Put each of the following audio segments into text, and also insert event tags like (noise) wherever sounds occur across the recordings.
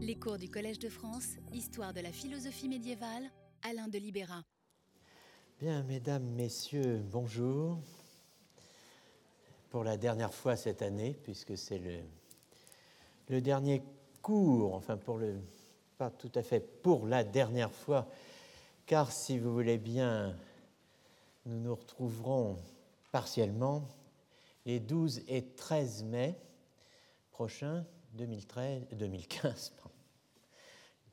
Les cours du Collège de France, Histoire de la philosophie médiévale, Alain de Libéra. Bien, mesdames, messieurs, bonjour. Pour la dernière fois cette année, puisque c'est le, le dernier cours, enfin pour le, pas tout à fait pour la dernière fois, car si vous voulez bien, nous nous retrouverons partiellement les 12 et 13 mai prochains 2013, 2015,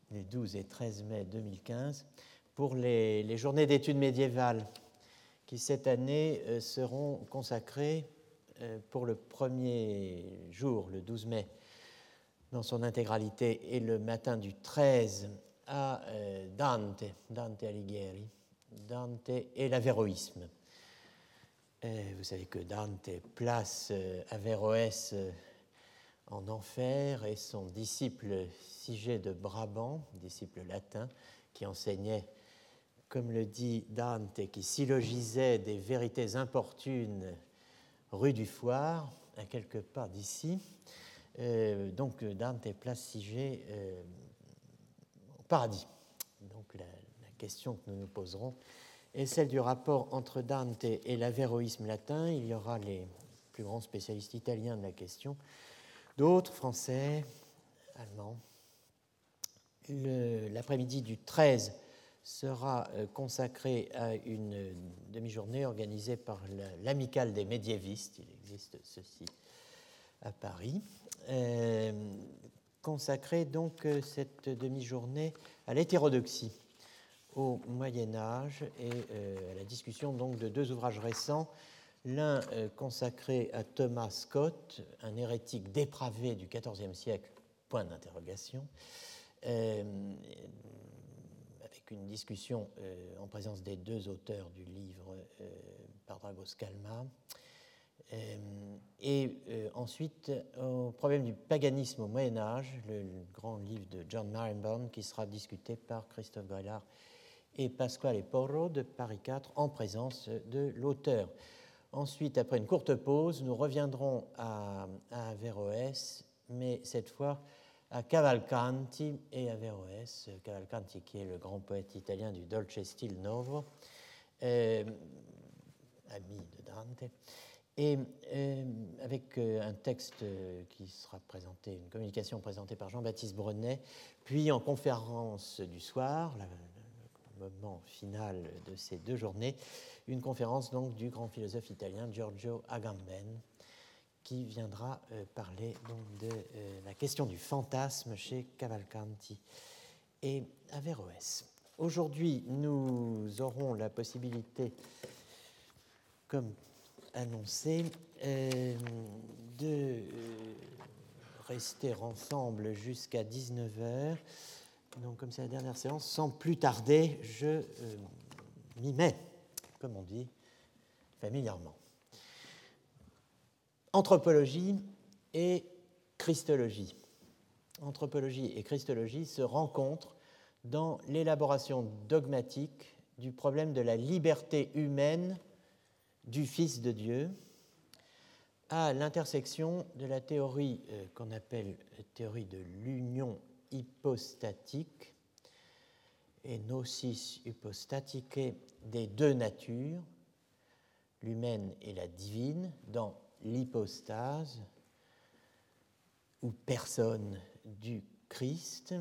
les 12 et 13 mai 2015, pour les, journées d'études médiévales qui cette année euh, seront consacrées euh, pour le premier jour, le 12 mai, dans son intégralité, et le matin du 13 à euh, Dante, Dante Alighieri, Dante et l'avéroïsme. Vous savez que Dante place Averroès en enfer et son disciple Sigé de Brabant, disciple latin, qui enseignait, comme le dit Dante, qui syllogisait des vérités importunes rue du Foire, à quelque part d'ici. Euh, donc Dante place Sigé euh, au paradis. Donc la, la, question que nous nous poserons est celle du rapport entre Dante et l'avéroïsme latin. Il y aura les plus grands spécialistes italiens de la question d'autres Français, Allemands. L'après-midi du 13 sera euh, consacré à une demi-journée organisée par l'Amicale des médiévistes, il existe ceci à Paris, euh, consacrée donc euh, cette demi-journée à l'hétérodoxie au Moyen Âge et à la discussion donc de deux ouvrages récents l'un euh, consacré à Thomas Scott, un hérétique dépravé du XIVe siècle, point d'interrogation, euh, avec une discussion euh, en présence des deux auteurs du livre par Dragos Calma. et ensuite, au problème du paganisme au Moyen Âge, le, grand livre de John Marenbaum qui sera discuté par Christophe Grellard et Pasquale Porro de Paris IV en présence de l'auteur. Ensuite, après une courte pause, nous reviendrons à, à mais cette fois à Cavalcanti et Averroès. Cavalcanti, qui est le grand poète italien du Dolce Stil Novo, euh, ami de Dante, et euh, avec euh, un texte qui sera présenté, une communication présentée par Jean-Baptiste Brenet, puis en conférence du soir, la, moment final de ces deux journées, une conférence donc du grand philosophe italien Giorgio Agamben, qui viendra euh, parler donc de euh, la question du fantasme chez Cavalcanti et Averroès. Aujourd'hui, nous aurons la possibilité, comme annoncé, euh, de rester ensemble jusqu'à 19h donc, comme c'est la dernière séance, sans plus tarder, je euh, m'y mets, comme on dit familièrement. Anthropologie et Christologie. Anthropologie et Christologie se rencontrent dans l'élaboration dogmatique du problème de la liberté humaine du Fils de Dieu à l'intersection de la théorie euh, qu'on appelle théorie de l'union hypostatique et hypostatique des deux natures, l'humaine et la divine, dans l'hypostase ou personne du Christ.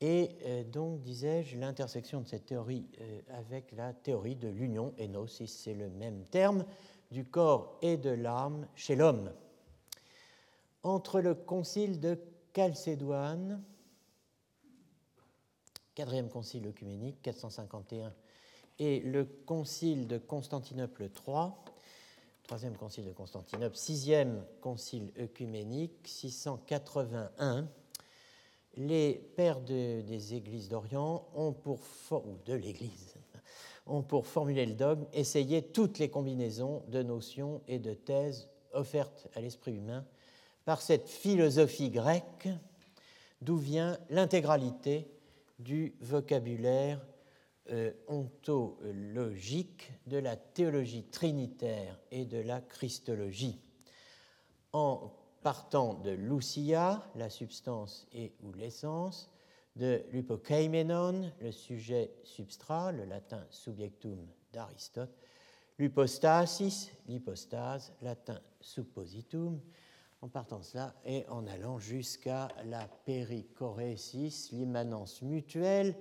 Et euh, donc, disais-je, l'intersection de cette théorie euh, avec la théorie de l'union, et gnosis, c'est le même terme, du corps et de l'âme chez l'homme. Entre le concile de Chalcédoine, quatrième concile œcuménique, 451, et le concile de Constantinople III, troisième concile de Constantinople, sixième concile œcuménique, 681, les pères des églises d'Orient ont pour ou de l'Église ont pour formuler le dogme essayer toutes les combinaisons de notions et de thèses offertes à l'esprit humain par cette philosophie grecque d'où vient l'intégralité du vocabulaire euh, ontologique de la théologie trinitaire et de la christologie. En partant de l'ousia, la substance et ou l'essence, de l'hypokeimenon, le sujet substrat, le latin subjectum d'Aristote, l'hypostasis, l'hypostase, latin suppositum, en partant de cela et en allant jusqu'à la périchorésis, l'immanence mutuelle,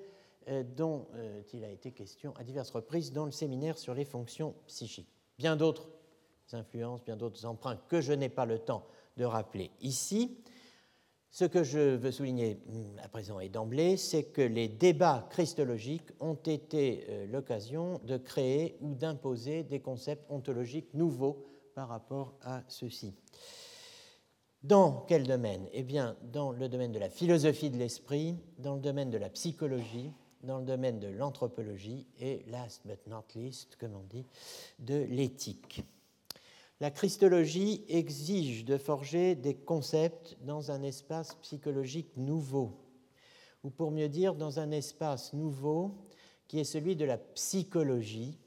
euh, dont euh, il a été question à diverses reprises dans le séminaire sur les fonctions psychiques. Bien d'autres influences, bien d'autres emprunts que je n'ai pas le temps de rappeler ici. Ce que je veux souligner mm, à présent et d'emblée, c'est que les débats christologiques ont été euh, l'occasion de créer ou d'imposer des concepts ontologiques nouveaux par rapport à ceux-ci. Dans quel domaine? Eh bien, dans le domaine de la philosophie de l'esprit, dans le domaine de la psychologie, dans le domaine de l'anthropologie et, last but not least, comme on dit, de l'éthique. La christologie exige de forger des concepts dans un espace psychologique nouveau, ou pour mieux dire, dans un espace nouveau qui est celui de la psychologie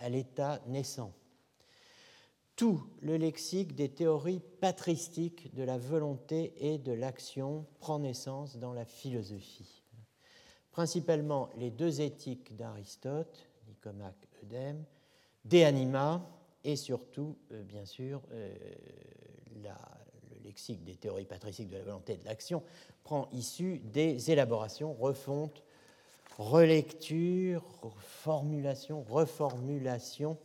à l'état naissant. Tout le lexique des théories patristiques de la volonté et de l'action prend naissance dans la philosophie. Principalement les deux éthiques d'Aristote, Nicomaque, Eudème, De Anima, et surtout, euh, bien sûr, euh, le lexique des théories patriciques de la volonté et de l'action prend issue des élaborations, refontes, relectures, formulations, reformulations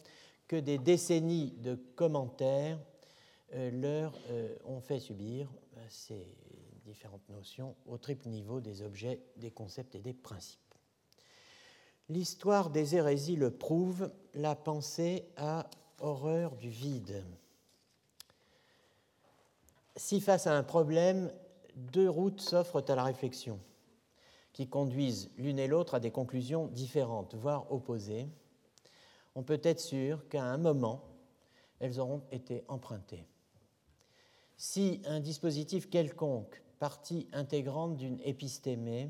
que des décennies de commentaires euh, leur ont fait subir ces différentes notions au triple niveau des objets, des concepts et des principes. L'histoire des hérésies le prouve, la pensée a horreur du vide. Si face à un problème, deux routes s'offrent à la réflexion, qui conduisent l'une et l'autre à des conclusions différentes, voire opposées, on peut être sûr qu'à un moment, elles auront été empruntées. Si un dispositif quelconque, partie intégrante d'une épistémée,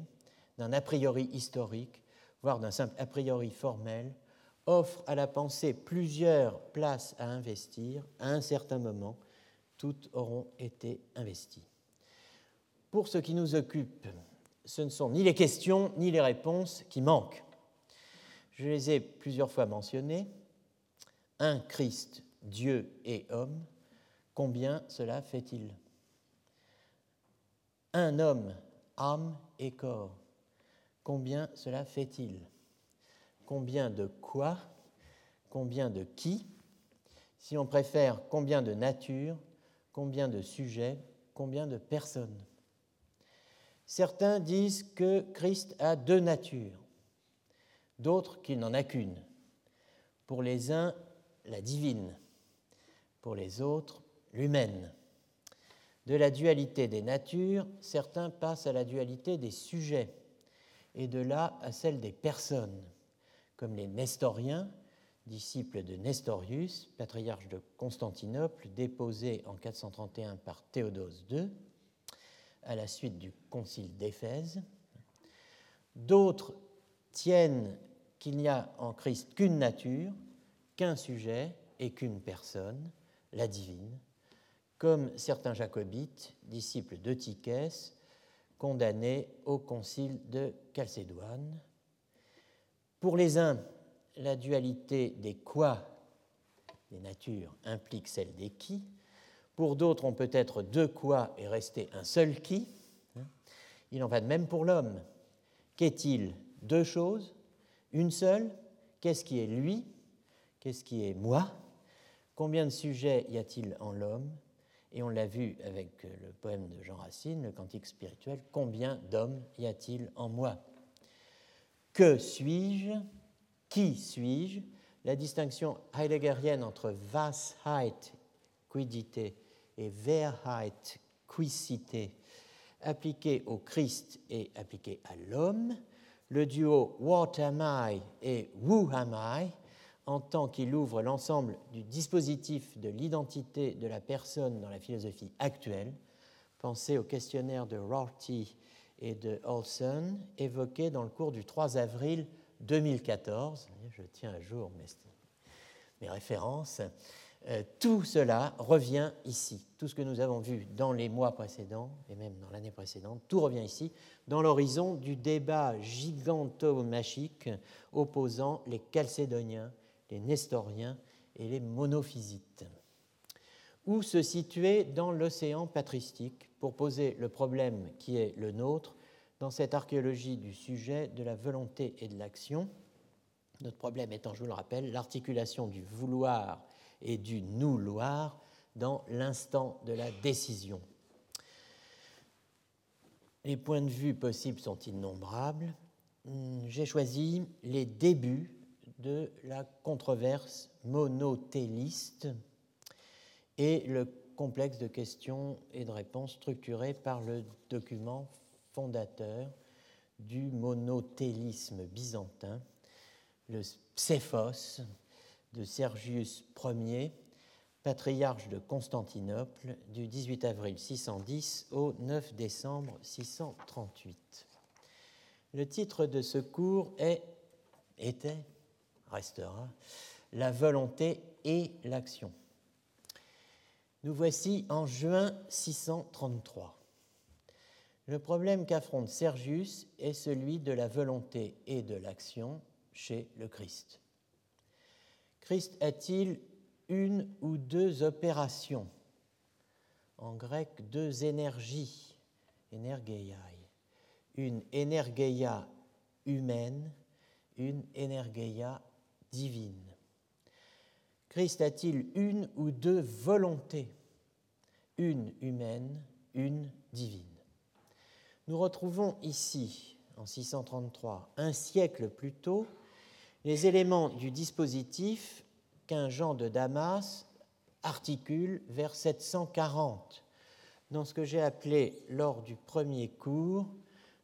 d'un a priori historique, voire d'un simple a priori formel, offre à la pensée plusieurs places à investir, à un certain moment, toutes auront été investies. Pour ce qui nous occupe, ce ne sont ni les questions ni les réponses qui manquent. Je les ai plusieurs fois mentionnées. Un Christ, Dieu et homme, combien cela fait-il? Un homme, âme et corps, combien cela fait-il? Combien de quoi, combien de qui, si on préfère combien de nature, combien de sujets, combien de personnes? Certains disent que Christ a deux natures, d'autres qu'il n'en a qu'une. Pour les uns, la divine, pour les autres, l'humaine. De la dualité des natures, certains passent à la dualité des sujets, et de là à celle des personnes comme les Nestoriens, disciples de Nestorius, patriarche de Constantinople, déposé en 431 par Théodose II, à la suite du concile d'Éphèse. D'autres tiennent qu'il n'y a en Christ qu'une nature, qu'un sujet et qu'une personne, la divine, comme certains jacobites, disciples d'Eutychès, condamnés au concile de Chalcédoine pour les uns, la dualité des quoi, des natures, implique celle des qui. Pour d'autres, on peut être deux quoi et rester un seul qui. Il en va de même pour l'homme. Qu'est-il Deux choses? Une seule Qu'est-ce qui est lui Qu'est-ce qui est moi Combien de sujets y a-t-il en l'homme Et on l'a vu avec le poème de Jean Racine, le cantique spirituel, combien d'hommes y a-t-il en moi. Que suis-je Qui suis-je? La distinction heideggerienne entre Washeit, quidité, et Wehrheit, quicité, appliquée au Christ et appliquée à l'homme, le duo What am I et Who am I, en tant qu'il ouvre l'ensemble du dispositif de l'identité de la personne dans la philosophie actuelle, pensez au questionnaire de Rorty et de Olson, évoqués dans le cours du 3 avril 2014. Je tiens à jour mes, mes références. Euh, tout cela revient ici. Tout ce que nous avons vu dans les mois précédents, et même dans l'année précédente, tout revient ici, dans l'horizon du débat gigantomachique opposant les Chalcédoniens, les Nestoriens et les Monophysites. Où se situer dans l'océan patristique pour poser le problème qui est le nôtre dans cette archéologie du sujet, de la volonté et de l'action? Notre problème étant, je vous le rappelle, l'articulation du vouloir et du nous-loir dans l'instant de la décision. Les points de vue possibles sont innombrables. J'ai choisi les débuts de la controverse monotéliste et le complexe de questions et de réponses structuré par le document fondateur du monothélisme byzantin, le Pséphos, de Sergius Ier, patriarche de Constantinople, du 18 avril 610 au 9 décembre 638. Le titre de ce cours est, était, restera, La volonté et l'action. Nous voici en juin 633. Le problème qu'affronte Sergius est celui de la volonté et de l'action chez le Christ. Christ a-t-il une ou deux opérations? En grec, deux énergies, energeiai. Une energeia humaine, une energeia divine. Christ a-t-il une ou deux volontés? Une humaine, une divine. Nous retrouvons ici, en 633, un siècle plus tôt, les éléments du dispositif qu'un Jean de Damas articule vers 740, dans ce que j'ai appelé lors du premier cours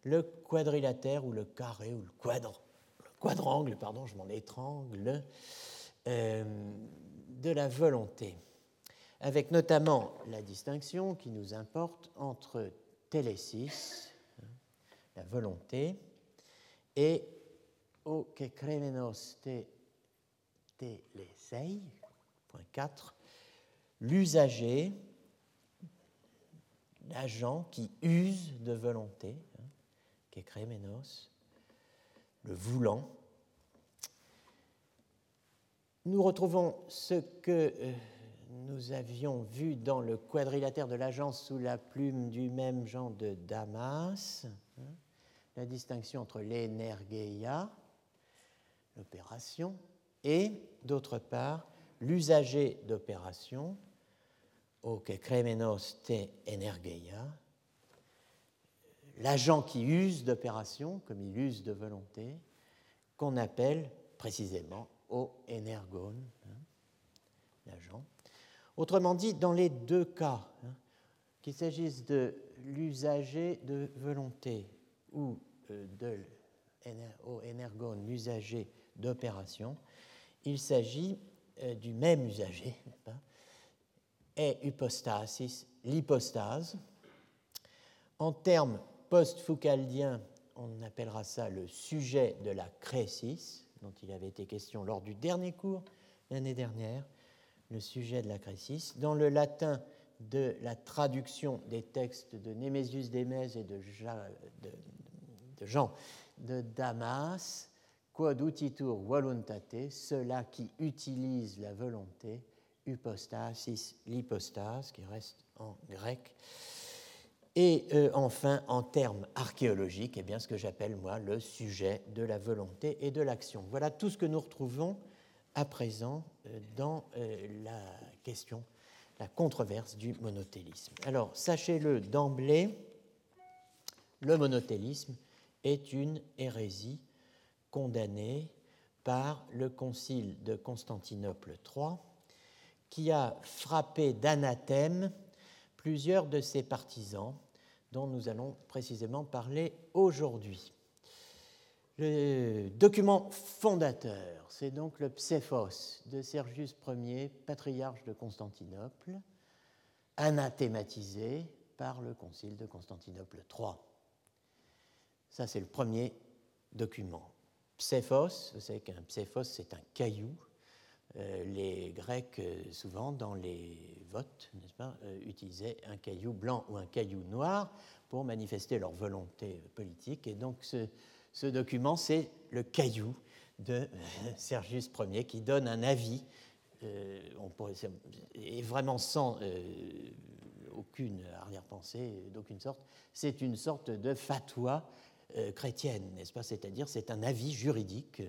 le quadrilatère ou le carré ou le, quadrangle, pardon, je m'en étrangle, euh, de la volonté, avec notamment la distinction qui nous importe entre télésis, hein, la volonté, et o que te, lesei, point 4, l'usager, l'agent qui use de volonté, hein, que kremenos, le voulant. Nous retrouvons ce que euh, nous avions vu dans le quadrilatère de l'agence sous la plume du même genre de Damas, hein, la distinction entre l'energeia, l'opération, et d'autre part l'usager d'opération, au que kremenos te energeia, l'agent qui use d'opération, comme il use de volonté, qu'on appelle précisément au energone, hein, l'agent. Autrement dit, dans les deux cas, hein, qu'il s'agisse de l'usager de volonté ou euh, de énergone, l'usager d'opération, il s'agit euh, du même usager, (laughs) et hypostasis, l'hypostase. En termes post-foucaldiens, on appellera ça le sujet de la crésis, dont il avait été question lors du dernier cours l'année dernière, le sujet de la crésis. Dans le latin de la traduction des textes de Némésius d'Émèse et de Jean de Damas, quod utitur voluntate, cela qui utilise la volonté, hypostasis, l'hypostase, qui reste en grec. Et euh, enfin, en termes archéologiques, eh bien, ce que j'appelle moi le sujet de la volonté et de l'action. Voilà tout ce que nous retrouvons à présent euh, dans euh, la question, la controverse du monothélisme. Alors, sachez-le d'emblée, le monothélisme est une hérésie condamné par le concile de Constantinople III, qui a frappé d'anathème plusieurs de ses partisans, dont nous allons précisément parler aujourd'hui. Le document fondateur, c'est donc le Pséphos de Sergius Ier, patriarche de Constantinople, anathématisé par le concile de Constantinople III. Ça, c'est le premier document. Pséphos, vous savez qu'un pséphos, c'est un caillou les Grecs, souvent dans les votes, n'est-ce pas, utilisaient un caillou blanc ou un caillou noir pour manifester leur volonté politique. Et donc ce, document, c'est le caillou de (laughs) Sergius Ier qui donne un avis, euh, on pourrait, et vraiment sans euh, aucune arrière-pensée d'aucune sorte, c'est une sorte de fatwa euh, chrétienne, n'est-ce pas? C'est-à-dire c'est un avis juridique.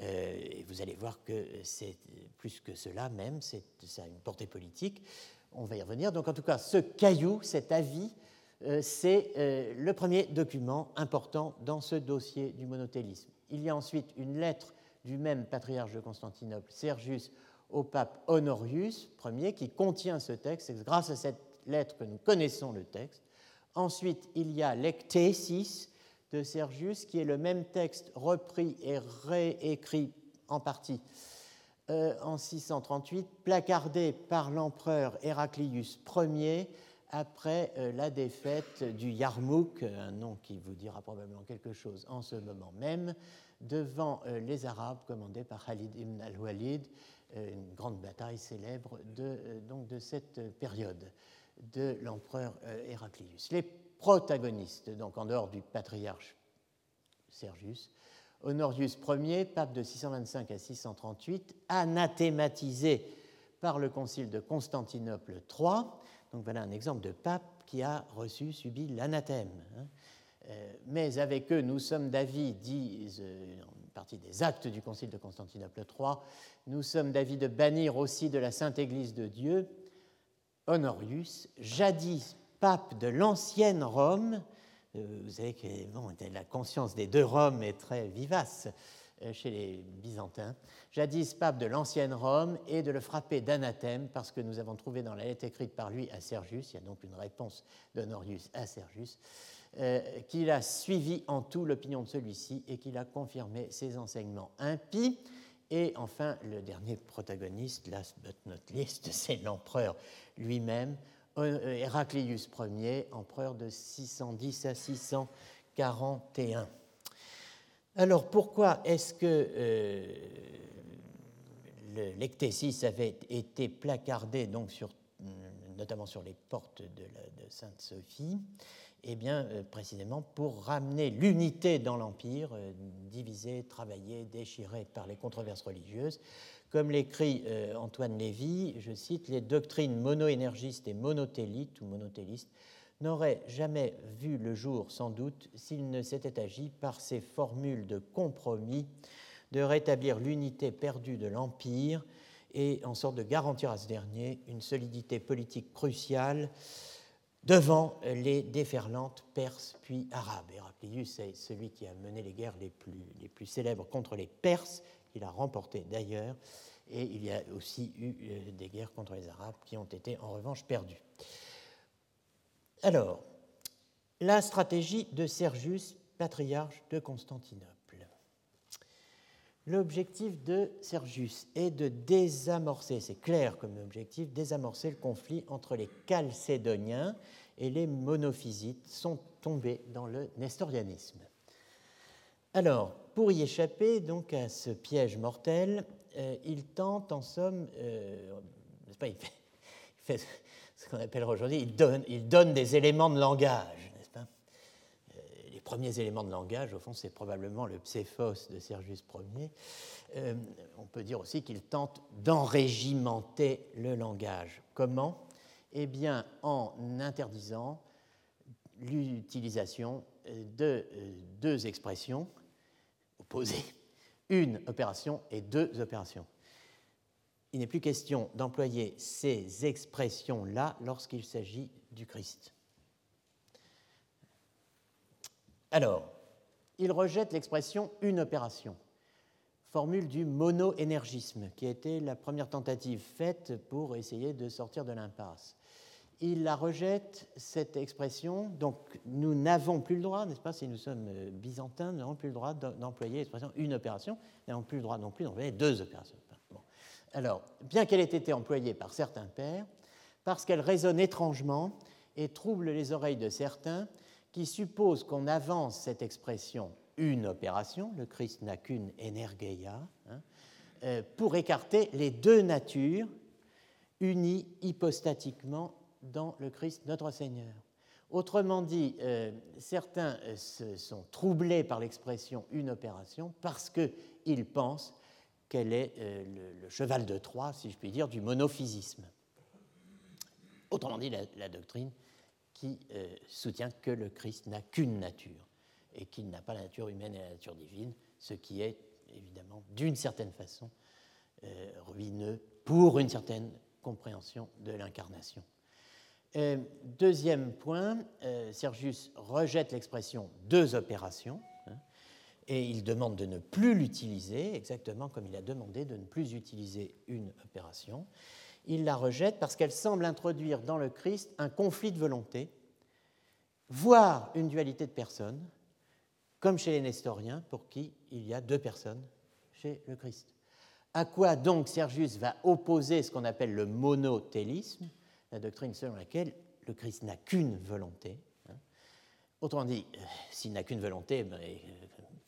et vous allez voir que c'est plus que cela même, c'est, ça a une portée politique. On va y revenir. Donc en tout cas, ce caillou, cet avis, c'est le premier document important dans ce dossier du monothélisme. Il y a ensuite une lettre du même patriarche de Constantinople, Sergius, au pape Honorius Ier, qui contient ce texte. C'est grâce à cette lettre que nous connaissons le texte. Ensuite, il y a l'Ectésis de Sergius, qui est le même texte repris et réécrit en partie euh, en 638, placardé par l'empereur Héraclius Ier après euh, la défaite du Yarmouk, un nom qui vous dira probablement quelque chose en ce moment même, devant euh, les Arabes commandés par Khalid ibn al-Walid, euh, une grande bataille célèbre de, donc de cette période de l'empereur Héraclius. Protagonistes, donc en dehors du patriarche Sergius, Honorius Ier, pape de 625 à 638, anathématisé par le concile de Constantinople III, donc voilà un exemple de pape qui a reçu, subi l'anathème. Hein. Euh, mais avec eux, nous sommes d'avis, disent euh, une partie des actes du Concile de Constantinople III, nous sommes d'avis de bannir aussi de la Sainte Église de Dieu Honorius, jadis pape de l'ancienne Rome. Euh, vous savez que la conscience des deux Roms est très vivace. Euh, chez les Byzantins, jadis pape de l'ancienne Rome, et de le frapper d'anathème, parce que nous avons trouvé dans la lettre écrite par lui à Sergius, il y a donc une réponse d'Honorius à Sergius, euh, qu'il a suivi en tout l'opinion de celui-ci et qu'il a confirmé ses enseignements impies. Et enfin, le dernier protagoniste, last but not least, (laughs) c'est l'empereur lui-même, Héraclius Ier, empereur de 610 à 641. Alors pourquoi est-ce que euh, le l'ectésis avait été placardé, donc sur, notamment sur les portes de, Sainte-Sophie? Eh bien, euh, précisément pour ramener l'unité dans l'Empire, euh, divisé, travaillé, déchiré par les controverses religieuses. Comme l'écrit Antoine Lévy, je cite, les doctrines monoénergistes et monothélites ou monothélistes n'aurait jamais vu le jour, sans doute, s'il ne s'était agi par ces formules de compromis de rétablir l'unité perdue de l'Empire et en sorte de garantir à ce dernier une solidité politique cruciale devant les déferlantes perses puis arabes. Héraclius est celui qui a mené les guerres plus, les plus célèbres contre les Perses, qu'il a remporté d'ailleurs, et il y a aussi eu euh, des guerres contre les Arabes qui ont été en revanche perdues. Alors, la stratégie de Sergius, patriarche de Constantinople. L'objectif de Sergius est de désamorcer, c'est clair comme objectif, désamorcer le conflit entre les Chalcédoniens et les monophysites, sont tombés dans le nestorianisme. Alors, pour y échapper donc à ce piège mortel, euh, il tente en somme, euh, pas, (laughs) il fait ce qu'on appelle aujourd'hui, il donne, il donne des éléments de langage, n'est-ce pas? Euh, Les premiers éléments de langage, au fond, c'est probablement le pséphos de Sergius Ier. On peut dire aussi qu'il tente d'enrégimenter le langage. Comment? Eh bien, en interdisant l'utilisation de deux expressions opposées, une opération et deux opérations il n'est plus question d'employer ces expressions-là lorsqu'il s'agit du Christ. Alors, il rejette l'expression une opération, formule du monoénergisme, qui a été la première tentative faite pour essayer de sortir de l'impasse. Il la rejette, cette expression, donc nous n'avons plus le droit, n'est-ce pas, si nous sommes byzantins, nous n'avons plus le droit d'employer l'expression une opération, nous n'avons plus le droit non plus d'employer deux opérations. Alors, bien qu'elle ait été employée par certains pères, parce qu'elle résonne étrangement et trouble les oreilles de certains qui supposent qu'on avance cette expression une opération, le Christ n'a qu'une énergeia, hein, euh, pour écarter les deux natures unies hypostatiquement dans le Christ notre Seigneur. Autrement dit, euh, certains euh, se sont troublés par l'expression une opération parce qu'ils pensent qu'elle est le, cheval de Troie, si je puis dire, du monophysisme. Autrement dit, la, doctrine qui soutient que le Christ n'a qu'une nature et qu'il n'a pas la nature humaine et la nature divine, ce qui est évidemment d'une certaine façon euh, ruineux pour une certaine compréhension de l'incarnation. Euh, deuxième point, euh, Sergius rejette l'expression deux opérations hein, et il demande de ne plus l'utiliser, exactement comme il a demandé de ne plus utiliser une opération. Il la rejette parce qu'elle semble introduire dans le Christ un conflit de volonté, voire une dualité de personnes, comme chez les nestoriens, pour qui il y a deux personnes chez le Christ. À quoi donc Sergius va opposer ce qu'on appelle le monothélisme, la doctrine selon laquelle le Christ n'a qu'une volonté. Hein. Autrement dit, euh, s'il n'a qu'une volonté, ben, euh,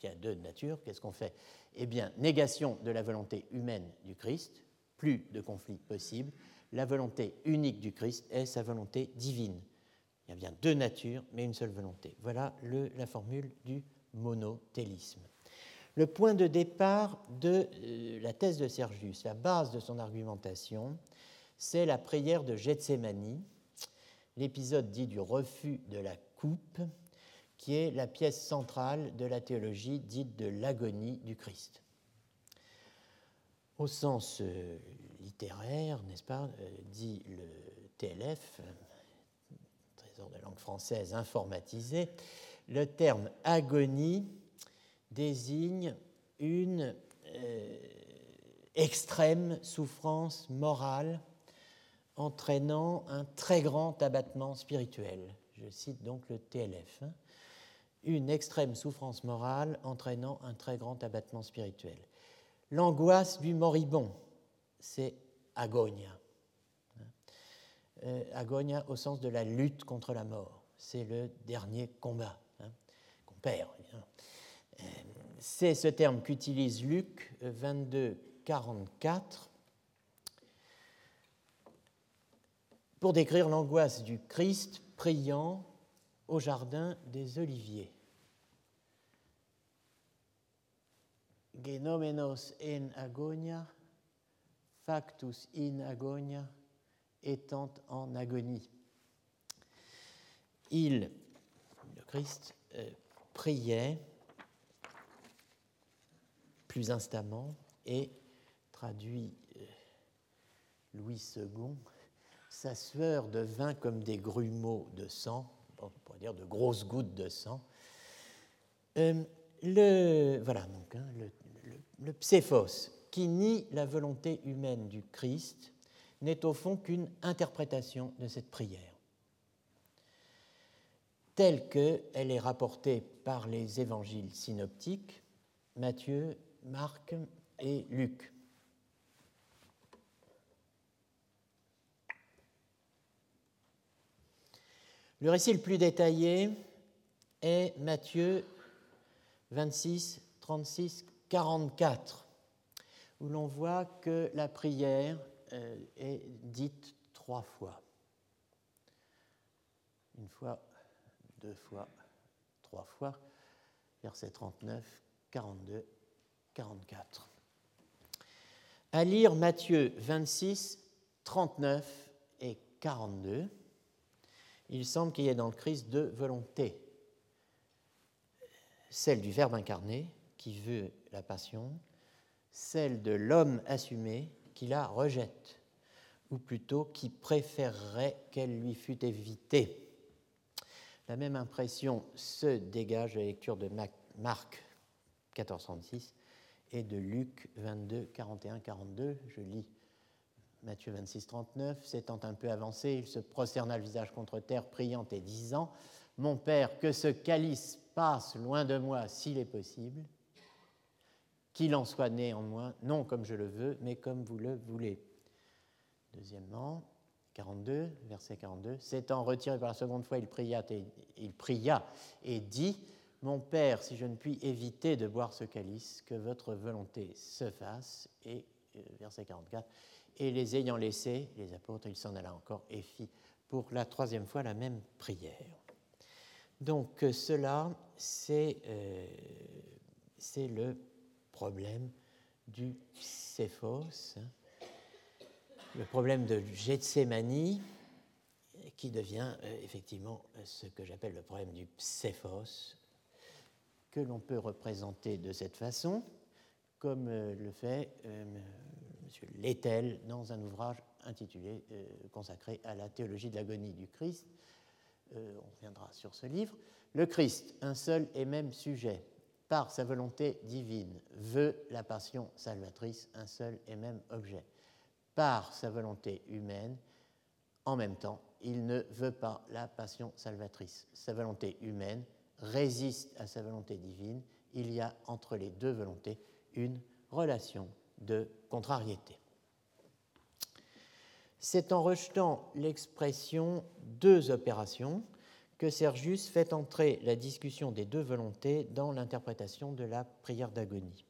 il y a deux natures, qu'est-ce qu'on fait? Eh bien, négation de la volonté humaine du Christ, plus de conflit possible. La volonté unique du Christ est sa volonté divine. Il y a bien deux natures, mais une seule volonté. Voilà la formule du monothélisme. Le point de départ de euh, la thèse de Sergius, la base de son argumentation, c'est la prière de Gethsemane, l'épisode dit du refus de la coupe, qui est la pièce centrale de la théologie dite de l'agonie du Christ. Au sens euh, littéraire, n'est-ce pas, euh, dit le TLF, Trésor de langue française informatisé, le terme agonie désigne une euh, extrême souffrance morale entraînant un très grand abattement spirituel. Je cite donc le TLF. Hein. Une extrême souffrance morale entraînant un très grand abattement spirituel. L'angoisse du moribond, c'est agonia. Hein. Euh, agonia au sens de la lutte contre la mort. C'est le dernier combat c'est ce terme qu'utilise Luc 22, 44 pour décrire l'angoisse du Christ priant au jardin des Oliviers. Genomenos en agonia, factus in agonia, étant en agonie. Il, le Christ, euh, priait plus instamment et traduit euh, Louis II, sa sueur devint comme des grumeaux de sang, on pourrait dire de grosses gouttes de sang. Euh, le, voilà donc hein, le, le, pséphos, qui nie la volonté humaine du Christ, n'est au fond qu'une interprétation de cette prière telle qu'elle est rapportée par les évangiles synoptiques, Matthieu, Marc et Luc. Le récit le plus détaillé est Matthieu 26, 36, 44, où l'on voit que la prière euh, est dite trois fois. Une fois deux fois, trois fois, versets 39, 42, 44. À lire Matthieu 26, 39 et 42, il semble qu'il y ait dans le Christ deux volontés. Celle du Verbe incarné, qui veut la passion, celle de l'homme assumé, qui la rejette, ou plutôt qui préférerait qu'elle lui fût évitée. La même impression se dégage de la lecture de Marc 1436 et de Luc 22, 41, 42. Je lis Matthieu 26, 39. S'étant un peu avancé, il se prosterna le visage contre terre, priant et disant Mon Père, que ce calice passe loin de moi s'il est possible, qu'il en soit néanmoins, non comme je le veux, mais comme vous le voulez. Deuxièmement, 42, verset 42. S'étant retiré par la seconde fois, il pria, et, il pria et dit Mon Père, si je ne puis éviter de boire ce calice, que votre volonté se fasse. Et euh, verset 44. Et les ayant laissés, les apôtres, il s'en alla encore et fit pour la troisième fois la même prière. Donc euh, cela, c'est euh, le problème du Céphos, hein. le problème de Gethsemane, qui devient euh, effectivement ce que j'appelle le problème du Céphos, que l'on peut représenter de cette façon, comme le fait. Lettel dans un ouvrage intitulé, consacré à la théologie de l'agonie du Christ, euh, on reviendra sur ce livre, le Christ, un seul et même sujet, par sa volonté divine, veut la passion salvatrice, un seul et même objet. Par sa volonté humaine, en même temps, il ne veut pas la passion salvatrice. Sa volonté humaine résiste à sa volonté divine. Il y a entre les deux volontés une relation de contrariété. C'est en rejetant l'expression deux opérations que Sergius fait entrer la discussion des deux volontés dans l'interprétation de la prière d'agonie.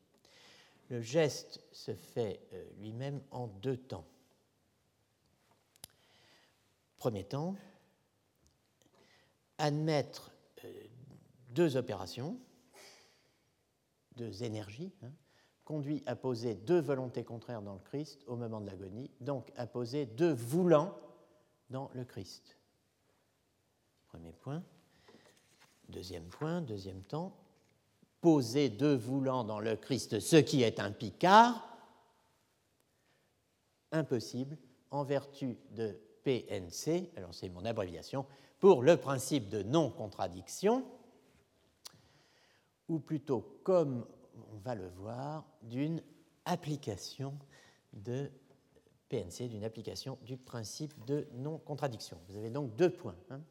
Le geste se fait euh, lui-même en deux temps. Premier temps, admettre euh, deux opérations, deux énergies, hein, conduit à poser deux volontés contraires dans le Christ au moment de l'agonie, donc à poser deux voulants dans le Christ. Premier point. Deuxième point, deuxième temps, poser deux voulants dans le Christ, ce qui est un picard, impossible en vertu de PNC, alors c'est mon abréviation, pour le principe de non-contradiction, ou plutôt comme on va le voir, d'une application de PNC, d'une application du principe de non-contradiction. Vous avez donc deux points. Hein.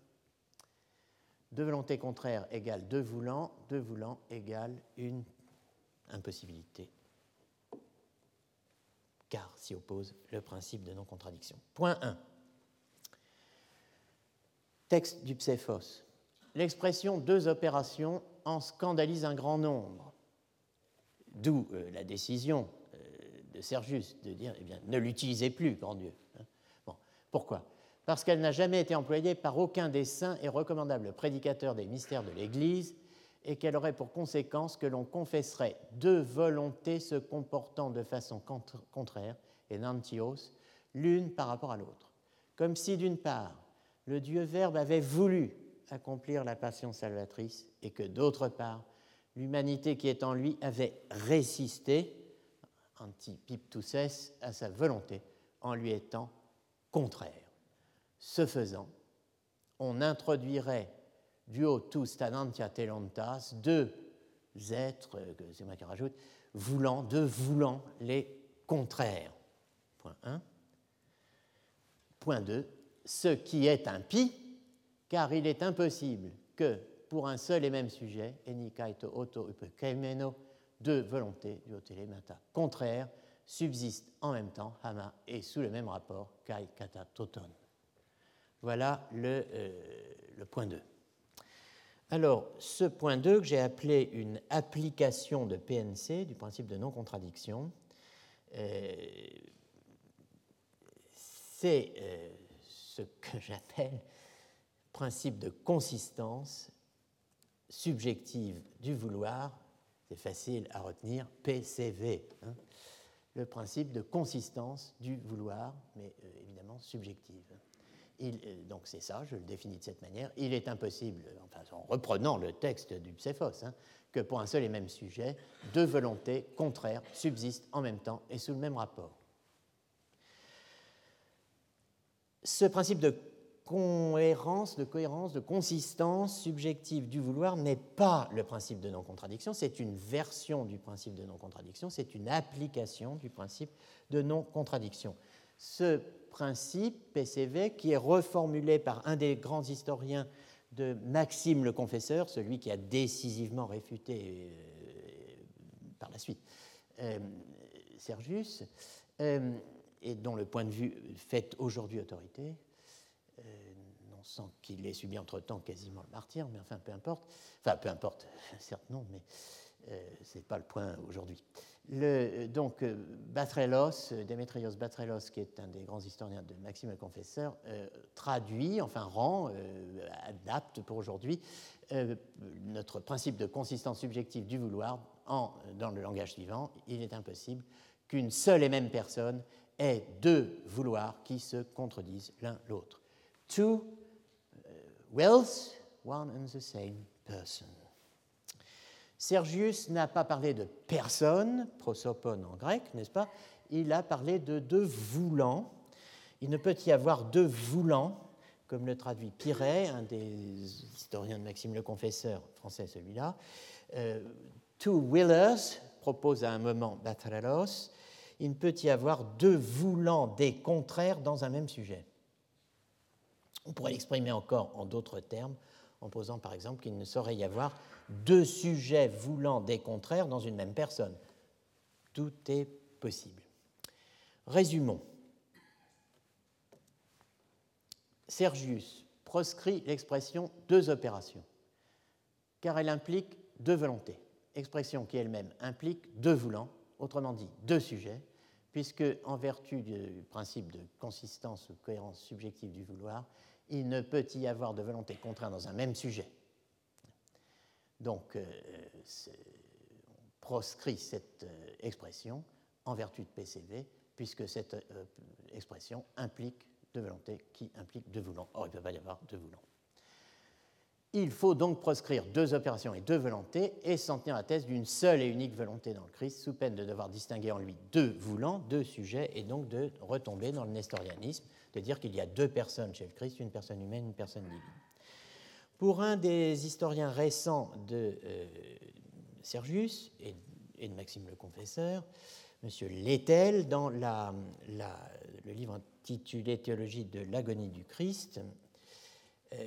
Deux volontés contraires égale deux voulants, deux voulants égale une impossibilité, car s'y oppose le principe de non-contradiction. Point 1. Texte du Pséphos. L'expression deux opérations en scandalise un grand nombre. D'où euh, la décision euh, de Sergius de dire eh bien, ne l'utilisez plus, grand Dieu. Hein. Bon, pourquoi? Parce qu'elle n'a jamais été employée par aucun des saints et recommandables prédicateurs des mystères de l'Église et qu'elle aurait pour conséquence que l'on confesserait deux volontés se comportant de façon contraire, et l'une par rapport à l'autre. Comme si, d'une part, le Dieu Verbe avait voulu accomplir la passion salvatrice et que, d'autre part, l'humanité qui est en lui avait résisté, antipiptuses, à sa volonté en lui étant contraire. Ce faisant, on introduirait duo tous stanantia telontas, deux êtres, c'est moi qui rajoute, voulant, deux voulant les contraires. Point 1. Point 2. Ce qui est impie, car il est impossible que pour un seul et même sujet, enikaito auto upekemeno, deux volontés du hotelemata contraires subsistent en même temps, hama, et sous le même rapport, kai kata toton. Voilà le, euh, point 2. Alors, ce point 2 que j'ai appelé une application de PNC, du principe de non-contradiction, euh, c'est euh, ce que j'appelle principe de consistance subjective du vouloir, c'est facile à retenir, PCV, hein. le principe de consistance du vouloir, mais euh, évidemment subjective. Euh, donc c'est ça, je le définis de cette manière. Il est impossible, enfin, en reprenant le texte du Pséphos, hein, que pour un seul et même sujet, deux volontés contraires subsistent en même temps et sous le même rapport. Ce principe de cohérence, de cohérence, de consistance subjective du vouloir n'est pas le principe de non-contradiction, c'est une version du principe de non-contradiction, c'est une application du principe de non-contradiction. Ce principe, PCV, qui est reformulé par un des grands historiens de Maxime le Confesseur, celui qui a décisivement réfuté euh, par la suite euh, Sergius, euh, et dont le point de vue fait aujourd'hui autorité, euh, sent qu'il ait subi entre-temps quasiment le martyr, mais enfin, peu importe. Enfin, peu importe, (laughs) certes non, mais euh, ce n'est pas le point aujourd'hui. donc, euh, Batrelos, Démétrios Batrelos, qui est un des grands historiens de Maxime le Confesseur, traduit, enfin rend, adapte pour aujourd'hui notre principe de consistance subjective du vouloir en, dans le langage suivant. Il est impossible qu'une seule et même personne ait deux vouloirs qui se contredisent l'un l'autre. Two wills, one and the same person. Sergius n'a pas parlé de personne, prosopon en grec, n'est-ce pas? Il a parlé de deux voulants. Il ne peut y avoir deux voulants, comme le traduit Piret, un des historiens de Maxime le Confesseur, français celui-là. Euh, two willers, propose à un moment Batralos, il ne peut y avoir deux voulants des contraires dans un même sujet. On pourrait l'exprimer encore en d'autres termes, en posant par exemple qu'il ne saurait y avoir deux sujets voulant des contraires dans une même personne. Tout est possible. Résumons. Sergius proscrit l'expression deux opérations, car elle implique deux volontés, expression qui elle-même implique deux voulants, autrement dit deux sujets, puisque en vertu du principe de consistance ou cohérence subjective du vouloir, il ne peut y avoir de volonté contrainte dans un même sujet. Donc, euh, on proscrit cette euh, expression en vertu de PCV, puisque cette euh, expression implique deux volontés qui impliquent deux voulants. Or, il ne peut pas y avoir deux voulants. Il faut donc proscrire deux opérations et deux volontés et s'en tenir à la thèse d'une seule et unique volonté dans le Christ, sous peine de devoir distinguer en lui deux voulants, deux sujets, et donc de retomber dans le nestorianisme, de dire qu'il y a deux personnes chez le Christ, une personne humaine, une personne divine. Pour un des historiens récents de euh, Sergius et, de Maxime le Confesseur, M. Lettel, dans le livre intitulé Théologie de l'agonie du Christ,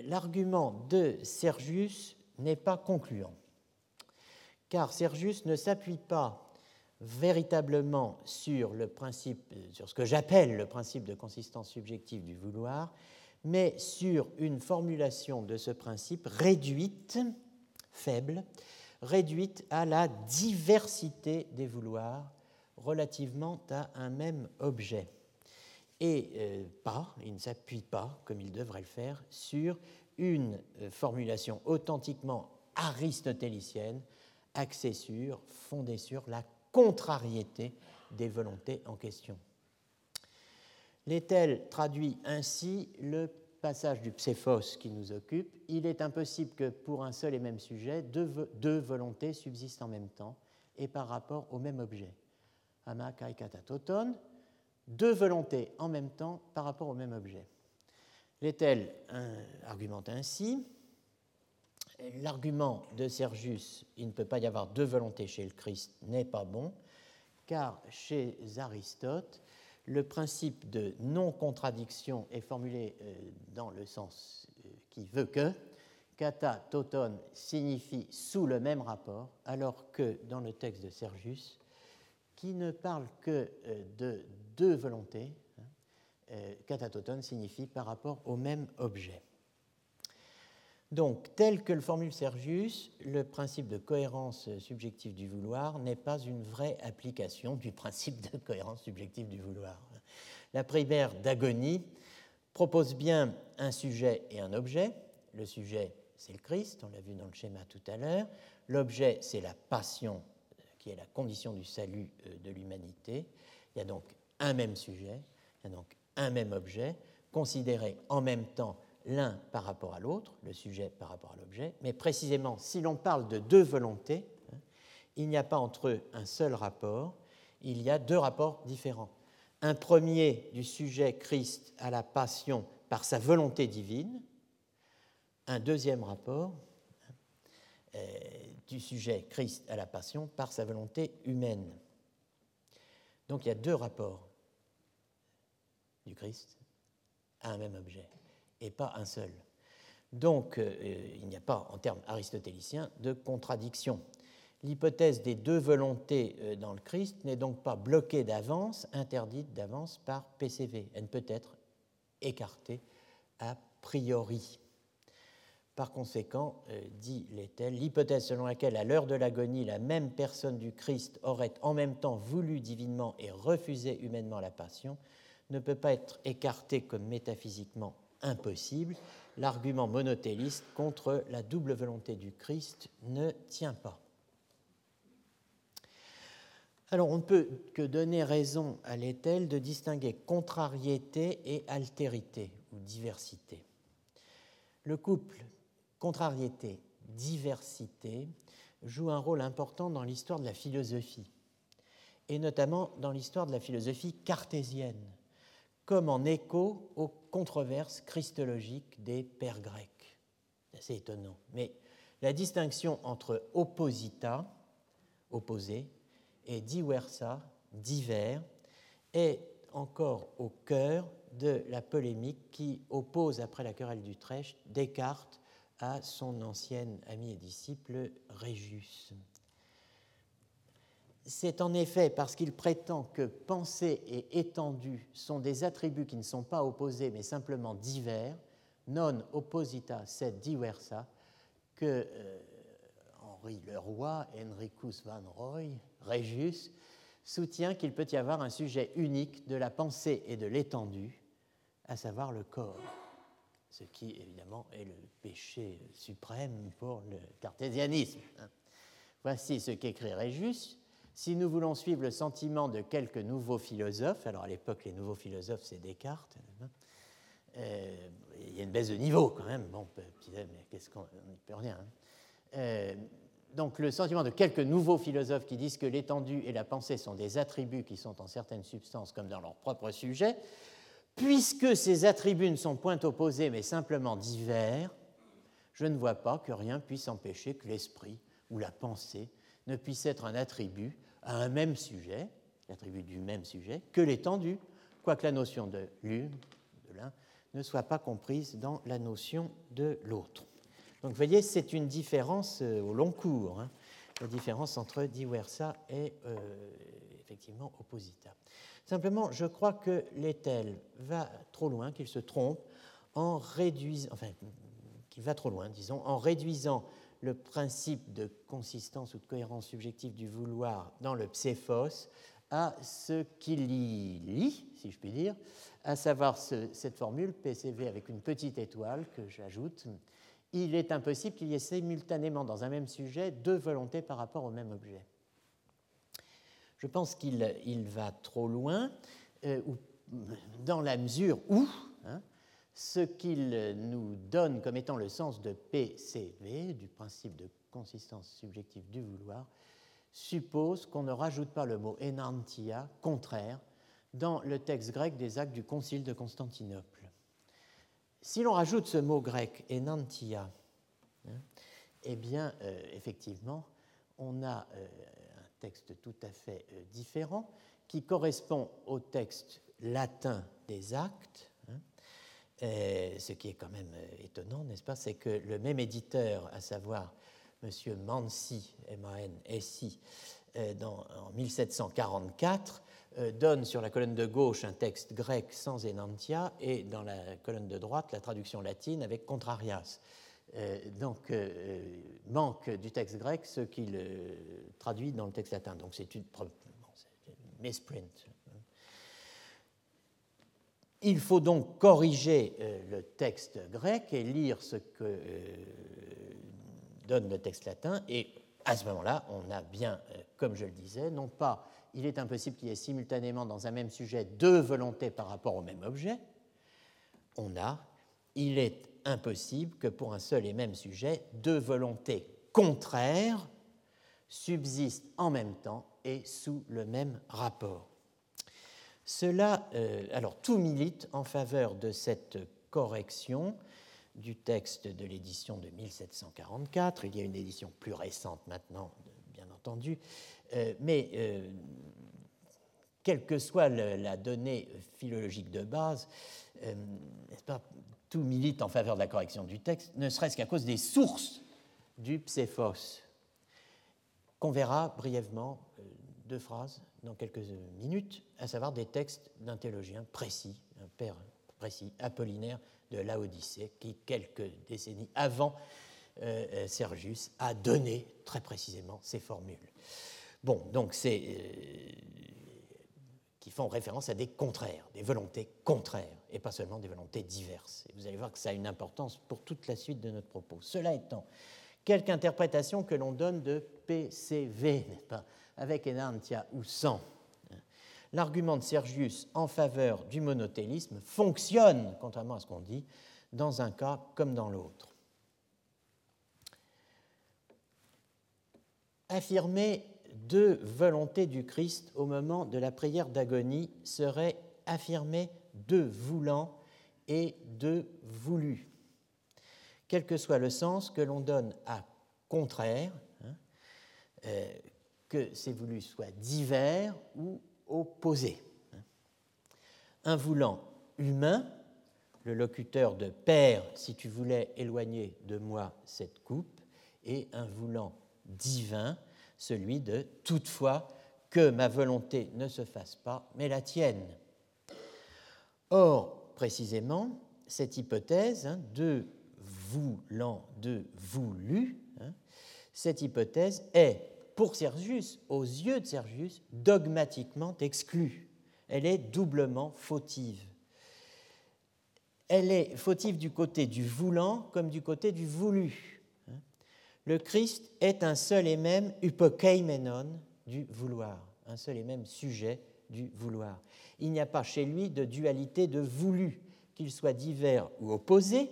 l'argument de Sergius n'est pas concluant, car Sergius ne s'appuie pas véritablement sur le principe, sur ce que j'appelle le principe de consistance subjective du vouloir, mais sur une formulation de ce principe réduite, faible, réduite à la diversité des vouloirs relativement à un même objet et euh, pas, il ne s'appuie pas, comme il devrait le faire, sur une euh, formulation authentiquement aristotélicienne, axée sur, fondée sur la contrariété des volontés en question. L'Étel traduit ainsi le passage du Pséphos qui nous occupe. Il est impossible que pour un seul et même sujet, deux, volontés subsistent en même temps et par rapport au même objet. Ama kai deux volontés en même temps par rapport au même objet. L'Étel argumente ainsi? L'argument de Sergius, il ne peut pas y avoir deux volontés chez le Christ, n'est pas bon, car chez Aristote, le principe de non-contradiction est formulé euh, dans le sens euh, qui veut que kata toton signifie sous le même rapport, alors que dans le texte de Sergius, qui ne parle que euh, de deux volontés, hein, euh, katatoton signifie par rapport au même objet. Donc, tel que le formule Sergius, le principe de cohérence subjective du vouloir n'est pas une vraie application du principe de cohérence subjective du vouloir. La primaire d'agonie propose bien un sujet et un objet. Le sujet, c'est le Christ, on l'a vu dans le schéma tout à l'heure. L'objet, c'est la passion, qui est la condition du salut euh, de l'humanité. Il y a donc un même sujet, a donc un même objet, considéré en même temps l'un par rapport à l'autre, le sujet par rapport à l'objet, mais précisément, si l'on parle de deux volontés, hein, il n'y a pas entre eux un seul rapport, il y a deux rapports différents. Un premier du sujet Christ à la passion par sa volonté divine, un deuxième rapport hein, euh, du sujet Christ à la passion par sa volonté humaine. Donc il y a deux rapports du Christ à un même objet, et pas un seul. Donc euh, il n'y a pas, en termes aristotéliciens, de contradiction. L'hypothèse des deux volontés euh, dans le Christ n'est donc pas bloquée d'avance, interdite d'avance par PCV. Elle peut être écartée à priori. Par conséquent, euh, dit Lettel, l'hypothèse selon laquelle à l'heure de l'agonie, la même personne du Christ aurait en même temps voulu divinement et refusé humainement la passion ne peut pas être écartée comme métaphysiquement impossible. L'argument monotéliste contre la double volonté du Christ ne tient pas. Alors on ne peut que donner raison à l'étel de distinguer contrariété et altérité ou diversité. Le couple contrariété-diversité joue un rôle important dans l'histoire de la philosophie, et notamment dans l'histoire de la philosophie cartésienne, comme en écho aux controverses christologiques des pères grecs. C'est assez étonnant. Mais la distinction entre opposita, opposé, et diversa, divers, est encore au cœur de la polémique qui oppose, après la querelle d'Utrecht, Descartes à son ancien ami et disciple Régius. C'est en effet parce qu'il prétend que pensée et étendue sont des attributs qui ne sont pas opposés mais simplement divers, non opposita sed diversa, que euh, Henri Leroy, Henricus van Roy, Régius, soutient qu'il peut y avoir un sujet unique de la pensée et de l'étendue, à savoir le corps ce qui évidemment est le péché suprême pour le cartésianisme. Hein. Voici ce qu'écrit Réjus. Si nous voulons suivre le sentiment de quelques nouveaux philosophes, alors à l'époque les nouveaux philosophes c'est Descartes, euh, il y a une baisse de niveau quand même, bon, mais qu'est-ce qu'on n'y peut rien. Hein. Euh, donc le sentiment de quelques nouveaux philosophes qui disent que l'étendue et la pensée sont des attributs qui sont en certaines substances comme dans leur propre sujet, Puisque ces attributs ne sont point opposés mais simplement divers, je ne vois pas que rien puisse empêcher que l'esprit ou la pensée ne puisse être un attribut à un même sujet, l'attribut du même sujet, que l'étendue, quoique la notion de l'une, de l'un, ne soit pas comprise dans la notion de l'autre. Donc vous voyez, c'est une différence euh, au long cours, hein, la différence entre diversa et euh, effectivement opposita. Simplement, je crois que l'Étel va trop loin, qu'il se trompe en réduisant, enfin, qu'il va trop loin, disons, en réduisant le principe de consistance ou de cohérence subjective du vouloir dans le pséphos à ce qu'il y lit, si je puis dire, à savoir cette formule PCV avec une petite étoile que j'ajoute. Il est impossible qu'il y ait simultanément dans un même sujet deux volontés par rapport au même objet. Je pense qu'il va trop loin, euh, dans la mesure où hein, ce qu'il nous donne comme étant le sens de PCV, du principe de consistance subjective du vouloir, suppose qu'on ne rajoute pas le mot enantia, contraire, dans le texte grec des actes du Concile de Constantinople. Si l'on rajoute ce mot grec enantia, hein, eh bien, euh, effectivement, on a euh, texte tout à fait euh, différent, qui correspond au texte latin des actes. Hein. ce qui est quand même euh, étonnant, n'est-ce pas? C'est que le même éditeur, à savoir M. Mansi, M-A-N-S-I, euh, en 1744, donne sur la colonne de gauche un texte grec sans enantia et dans la colonne de droite la traduction latine avec contrarias. Euh, donc, euh, manque du texte grec ce qu'il traduit dans le texte latin. Donc, c'est une, misprint. Il faut donc corriger euh, le texte grec et lire ce que donne le texte latin. Et à ce moment-là, on a bien, comme je le disais, non pas il est impossible qu'il y ait simultanément dans un même sujet deux volontés par rapport au même objet. On a il est impossible que pour un seul et même sujet, deux volontés contraires subsistent en même temps et sous le même rapport. Cela, euh, alors tout milite en faveur de cette correction du texte de l'édition de 1744. Il y a une édition plus récente maintenant, bien entendu, euh, mais euh, quelle que soit la donnée philologique de base, tout milite en faveur de la correction du texte, ne serait-ce qu'à cause des sources du pséphos, qu'on verra brièvement, deux phrases dans quelques minutes, à savoir des textes d'un théologien précis, un père précis, Apollinaire de Laodicée, qui, quelques décennies avant euh, euh, Sergius, a donné très précisément ces formules. Bon, donc c'est. Euh, qui font référence à des contraires, des volontés contraires, et pas seulement des volontés diverses. Et vous allez voir que ça a une importance pour toute la suite de notre propos. Cela étant, quelque interprétation que l'on donne de PCV, n'est-ce pas, avec enantia ou sans l'argument de Sergius en faveur du monothélisme fonctionne, contrairement à ce qu'on dit, dans un cas comme dans l'autre. Affirmer deux volontés du Christ au moment de la prière d'agonie serait affirmer deux voulants et deux voulus, quel que soit le sens que l'on donne à contraire, hein, euh, que ces voulus soient divers ou opposés. Un voulant humain, le locuteur de Père, si tu voulais éloigner de moi cette coupe, et un voulant divin, celui de toutefois que ma volonté ne se fasse pas, mais la tienne. Or, précisément, cette hypothèse hein, de voulant, de voulu, hein, cette hypothèse est pour Sergius, aux yeux de Sergius, dogmatiquement exclue. Elle est doublement fautive. Elle est fautive du côté du voulant comme du côté du voulu. Le Christ est un seul et même hypokeimenon du vouloir, un seul et même sujet du vouloir. Il n'y a pas chez lui de dualité de voulu, qu'il soit divers ou opposé.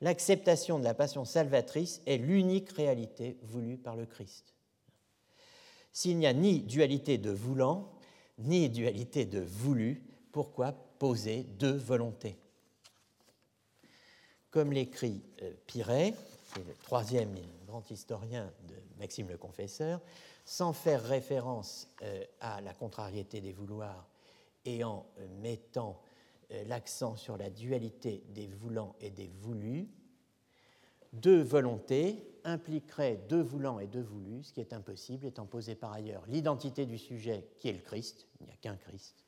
L'acceptation de la passion salvatrice est l'unique réalité voulue par le Christ. S'il n'y a ni dualité de voulant, ni dualité de voulu, pourquoi poser deux volontés? Comme l'écrit euh, Piret, qui le troisième grand historien de Maxime le Confesseur, sans faire référence euh, à la contrariété des vouloirs et en euh, mettant l'accent sur la dualité des voulants et des voulus, deux volontés impliquerait deux voulants et deux voulus, ce qui est impossible, étant posé par ailleurs l'identité du sujet qui est le Christ, il n'y a qu'un Christ,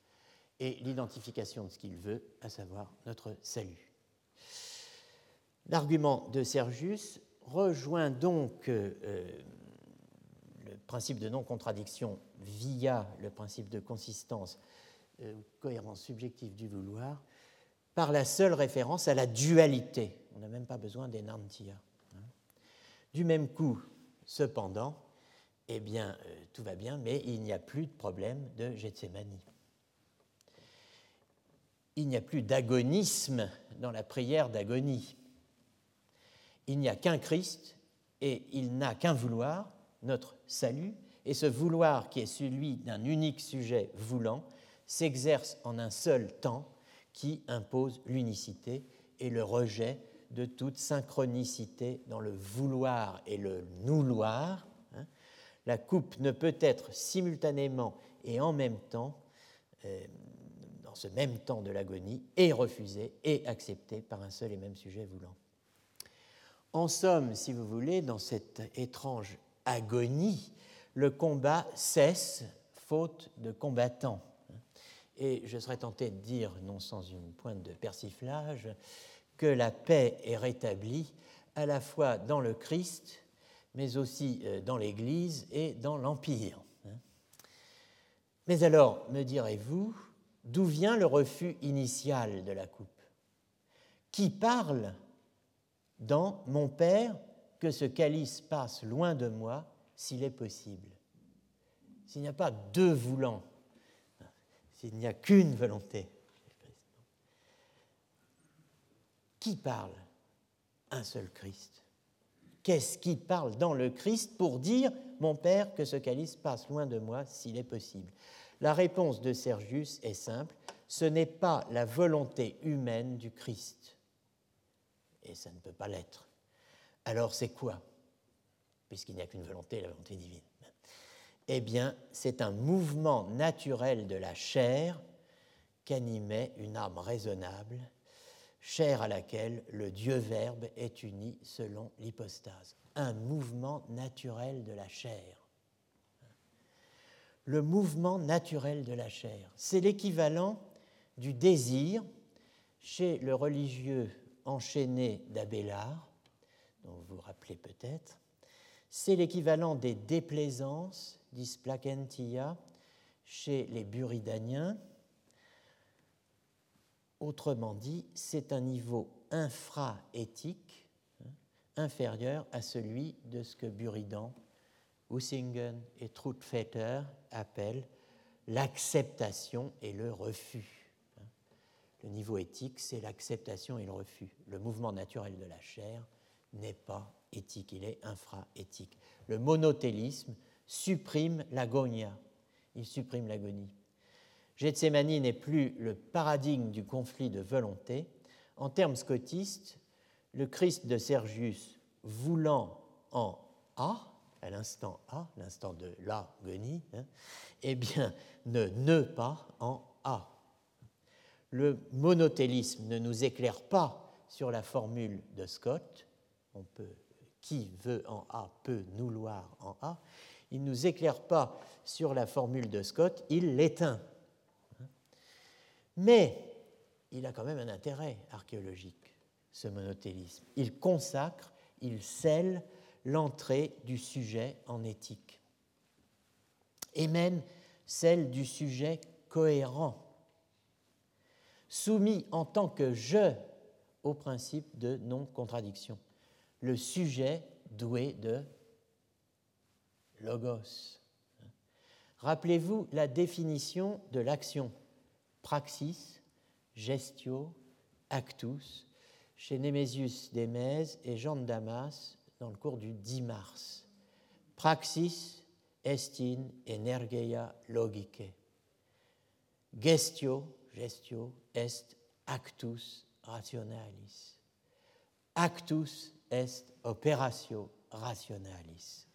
et l'identification de ce qu'il veut, à savoir notre salut. L'argument de Sergius rejoint donc euh, le principe de non-contradiction via le principe de consistance euh, cohérence subjective du vouloir par la seule référence à la dualité. On n'a même pas besoin d'enantia. Du même coup, cependant, eh bien, euh, tout va bien, mais il n'y a plus de problème de Gethsemane. Il n'y a plus d'agonisme dans la prière d'agonie. Il n'y a qu'un Christ et il n'a qu'un vouloir, notre salut, et ce vouloir qui est celui d'un unique sujet voulant s'exerce en un seul temps qui impose l'unicité et le rejet de toute synchronicité dans le vouloir et le nouloir. Hein. La coupe ne peut être simultanément et en même temps, euh, dans ce même temps de l'agonie, et refusée et acceptée par un seul et même sujet voulant. En somme, si vous voulez, dans cette étrange agonie, le combat cesse faute de combattants. Et je serais tenté de dire, non sans une pointe de persiflage, que la paix est rétablie à la fois dans le Christ, mais aussi euh, dans l'Église et dans l'Empire. Mais alors, me direz-vous, d'où vient le refus initial de la coupe? Qui parle dans Mon Père que ce calice passe loin de moi s'il est possible S'il n'y a pas deux voulants, s'il n'y a qu'une volonté, Parle? Un seul Christ. Qu'est-ce qui parle dans le Christ pour dire, mon Père, que ce calice passe loin de moi s'il est possible? La réponse de Sergius est simple, ce n'est pas la volonté humaine du Christ. Et ça ne peut pas l'être. Alors c'est quoi? Puisqu'il n'y a qu'une volonté, la volonté divine. Eh bien, c'est un mouvement naturel de la chair qu'animait une âme raisonnable chair à laquelle le Dieu Verbe est uni selon l'hypostase. Un mouvement naturel de la chair. Le mouvement naturel de la chair, c'est l'équivalent du désir chez le religieux enchaînés d'Abélard, dont vous vous rappelez peut-être. C'est l'équivalent des déplaisances, displacentia, chez les buridaniens. Autrement dit, c'est un niveau infra-éthique hein, inférieur à celui de ce que Buridan, Hussingen et Trutvetter appellent l'acceptation et le refus. Hein. Le niveau éthique, c'est l'acceptation et le refus. Le mouvement naturel de la chair n'est pas éthique, il est infra-éthique. Le monothélisme supprime l'agonia, il supprime l'agonie. Gethsemane n'est plus le paradigme du conflit de volonté. En termes scotistes, le Christ de Sergius voulant en A, à l'instant A, l'instant de l'agonie, hein, eh bien, ne ne pas en A. Le monothélisme ne nous éclaire pas sur la formule de Scott. Qui veut en A peut nous loir en A. Il ne nous éclaire pas sur la formule de Scott, il l'éteint. Mais il a quand même un intérêt archéologique, ce monothélisme. Il consacre, il scelle l'entrée du sujet en éthique. Et même celle du sujet cohérent, soumis en tant que je au principe de non-contradiction. Le sujet doué de logos. Rappelez-vous la définition de l'action praxis, gestio, actus, chez Némésius d'Émèse et Jean de Damas dans le cours du 10 mars. Praxis est in energeia logique. Gestio, gestio, est actus rationalis. Actus est operatio rationalis.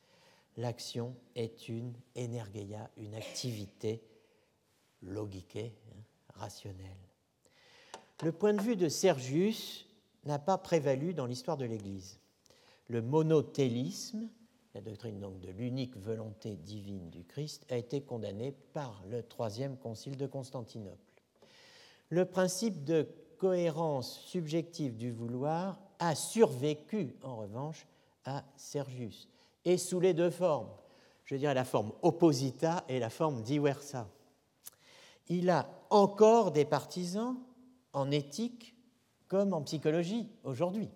L'action est une energeia, une activité logique, hein, rationnelle. Le point de vue de Sergius n'a pas prévalu dans l'histoire de l'Église. Le monothélisme, la doctrine donc de l'unique volonté divine du Christ, a été condamné par le troisième concile de Constantinople. Le principe de cohérence subjective du vouloir a survécu, en revanche, à Sergius, et sous les deux formes. Je dirais la forme opposita et la forme diversa. Il a encore des partisans en éthique comme en psychologie aujourd'hui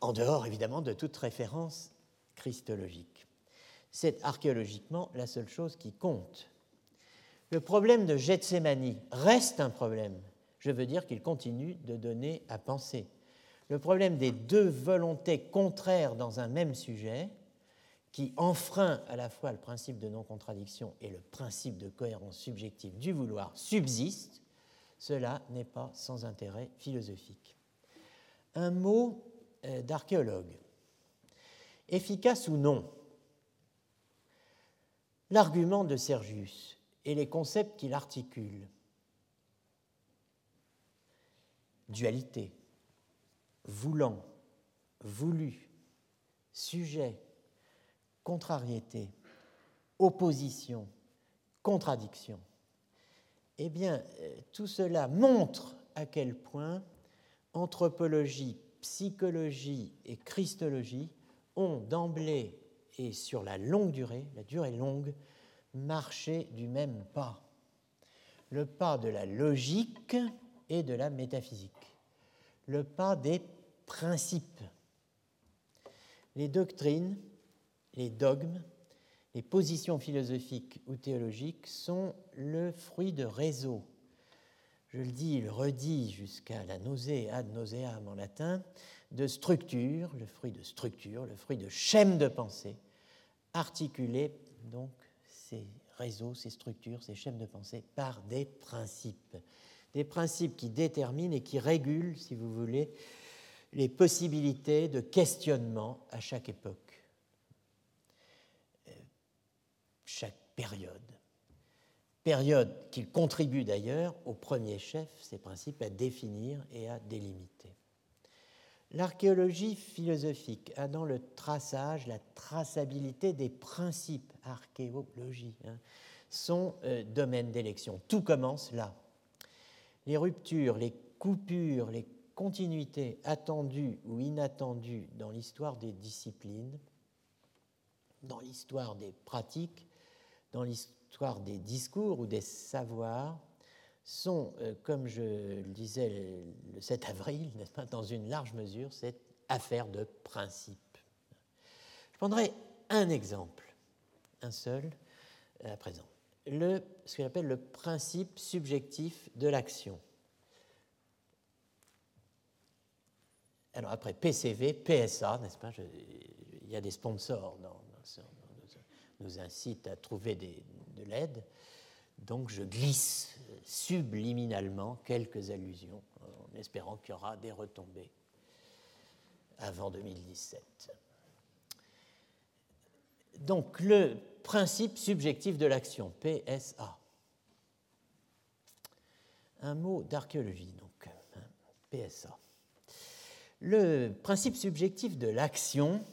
en dehors évidemment de toute référence christologique. C'est archéologiquement la seule chose qui compte. Le problème de Gethsemane reste un problème. Je veux dire qu'il continue de donner à penser. Le problème des deux volontés contraires dans un même sujet, qui enfreint à la fois le principe de non-contradiction et le principe de cohérence subjective du vouloir, subsiste, cela n'est pas sans intérêt philosophique. Un mot euh, d'archéologue. Efficace ou non, l'argument de Sergius et les concepts qu'il articule, dualité, voulant, voulu, sujet, contrariété, opposition, contradiction, eh bien, euh, tout cela montre à quel point anthropologie psychologie et christologie ont d'emblée et sur la longue durée, la durée longue, marché du même pas. Le pas de la logique et de la métaphysique. Le pas des principes. Les doctrines, les dogmes, les positions philosophiques ou théologiques sont le fruit de réseaux je le dis, le redis jusqu'à la nausée, ad nauseam en latin, de structure, le fruit de structure, le fruit de schème de pensée, articulé donc ces réseaux, ces structures, ces schèmes de pensée par des principes. Des principes qui déterminent et qui régulent, si vous voulez, les possibilités de questionnement à chaque époque, euh, chaque période période qu'il contribue d'ailleurs au premier chef, ces principes, à définir et à délimiter. L'archéologie philosophique a dans le traçage la traçabilité des principes, archéologie, hein, son euh, domaine d'élection. Tout commence là. Les ruptures, les coupures, les continuité attendue ou inattendue dans l'histoire des disciplines, dans l'histoire des pratiques, dans l'histoire des discours ou des savoirs, sont, euh, comme je le disais le 7 avril, dans une large mesure, cette affaire de principe. Je prendrai un exemple, un seul euh, à présent, ce que j'appelle le principe subjectif de l'action. Alors après PCV, PSA, n'est-ce pas Il y a des sponsors dans, nous incite à trouver de l'aide. Donc je glisse subliminalement quelques allusions en espérant qu'il y aura des retombées avant 2017. Donc le principe subjectif de l'action, PSA. Un mot d'archéologie, donc, hein, PSA. Le principe subjectif de l'action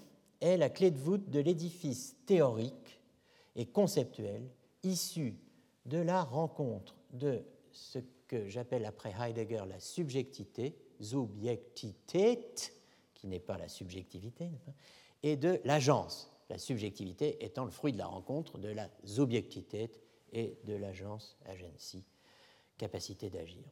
est la clé de voûte de l'édifice théorique et conceptuel issu de la rencontre de ce que j'appelle après Heidegger la subjectivité, Subjektivität, qui n'est pas la subjectivité, et de l'agence, la subjectivité étant le fruit de la rencontre de la Subjektivität et de l'agence agency, capacité d'agir.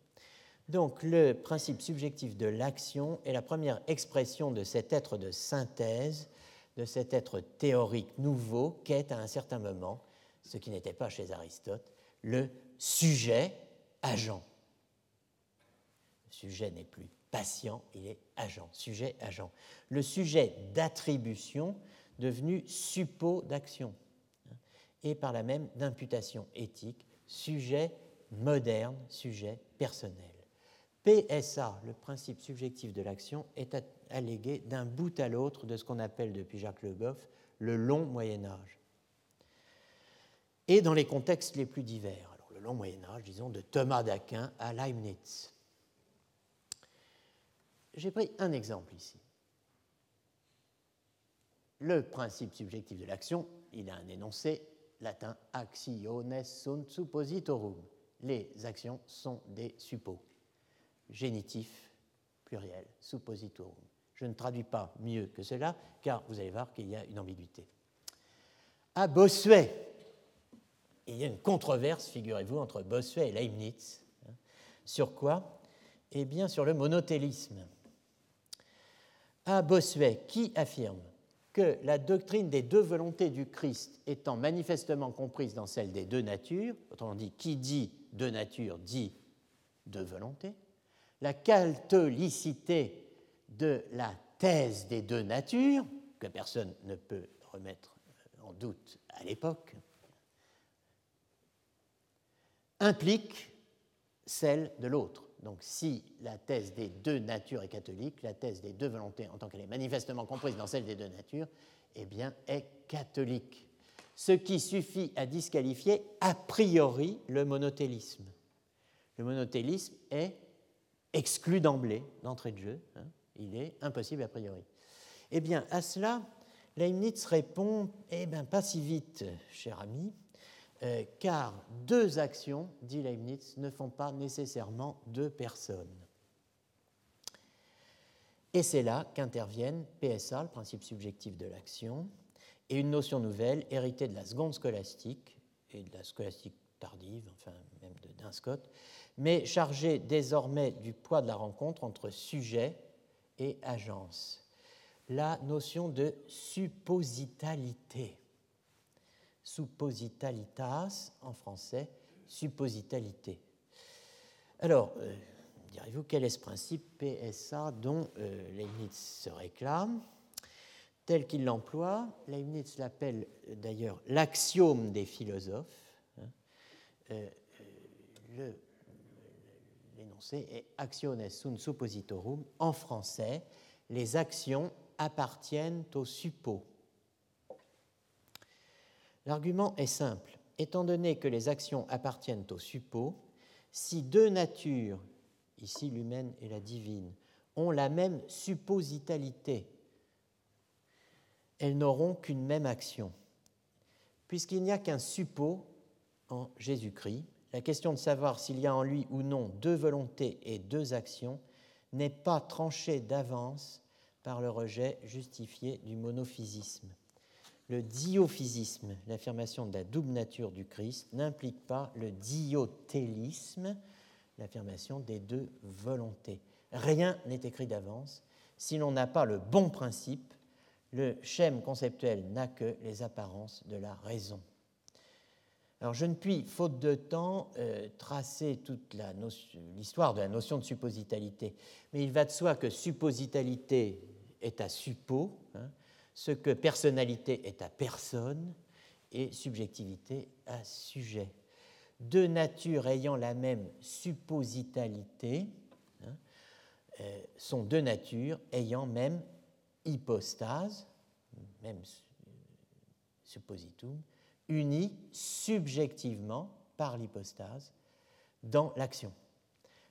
Donc le principe subjectif de l'action est la première expression de cet être de synthèse, de cet être théorique nouveau qu'est à un certain moment, ce qui n'était pas chez Aristote, le sujet agent. Le sujet n'est plus patient, il est agent, sujet agent. Le sujet d'attribution devenu suppôt d'action hein, et par la même d'imputation éthique, sujet moderne, sujet personnel. PSA, le principe subjectif de l'action, est allégué d'un bout à l'autre de ce qu'on appelle depuis Jacques Le Goff le long Moyen Âge. Et dans les contextes les plus divers. Alors, le long Moyen Âge, disons, de Thomas d'Aquin à Leibniz. J'ai pris un exemple ici. Le principe subjectif de l'action, il a un énoncé latin actiones sunt suppositorum. Les actions sont des suppos génitif pluriel, suppositorum. Je ne traduis pas mieux que cela, car vous allez voir qu'il y a une ambiguïté. À Bossuet, il y a une controverse, figurez-vous, entre Bossuet et Leibniz. Sur quoi? Eh bien, sur le monothélisme. À Bossuet, qui affirme que la doctrine des deux volontés du Christ étant manifestement comprise dans celle des deux natures, autrement dit, qui dit deux natures dit deux volontés, la catholicité de la thèse des deux natures, que personne ne peut remettre en doute à l'époque, implique celle de l'autre. Donc si la thèse des deux natures est catholique, la thèse des deux volontés, en tant qu'elle est manifestement comprise dans celle des deux natures, eh bien, est catholique. Ce qui suffit à disqualifier a priori le monothélisme. Le monothélisme est exclu d'emblée, d'entrée de jeu. Hein. il est impossible a priori. Eh bien, à cela, Leibniz répond Eh bien, pas si vite, cher ami, euh, car deux actions, dit Leibniz, ne font pas nécessairement deux personnes. Et c'est là qu'interviennent PSA, le principe subjectif de l'action, et une notion nouvelle héritée de la seconde scolastique et de la scolastique tardive, enfin même de Scott, mais chargé désormais du poids de la rencontre entre sujet et agence. La notion de suppositalité. Suppositalitas en français, suppositalité. Alors, euh, direz-vous, quel est ce principe PSA dont euh, Leibniz se réclame Tel qu'il l'emploie, Leibniz l'appelle euh, d'ailleurs l'axiome des philosophes. Hein, le l'énoncé est actiones sunt suppositorum. En français, les actions appartiennent au suppos. L'argument est simple. Étant donné que les actions appartiennent au suppos, si deux natures, ici l'humaine et la divine, ont la même suppositalité, elles n'auront qu'une même action. Puisqu'il n'y a qu'un suppos en Jésus-Christ, la question de savoir s'il y a en lui ou non deux volontés et deux actions n'est pas tranché d'avance par le rejet justifié du monophysisme. Le diophysisme, l'affirmation de la double nature du Christ, n'implique pas le diotélisme, l'affirmation des deux volontés. Rien n'est écrit d'avance. Si l'on n'a pas le bon principe, le schème conceptuel n'a que les apparences de la raison. Alors je ne puis, faute de temps, euh, tracer toute l'histoire de la notion de suppositalité, mais il va de soi que suppositalité est à suppo, hein, ce que personnalité est à personne, et subjectivité à sujet. Deux natures ayant la même suppositalité hein, euh, sont deux natures ayant même hypostase, même suppositum, unis subjectivement par l'hypostase dans l'action.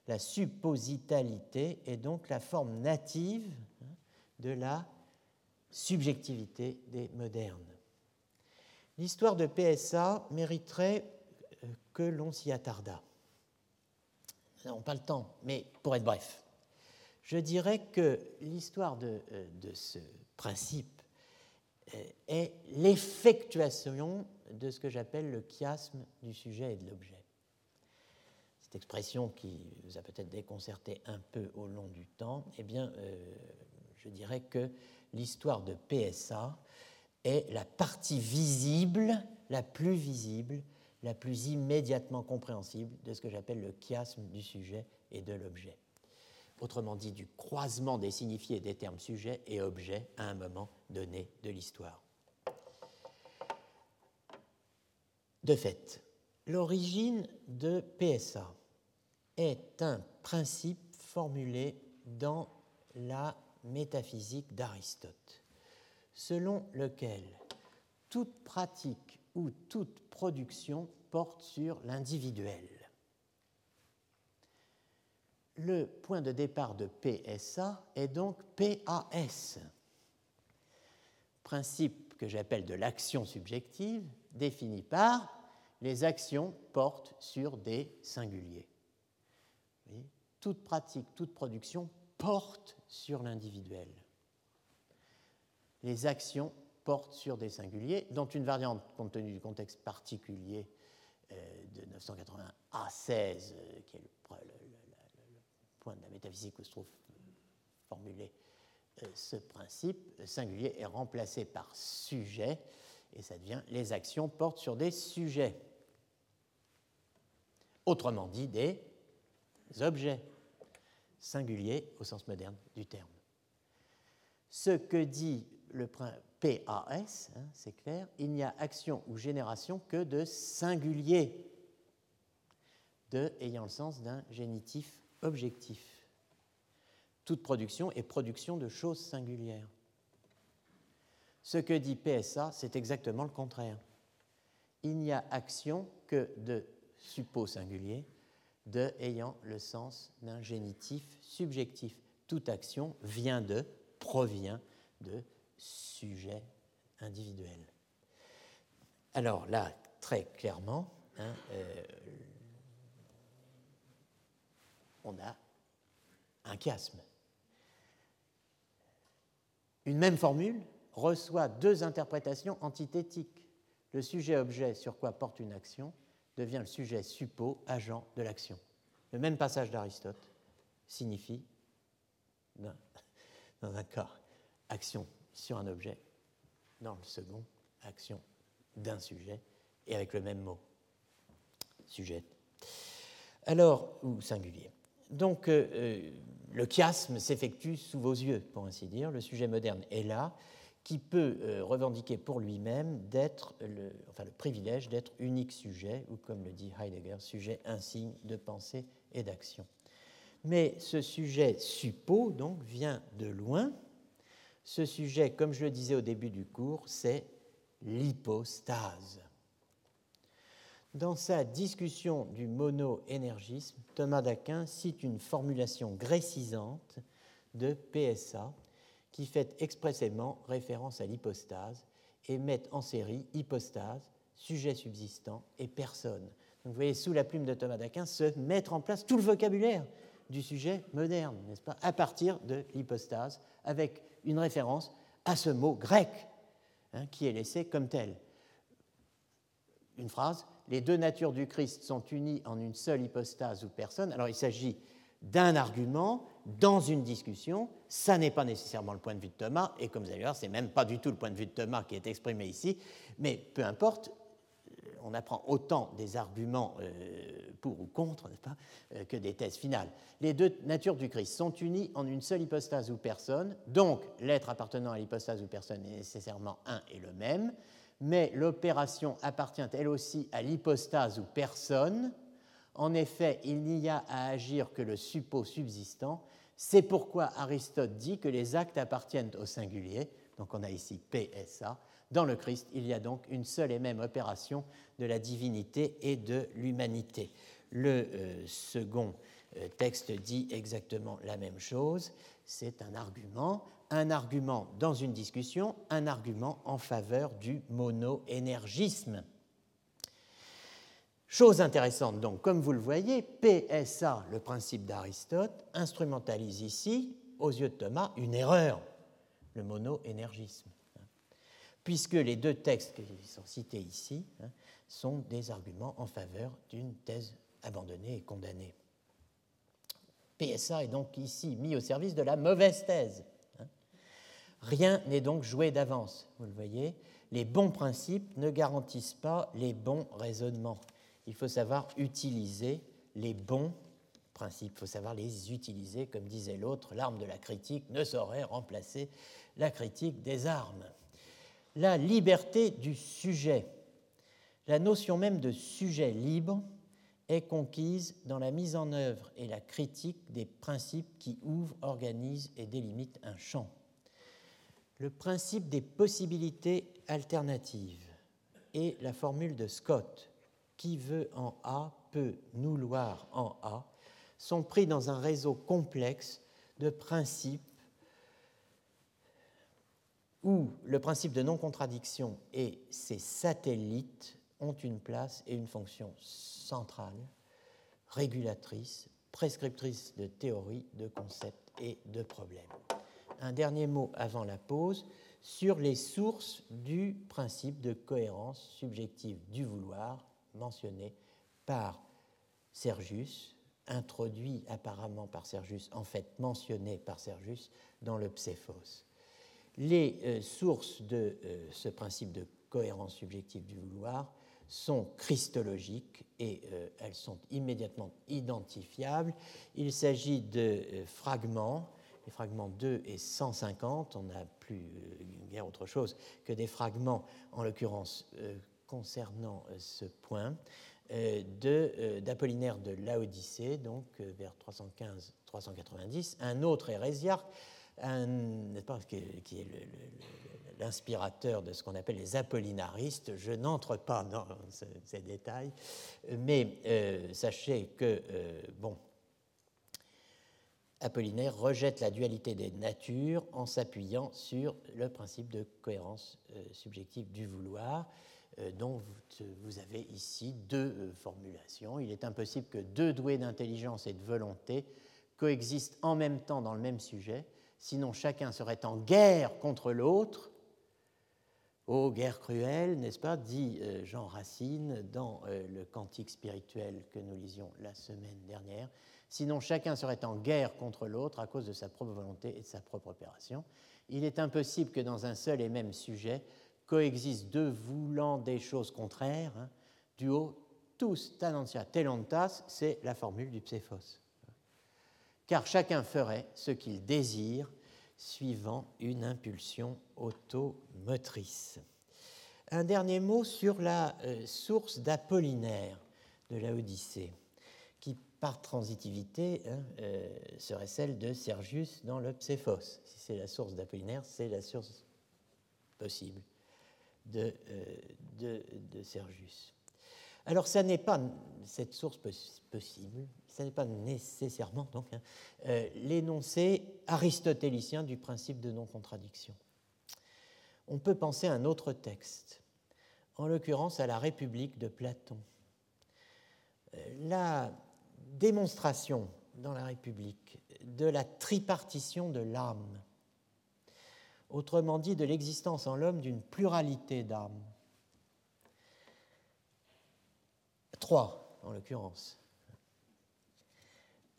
La suppositalité est donc la forme native hein, de la subjectivité des modernes. L'histoire de PSA mériterait euh, que l'on s'y attardât. On n'a pas le temps, mais pour être bref, je dirais que l'histoire de, euh, ce principe euh, est l'effectuation de ce que j'appelle le chiasme du sujet et de l'objet. Cette expression qui vous a peut-être déconcerté un peu au long du temps, eh bien, euh, je dirais que l'histoire de PSA est la partie visible, la plus visible, la plus immédiatement compréhensible de ce que j'appelle le chiasme du sujet et de l'objet. Autrement dit, du croisement des signifiés des termes sujet et objet à un moment donné de l'histoire. De fait, l'origine de PSA est un principe formulé dans la métaphysique d'Aristote, selon lequel toute pratique ou toute production porte sur l'individuel. Le point de départ de PSA est donc PAS, principe que j'appelle de l'action subjective, défini par les actions portent sur des singuliers. toute pratique, toute production porte sur l'individuel. Les actions portent sur des singuliers, dont une variante, compte tenu du contexte particulier euh, de 980 à 16, euh, qui est le, point de la métaphysique où se trouve euh, formulé ce principe, singulier est remplacé par sujet, et ça devient les actions portent sur des sujets. Autrement dit, des objets singuliers au sens moderne du terme. Ce que dit le PAS, hein, c'est clair, il n'y a action ou génération que de singulier, de ayant le sens d'un génitif objectif. Toute production est production de choses singulières. Ce que dit PSA, c'est exactement le contraire. Il n'y a action que de suppos singulier, de ayant le sens d'un génitif subjectif. Toute action vient de, provient de sujet individuel. Alors là, très clairement, hein, euh, on a un chiasme. Une même formule reçoit deux interprétations antithétiques. Le sujet-objet sur quoi porte une action devient le sujet suppo, agent de l'action. Le même passage d'Aristote signifie, dans un cas, action sur un objet, dans le second, action d'un sujet, et avec le même mot, sujet. Alors, ou singulier. Donc, euh, euh, le chiasme s'effectue sous vos yeux, pour ainsi dire. Le sujet moderne est là, qui peut euh, revendiquer pour lui-même d'être le, enfin, le privilège d'être unique sujet, ou comme le dit Heidegger, sujet insigne de pensée et d'action. Mais ce sujet suppo, donc, vient de loin. Ce sujet, comme je le disais au début du cours, c'est l'hypostase. Dans sa discussion du mono-énergisme, Thomas d'Aquin cite une formulation grécisante de PSA qui fait expressément référence à l'hypostase et met en série hypostase, sujet subsistant et personne. Vous voyez sous la plume de Thomas d'Aquin se mettre en place tout le vocabulaire du sujet moderne, n'est-ce pas, à partir de l'hypostase, avec une référence à ce mot grec hein, qui est laissé comme tel. Une phrase, les deux natures du Christ sont unies en une seule hypostase ou personne. Alors il s'agit d'un argument dans une discussion. Ça n'est pas nécessairement le point de vue de Thomas, et comme vous allez voir, ce n'est même pas du tout le point de vue de Thomas qui est exprimé ici, mais peu importe, on apprend autant des arguments euh, pour ou contre, n'est-ce pas, euh, que des thèses finales. Les deux natures du Christ sont unies en une seule hypostase ou personne, donc l'être appartenant à l'hypostase ou personne est nécessairement un et le même, mais l'opération appartient elle aussi à l'hypostase ou personne. En effet, il n'y a à agir que le suppos subsistant. C'est pourquoi Aristote dit que les actes appartiennent au singulier. Donc on a ici PSA. Dans le Christ, il y a donc une seule et même opération de la divinité et de l'humanité. Le euh, second euh, texte dit exactement la même chose. C'est un argument, un argument dans une discussion, un argument en faveur du monoénergisme. Chose intéressante, donc, comme vous le voyez, PSA, le principe d'Aristote, instrumentalise ici, aux yeux de Thomas, une erreur, le monoénergisme puisque les deux textes qui sont cités ici hein, sont des arguments en faveur d'une thèse abandonnée et condamnée. PSA est donc ici mis au service de la mauvaise thèse. Hein. Rien n'est donc joué d'avance, vous le voyez. Les bons principes ne garantissent pas les bons raisonnements. Il faut savoir utiliser les bons principes, il faut savoir les utiliser, comme disait l'autre, l'arme de la critique ne saurait remplacer la critique des armes la liberté du sujet. La notion même de sujet libre est conquise dans la mise en œuvre et la critique des principes qui ouvrent, organisent et délimitent un champ. Le principe des possibilités alternatives et la formule de Scott, qui veut en A peut nous loir en A, sont pris dans un réseau complexe de principes où le principe de non-contradiction et ses satellites ont une place et une fonction centrale, régulatrice, prescriptrice de théories, de concepts et de problèmes. Un dernier mot avant la pause sur les sources du principe de cohérence subjective du vouloir mentionné par Sergius, introduit apparemment par Sergius, en fait mentionné par Sergius dans le Pséphos. Les euh, sources de euh, ce principe de cohérence subjective du vouloir sont christologiques et euh, elles sont immédiatement identifiables. Il s'agit de fragments, les fragments 2 et 150, on n'a plus guère autre chose que des fragments, en l'occurrence concernant ce point, d'Apollinaire de, de Laodicée, donc vers 315-390, un autre hérésiarque qui est l'inspirateur de ce qu'on appelle les apollinaristes. Je n'entre pas dans ces détails, mais euh, sachez que, euh, bon, Apollinaire rejette la dualité des natures en s'appuyant sur le principe de cohérence euh, subjective du vouloir, dont vous avez ici deux formulations. Il est impossible que deux doués d'intelligence et de volonté coexistent en même temps dans le même sujet sinon chacun serait en guerre contre l'autre. Oh, guerre cruelle, n'est-ce pas dit euh, Jean Racine dans euh, le cantique spirituel que nous lisions la semaine dernière. Sinon chacun serait en guerre contre l'autre à cause de sa propre volonté et de sa propre opération. Il est impossible que dans un seul et même sujet coexistent deux voulant des choses contraires. Hein. Duo tous tanentia telontas, c'est la formule du Pséphos car chacun ferait ce qu'il désire suivant une impulsion automotrice. Un dernier mot sur la euh, source d'Apollinaire de la Odyssée, qui par transitivité hein, euh, serait celle de Sergius dans le Pséphos. Si c'est la source d'Apollinaire, c'est la source possible de, euh, de, Sergius. Alors, ça n'est pas cette source possible, ce n'est pas nécessairement donc hein, euh, l'énoncé aristotélicien du principe de non-contradiction. On peut penser à un autre texte, en l'occurrence à la République de Platon. Euh, la démonstration dans la République de la tripartition de l'âme, autrement dit de l'existence en l'homme d'une pluralité d'âmes. Trois, en l'occurrence.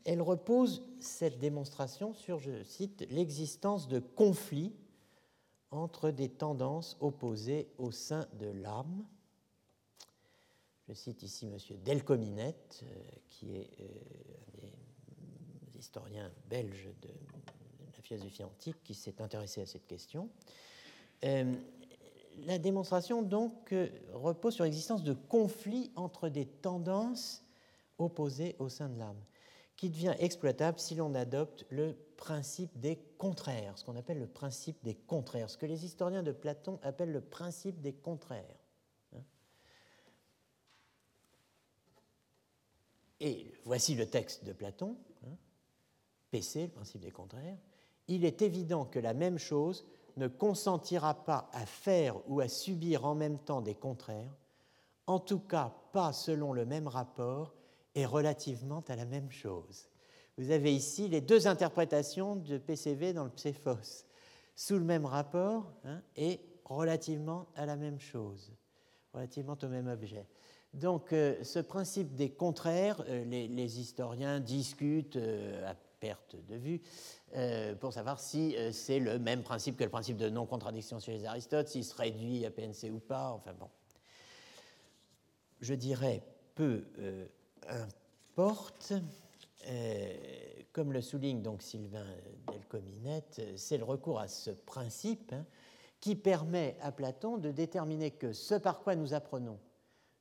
Elle repose cette démonstration sur, je cite, l'existence de conflits entre des tendances opposées au sein de l'âme. Je cite ici M. Delcominette, euh, qui est euh, un des historiens belges de philosophie antique, qui s'est intéressé à cette question. Euh, la démonstration donc repose sur l'existence de conflits entre des tendances opposées au sein de l'âme qui devient exploitable si l'on adopte le principe des contraires, ce qu'on appelle le principe des contraires, ce que les historiens de Platon appellent le principe des contraires. Et voici le texte de Platon, hein. PC, le principe des contraires. Il est évident que la même chose ne consentira pas à faire ou à subir en même temps des contraires, en tout cas pas selon le même rapport et relativement à la même chose. Vous avez ici les deux interprétations de PCV dans le Pséphos, sous le même rapport hein, et relativement à la même chose, relativement au même objet. Donc euh, ce principe des contraires, euh, les, historiens discutent euh, perte de vue pour savoir si c'est le même principe que le principe de non-contradiction chez les Aristotes, s'il se réduit à PNC ou pas, enfin bon. Je dirais peu importe. Euh, comme le souligne donc Sylvain Delcominette, c'est le recours à ce principe hein, qui permet à Platon de déterminer que ce par quoi nous apprenons,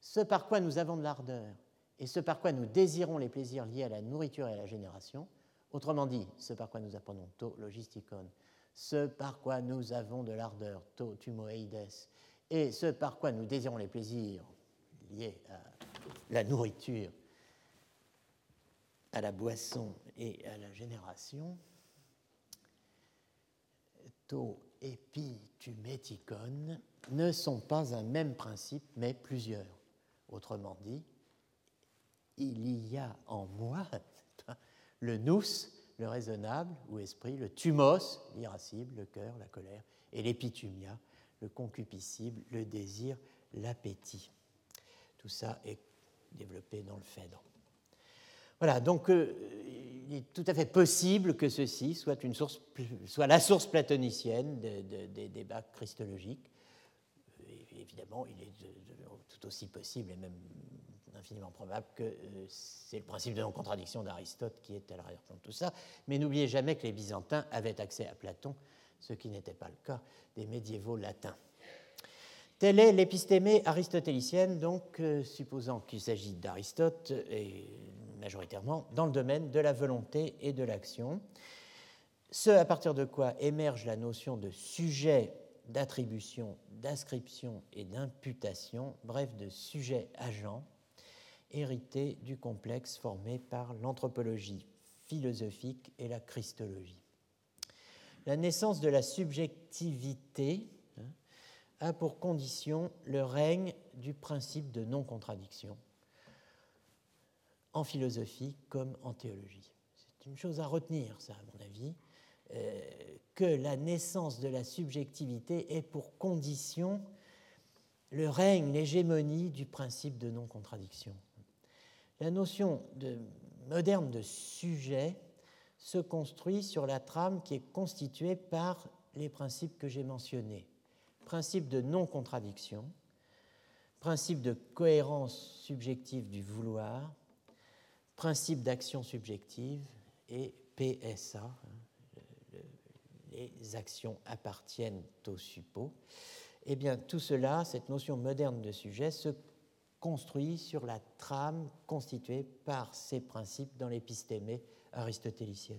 ce par quoi nous avons de l'ardeur et ce par quoi nous désirons les plaisirs liés à la nourriture et à la génération, autrement dit, ce par quoi nous apprenons to logisticon, ce par quoi nous avons de l'ardeur to tumoeides, et ce par quoi nous désirons les plaisirs liés à la nourriture à la boisson et à la génération, to epituméticon ne sont pas un même principe, mais plusieurs. Autrement dit, il y a en moi le nous, le raisonnable ou esprit, le thumos, l'irascible, le cœur, la colère, et l'épitumia, le concupiscible, le désir, l'appétit. Tout ça est développé dans le Phèdre. Voilà, donc euh, il est tout à fait possible que ceci soit, la source platonicienne des débats christologiques. évidemment, il est tout aussi possible et même infiniment probable que euh, c'est le principe de non-contradiction d'Aristote qui est à l'arrière-plan de tout ça. Mais n'oubliez jamais que les Byzantins avaient accès à Platon, ce qui n'était pas le cas des médiévaux latins. Telle est l'épistémée aristotélicienne, donc euh, supposant qu'il s'agit d'Aristote et majoritairement dans le domaine de la volonté et de l'action. Ce à partir de quoi émerge la notion de sujet, d'attribution, d'inscription et d'imputation, bref, de sujet-agent, hérité du complexe formé par l'anthropologie philosophique et la christologie. La naissance de la subjectivité hein, a pour condition le règne du principe de non-contradiction en philosophie comme en théologie. C'est une chose à retenir, ça, à mon avis, euh, que la naissance de la subjectivité est pour condition le règne, l'hégémonie du principe de non-contradiction. La notion de, moderne de sujet se construit sur la trame qui est constituée par les principes que j'ai mentionnés. Principe de non-contradiction, principe de cohérence subjective du vouloir, principe d'action subjective et PSA, les actions appartiennent au suppos. Eh bien, tout cela, cette notion moderne de sujet, se construit sur la trame constituée par ces principes dans l'épistémée aristotélicienne.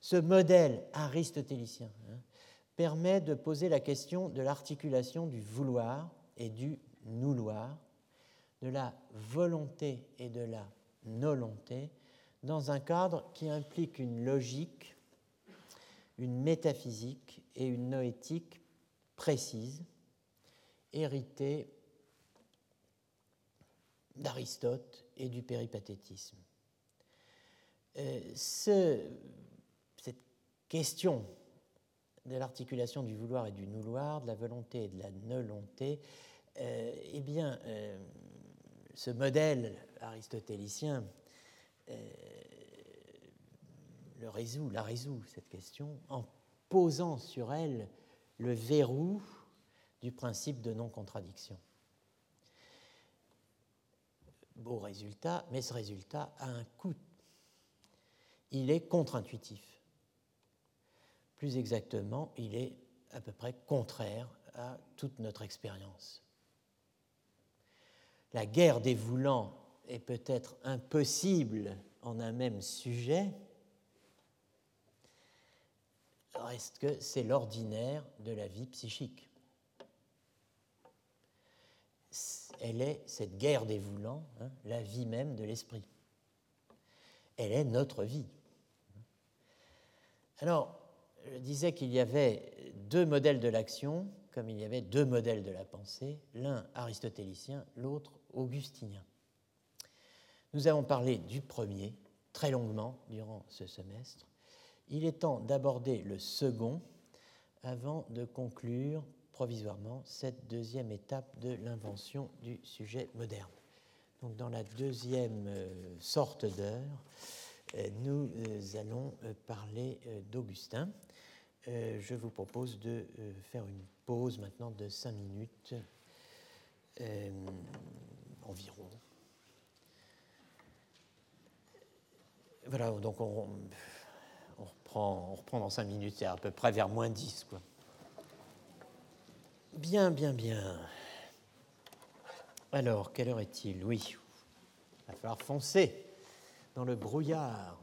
Ce modèle aristotélicien hein, permet de poser la question de l'articulation du vouloir et du nouloir, de la volonté et de la volonté dans un cadre qui implique une logique, une métaphysique et une noétique précise, héritée d'Aristote et du péripathétisme. euh, ce, cette question de l'articulation du vouloir et du nouloir, de la volonté et de la ne-volonté, euh, eh bien, euh, ce modèle aristotélicien le résout, la résout, cette question, en posant sur elle le verrou du principe de non-contradiction. Beau résultat, mais ce résultat a un coût. Il est contre-intuitif. Plus exactement, il est à peu près contraire à toute notre expérience. La guerre des voulants est peut-être impossible en un même sujet, reste que c'est l'ordinaire de la vie psychique. Elle est cette guerre des voulants, hein, la vie même de l'esprit. Elle est notre vie. Alors, je disais qu'il y avait deux modèles de l'action, comme il y avait deux modèles de la pensée, l'un aristotélicien, l'autre augustinien. Nous avons parlé du premier très longuement durant ce semestre. Il est temps d'aborder le second avant de conclure provisoirement cette deuxième étape de l'invention du sujet moderne. Donc dans la deuxième euh, sorte d'heure, euh, nous euh, allons parler d'Augustin. Je vous propose de faire une pause maintenant de cinq minutes environ. Voilà, donc on, reprend, dans cinq minutes, c'est à peu près vers moins 10. Quoi. Bien, bien, bien. Alors, quelle heure est-il? Oui, il va falloir foncer dans le brouillard.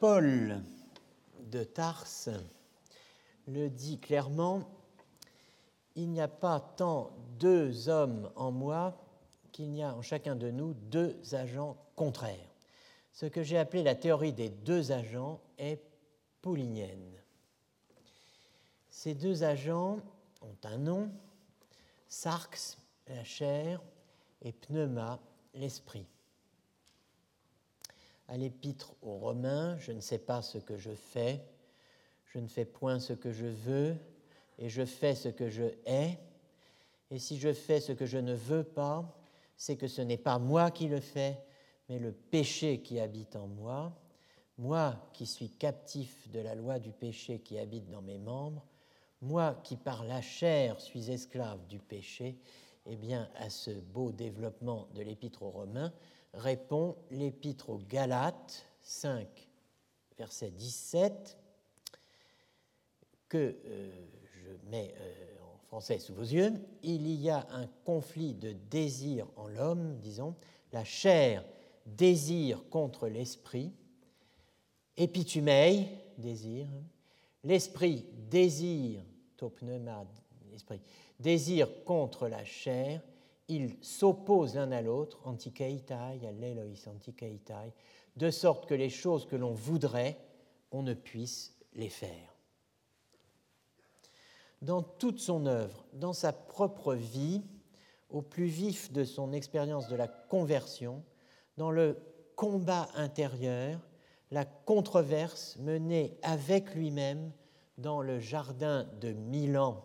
Paul de Tarse le dit clairement, il n'y a pas tant deux hommes en moi qu'il y a en chacun de nous deux agents contraires. Ce que j'ai appelé la théorie des deux agents est paulinienne. Ces deux agents ont un nom, sarx, la chair, et pneuma, l'esprit. À l'épître aux Romains, je ne sais pas ce que je fais, je ne fais point ce que je veux, et je fais ce que je hais, et si je fais ce que je ne veux pas, c'est que ce n'est pas moi qui le fais, mais le péché qui habite en moi, moi qui suis captif de la loi du péché qui habite dans mes membres, moi qui par la chair suis esclave du péché, eh bien à ce beau développement de l'épître aux Romains répond l'épître aux Galates 5, verset 17, que euh, je mets euh, français sous vos yeux, il y a un conflit de désir en l'homme, disons, la chair désire contre l'esprit, épitumei, désir, l'esprit désire, topneuma, l'esprit, désire contre la chair, ils s'opposent l'un à l'autre, antikeitai, allelois antikeitai, de sorte que les choses que l'on voudrait, on ne puisse les faire. Dans toute son œuvre, dans sa propre vie, au plus vif de son expérience de la conversion, dans le combat intérieur, la controverse menée avec lui-même dans le jardin de Milan,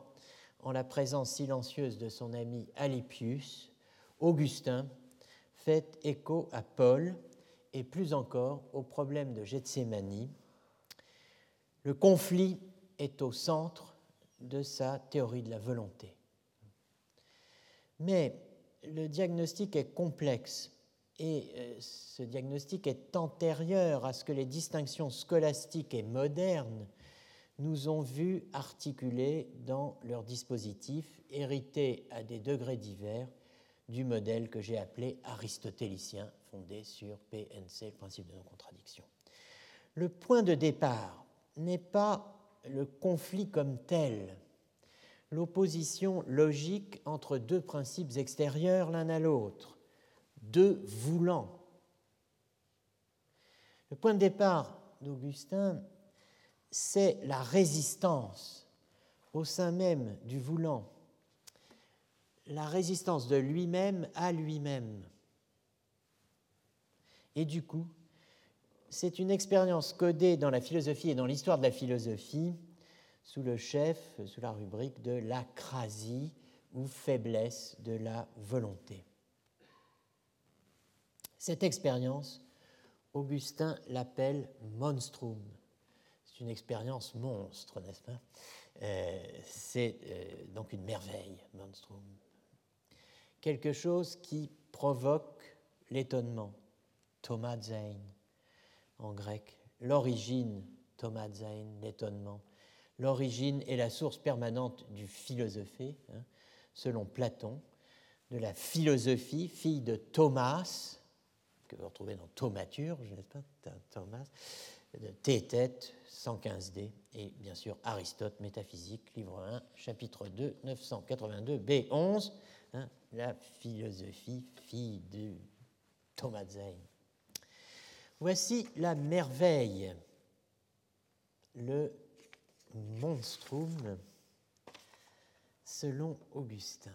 en la présence silencieuse de son ami Alypius, Augustin fait écho à Paul et plus encore au problème de Gethsémanie. Le conflit est au centre de sa théorie de la volonté. Mais le diagnostic est complexe et euh, ce diagnostic est antérieur à ce que les distinctions scolastiques et modernes nous ont vu articuler dans leur dispositif, hérité à des degrés divers du modèle que j'ai appelé aristotélicien, fondé sur PNC, le principe de non-contradiction. Le point de départ n'est pas le conflit comme tel, l'opposition logique entre deux principes extérieurs l'un à l'autre, deux voulants. Le point de départ d'Augustin, c'est la résistance au sein même du voulant. la résistance de lui-même à lui-même. Et du coup, c'est une expérience codée dans la philosophie et dans l'histoire de la philosophie sous le chef, sous la rubrique de l'acrasie ou faiblesse de la volonté. Cette expérience, Augustin l'appelle monstrum. C'est une expérience monstre, n'est-ce pas? Euh, C'est euh, donc une merveille, monstrum. Quelque chose qui provoque l'étonnement, Zain en grec, l'origine, Zain, l'étonnement. L'origine est la source permanente du philosophé, hein, selon Platon, de la philosophie, fille de Thomas, que vous retrouvez dans Thaumaturge, n'est-ce pas Thomas, de Thétète, 115d, et bien sûr Aristote, Métaphysique, livre 1, chapitre 2, 982, B11, hein, la philosophie, fille de Thomas Zayn. Voici la merveille, le monstrum, selon Augustin.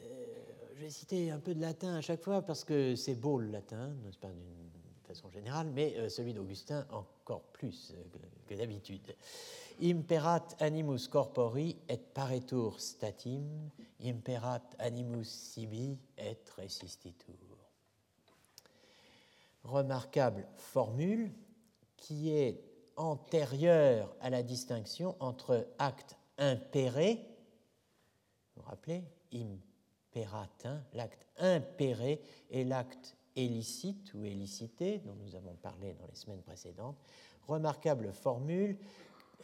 Euh, vais citer un peu de latin à chaque fois parce que c'est beau le latin, n'est-ce d'une façon générale, mais euh, celui d'Augustin encore plus euh, que, d'habitude. Imperat animus corpori et paretur statim, imperat animus sibi et resistitur. Remarquable formule qui est antérieure à la distinction entre acte impéré, vous vous rappelez, l'acte impéré et l'acte illicite ou élicité, dont nous avons parlé dans les semaines précédentes. Remarquable formule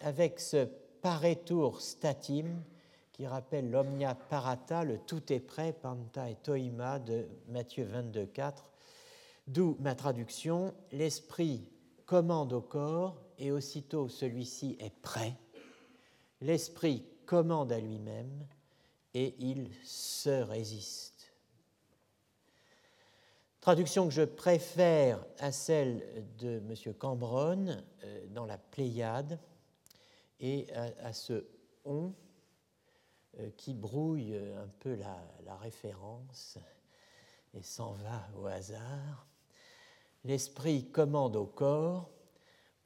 avec ce paretour statim qui rappelle l'omnia parata, le tout est prêt, panta et toima de Matthieu 22, 4, d'où ma traduction l'esprit commande au corps et aussitôt celui-ci est prêt. L'esprit commande à lui-même et il se résiste. Traduction que je préfère à celle de M. Cambronne euh, dans la Pléiade et à, ce on euh, qui brouille un peu la, la référence et s'en va au hasard. L'esprit commande au corps,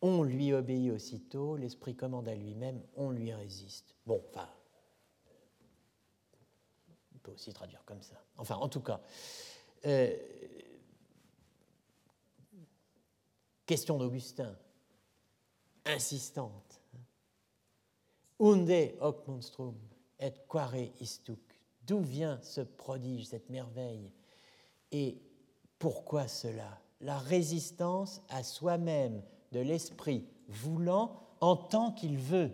on lui obéit aussitôt, l'esprit commande à lui-même, on lui résiste. Bon, enfin, peut aussi traduire comme ça. Enfin, en tout cas, euh, question d'Augustin, insistante. Unde hoc monstrum et quare istuc? D'où vient ce prodige, cette merveille? Et pourquoi cela? La résistance à soi-même de l'esprit voulant en tant qu'il veut.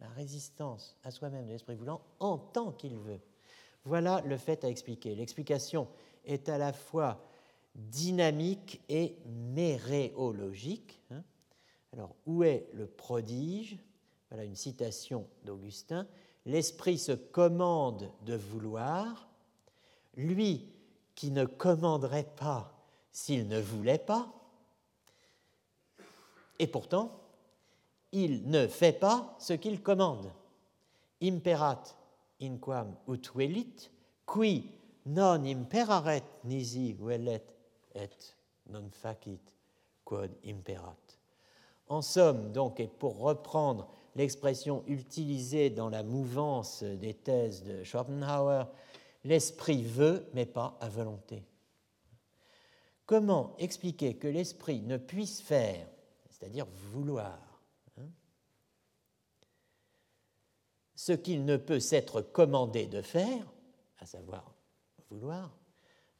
la résistance à soi-même de l'esprit voulant en tant qu'il veut. Voilà le fait à expliquer. L'explication est à la fois dynamique et méréologique. Hein. Alors, où est le prodige? Voilà une citation d'Augustin. L'esprit se commande de vouloir. Lui qui ne commanderait pas s'il ne voulait pas. Et pourtant, il ne fait pas ce qu'il commande. Imperat inquam ut velit, qui non imperaret nisi velet et non facit quod imperat. En somme, donc, et pour reprendre l'expression utilisée dans la mouvance des thèses de Schopenhauer, l'esprit veut, mais pas à volonté. Comment expliquer que l'esprit ne puisse faire, c'est-à-dire vouloir, ce qu'il ne peut s'être commandé de faire, à savoir vouloir,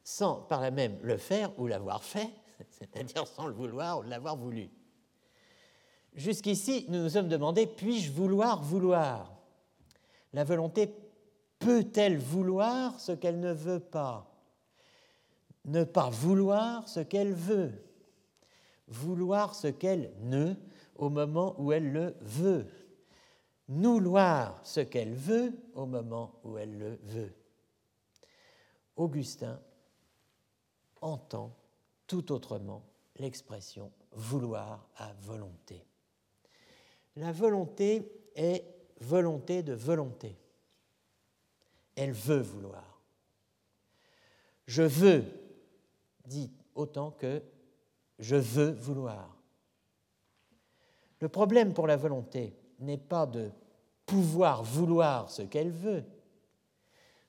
sans par là même le faire ou l'avoir fait, (laughs) c'est-à-dire sans le vouloir ou l'avoir voulu. Jusqu'ici, nous nous sommes demandé, puis-je vouloir vouloir? La volonté peut-elle vouloir ce qu'elle ne veut pas? Ne pas vouloir ce qu'elle veut. Vouloir ce qu'elle ne au moment où elle le veut vouloir ce qu'elle veut au moment où elle le veut. Augustin entend tout autrement l'expression vouloir à volonté. La volonté est volonté de volonté. Elle veut vouloir. Je veux dit autant que je veux vouloir. Le problème pour la volonté n'est pas de pouvoir vouloir ce qu'elle veut.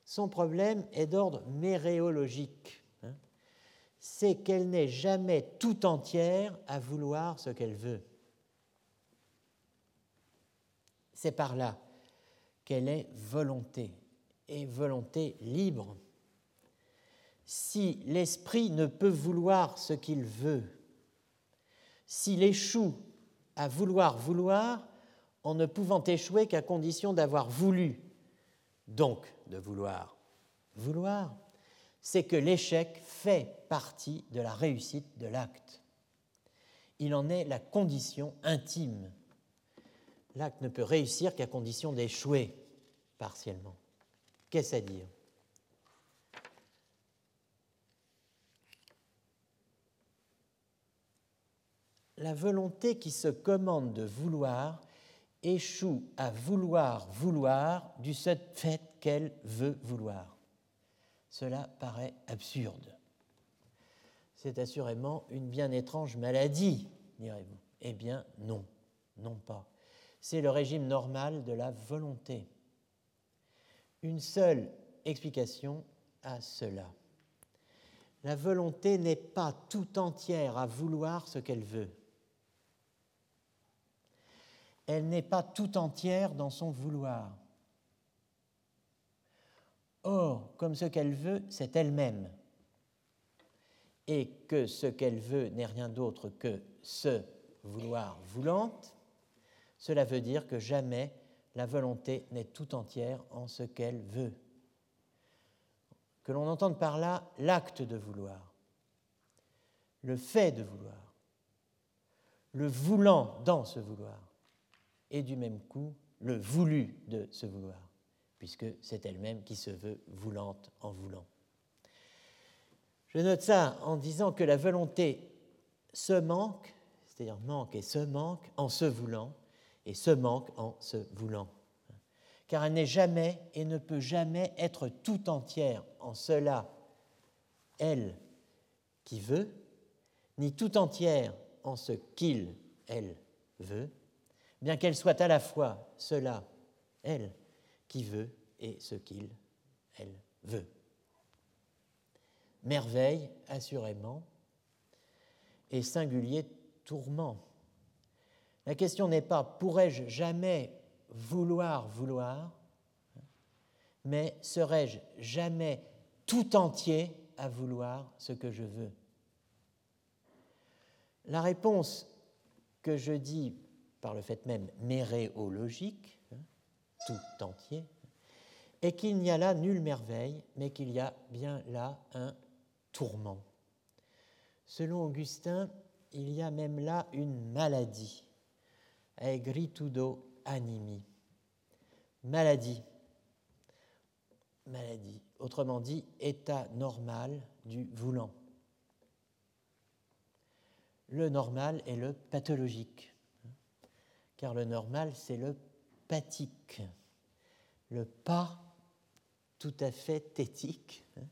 Son problème est d'ordre méréologique. Hein. C'est qu'elle n'est jamais tout entière à vouloir ce qu'elle veut. C'est par là qu'elle est volonté, et volonté libre. Si l'esprit ne peut vouloir ce qu'il veut, s'il échoue à vouloir vouloir, en ne pouvant échouer qu'à condition d'avoir voulu, donc de vouloir vouloir, c'est que l'échec fait partie de la réussite de l'acte. Il en est la condition intime. L'acte ne peut réussir qu'à condition d'échouer partiellement. Qu'est-ce à dire? La volonté qui se commande de vouloir échoue à vouloir vouloir du seul fait qu'elle veut vouloir. Cela paraît absurde. C'est assurément une bien étrange maladie, direz-vous. Eh bien non, non pas. C'est le régime normal de la volonté. Une seule explication à cela. La volonté n'est pas tout entière à vouloir ce qu'elle veut elle n'est pas tout entière dans son vouloir. Or, comme ce qu'elle veut, c'est elle-même, et que ce qu'elle veut n'est rien d'autre que ce vouloir voulante, cela veut dire que jamais la volonté n'est tout entière en ce qu'elle veut. Que l'on entende par là l'acte de vouloir, le fait de vouloir, le voulant dans ce vouloir et du même coup le voulu de ce vouloir, puisque c'est elle-même qui se veut voulante en voulant. Je note ça en disant que la volonté se manque, c'est-à-dire manque et se manque en se voulant, et se manque en se voulant. Car elle n'est jamais et ne peut jamais être tout entière en cela, elle qui veut, ni tout entière en ce qu'il, elle veut, bien qu'elle soit à la fois cela, elle, qui veut, et ce qu'il, elle, veut. Merveille, assurément, et singulier tourment. La question n'est pas pourrais-je jamais vouloir vouloir, mais serais-je jamais tout entier à vouloir ce que je veux? La réponse que je dis par le fait même méréologique, hein, tout entier, et qu'il n'y a là nulle merveille, mais qu'il y a bien là un tourment. Selon Augustin, il y a même là une maladie, aigritudo animi, maladie, maladie, autrement dit, état normal du voulant. Le normal est le pathologique le normal, c'est le pathique, le pas tout à fait thétique, hein.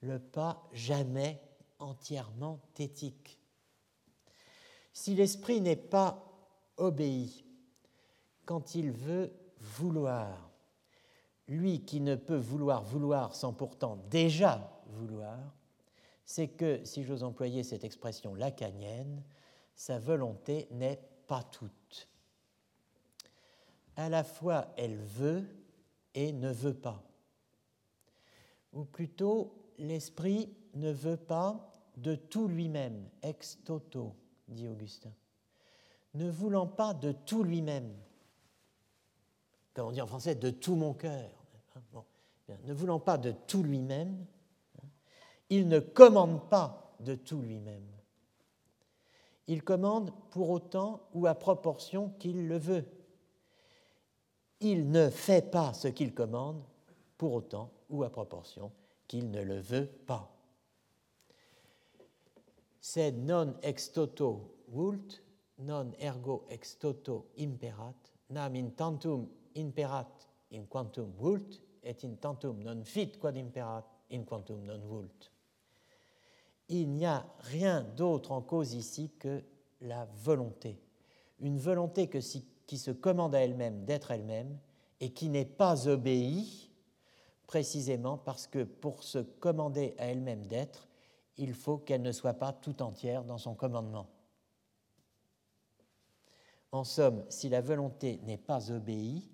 le pas jamais entièrement thétique. Si l'esprit n'est pas obéi quand il veut vouloir, lui qui ne peut vouloir vouloir sans pourtant déjà vouloir, c'est que, si j'ose employer cette expression lacanienne, sa volonté n'est pas toute à la fois elle veut et ne veut pas. Ou plutôt, l'esprit ne veut pas de tout lui-même, ex toto, dit Augustin. Ne voulant pas de tout lui-même, comme on dit en français, de tout mon cœur, ne voulant pas de tout lui-même, il ne commande pas de tout lui-même. Il commande pour autant ou à proportion qu'il le veut il ne fait pas ce qu'il commande pour autant ou à proportion qu'il ne le veut pas. C'est non ex toto vult, non ergo ex toto imperat, nam in tantum imperat in quantum vult, et in tantum non fit quod imperat in quantum non vult. Il n'y a rien d'autre en cause ici que la volonté. Une volonté que qui se commande à elle-même d'être elle-même et qui n'est pas obéie précisément parce que pour se commander à elle-même d'être, il faut qu'elle ne soit pas tout entière dans son commandement. En somme, si la volonté n'est pas obéie,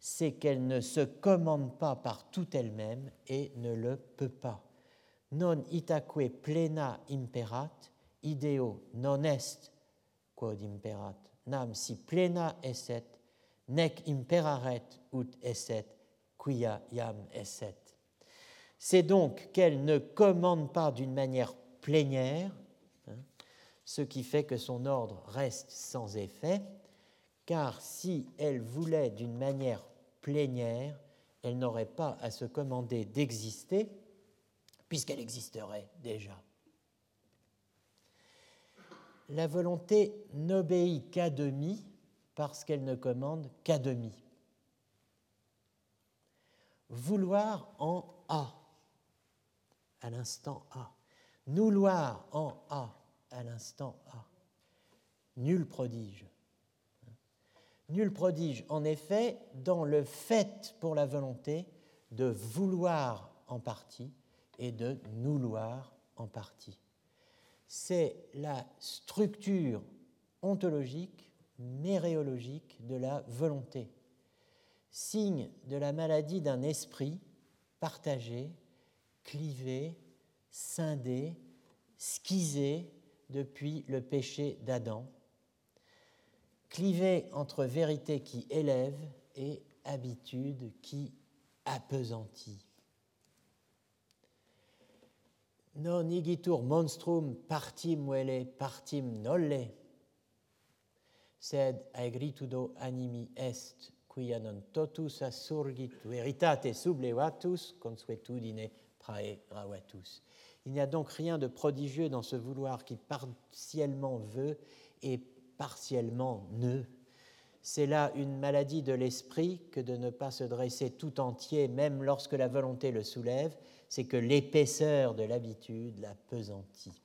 c'est qu'elle ne se commande pas par toute elle-même et ne le peut pas. Non itaque plena imperat, ideo non est quod imperat, nam si plena esset, nec imperaret ut esset, quia esset. C'est donc qu'elle ne commande pas d'une manière plénière, hein, ce qui fait que son ordre reste sans effet, car si elle voulait d'une manière plénière, elle n'aurait pas à se commander d'exister, puisqu'elle existerait déjà. La volonté n'obéit qu'à demi parce qu'elle ne commande qu'à demi. Vouloir en A, à l'instant A. Nouloir en A, à l'instant A. Nul prodige. Nul prodige, en effet, dans le fait pour la volonté de vouloir en partie et de nouloir en partie. C'est la structure ontologique, méréologique de la volonté, signe de la maladie d'un esprit partagé, clivé, scindé, schisé depuis le péché d'Adam clivé entre vérité qui élève et habitude qui appesantit. Non igitur monstrum partim vele partim nolle, sed aegritudo animi est, quia non totus assurgit veritate sublevatus, consuetudine prae gravatus. Il n'y a donc rien de prodigieux dans ce vouloir qui partiellement veut et partiellement nœud. C'est là une maladie de l'esprit que de ne pas se dresser tout entier, même lorsque la volonté le soulève, c'est que l'épaisseur de l'habitude la pesantit.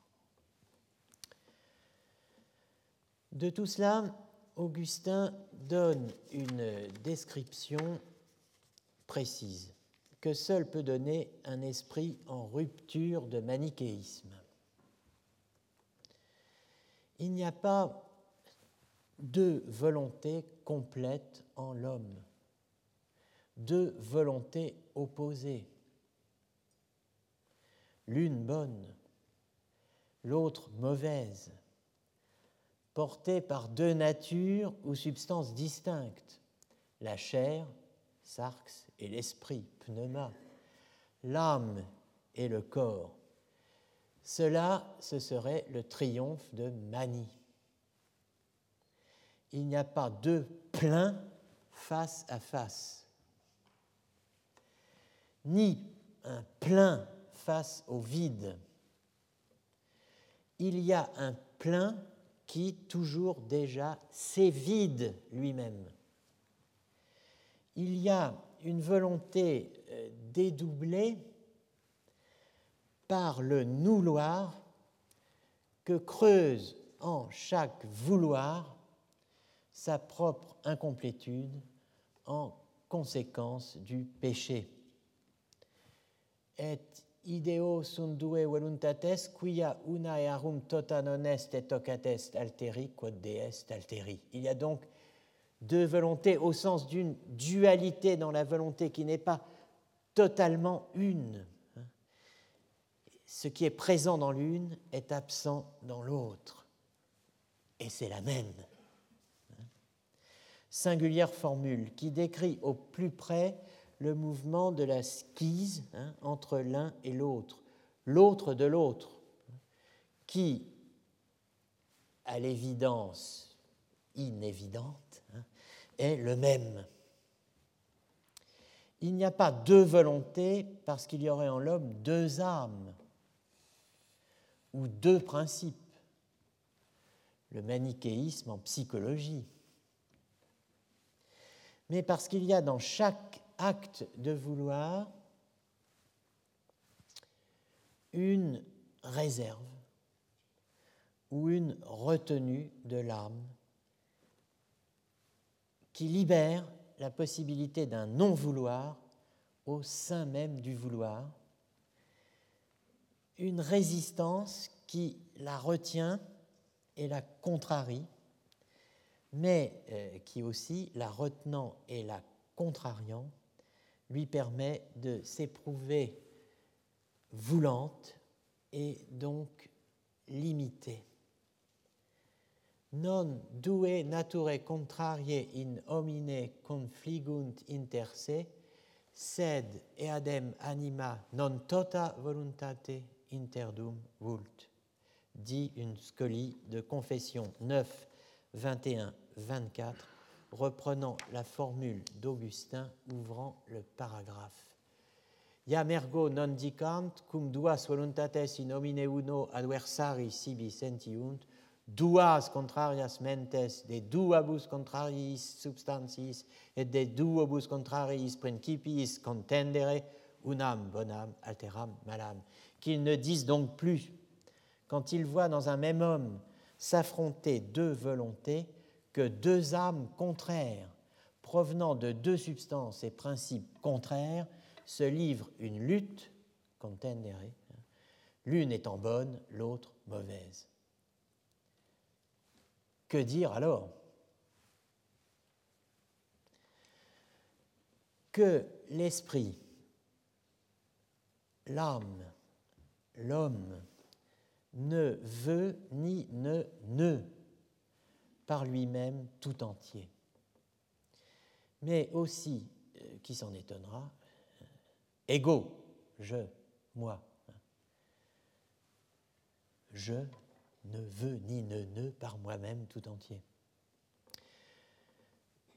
De tout cela, Augustin donne une description précise que seul peut donner un esprit en rupture de manichéisme. Il n'y a pas deux volontés complètes en l'homme, deux volontés opposées, l'une bonne, l'autre mauvaise, portées par deux natures ou substances distinctes, la chair, sarx, et l'esprit, pneuma, l'âme et le corps. Cela, ce serait le triomphe de Mani il n'y a pas deux pleins face à face, ni un plein face au vide. Il y a un plein qui toujours déjà s'évide lui-même. Il y a une volonté euh, dédoublée par le nouloir que creuse en chaque vouloir sa propre incomplétude en conséquence du péché. Ideo sunt due voluntates quia una earum tota non est et tocat est alteri quod de est alteri. Il y a donc deux volontés au sens d'une dualité dans la volonté qui n'est pas totalement une. Ce qui est présent dans l'une est absent dans l'autre. Et c'est la même singulière formule qui décrit au plus près le mouvement de la skise hein, entre l'un et l'autre, l'autre de l'autre, qui, à l'évidence inévidente, hein, est le même. Il n'y a pas deux volontés parce qu'il y aurait en l'homme deux âmes ou deux principes. le manichéisme en psychologie, mais parce qu'il y a dans chaque acte de vouloir une réserve ou une retenue de l'âme qui libère la possibilité d'un non-vouloir au sein même du vouloir, une résistance qui la retient et la contrarie, mais euh, qui aussi, la retenant et la contrariant, lui permet de s'éprouver voulante et donc limitée. Non due nature contrarie in homine confligunt inter se, sed eadem anima non tota voluntate interdum vult, dit une scolie de Confession 9, 21, 24, reprenant la formule d'Augustin ouvrant le paragraphe. Iam ergo non dicant cum duas voluntates in homine uno adversari sibi sentiunt, duas contrarias mentes de duabus contrariis substantiis et de duobus contrariis principiis contendere unam bonam alteram malam. Qu'ils ne disent donc plus, quand ils voient dans un même homme s'affronter deux volontés, que deux âmes contraires, provenant de deux substances et principes contraires, se livrent une lutte, l'une étant bonne, l'autre mauvaise. Que dire alors? Que l'esprit, l'âme, l'homme ne veut ni ne ne par lui-même tout entier. Mais aussi, euh, qui s'en étonnera, ego, je, moi. Je ne veux ni ne ne par moi-même tout entier.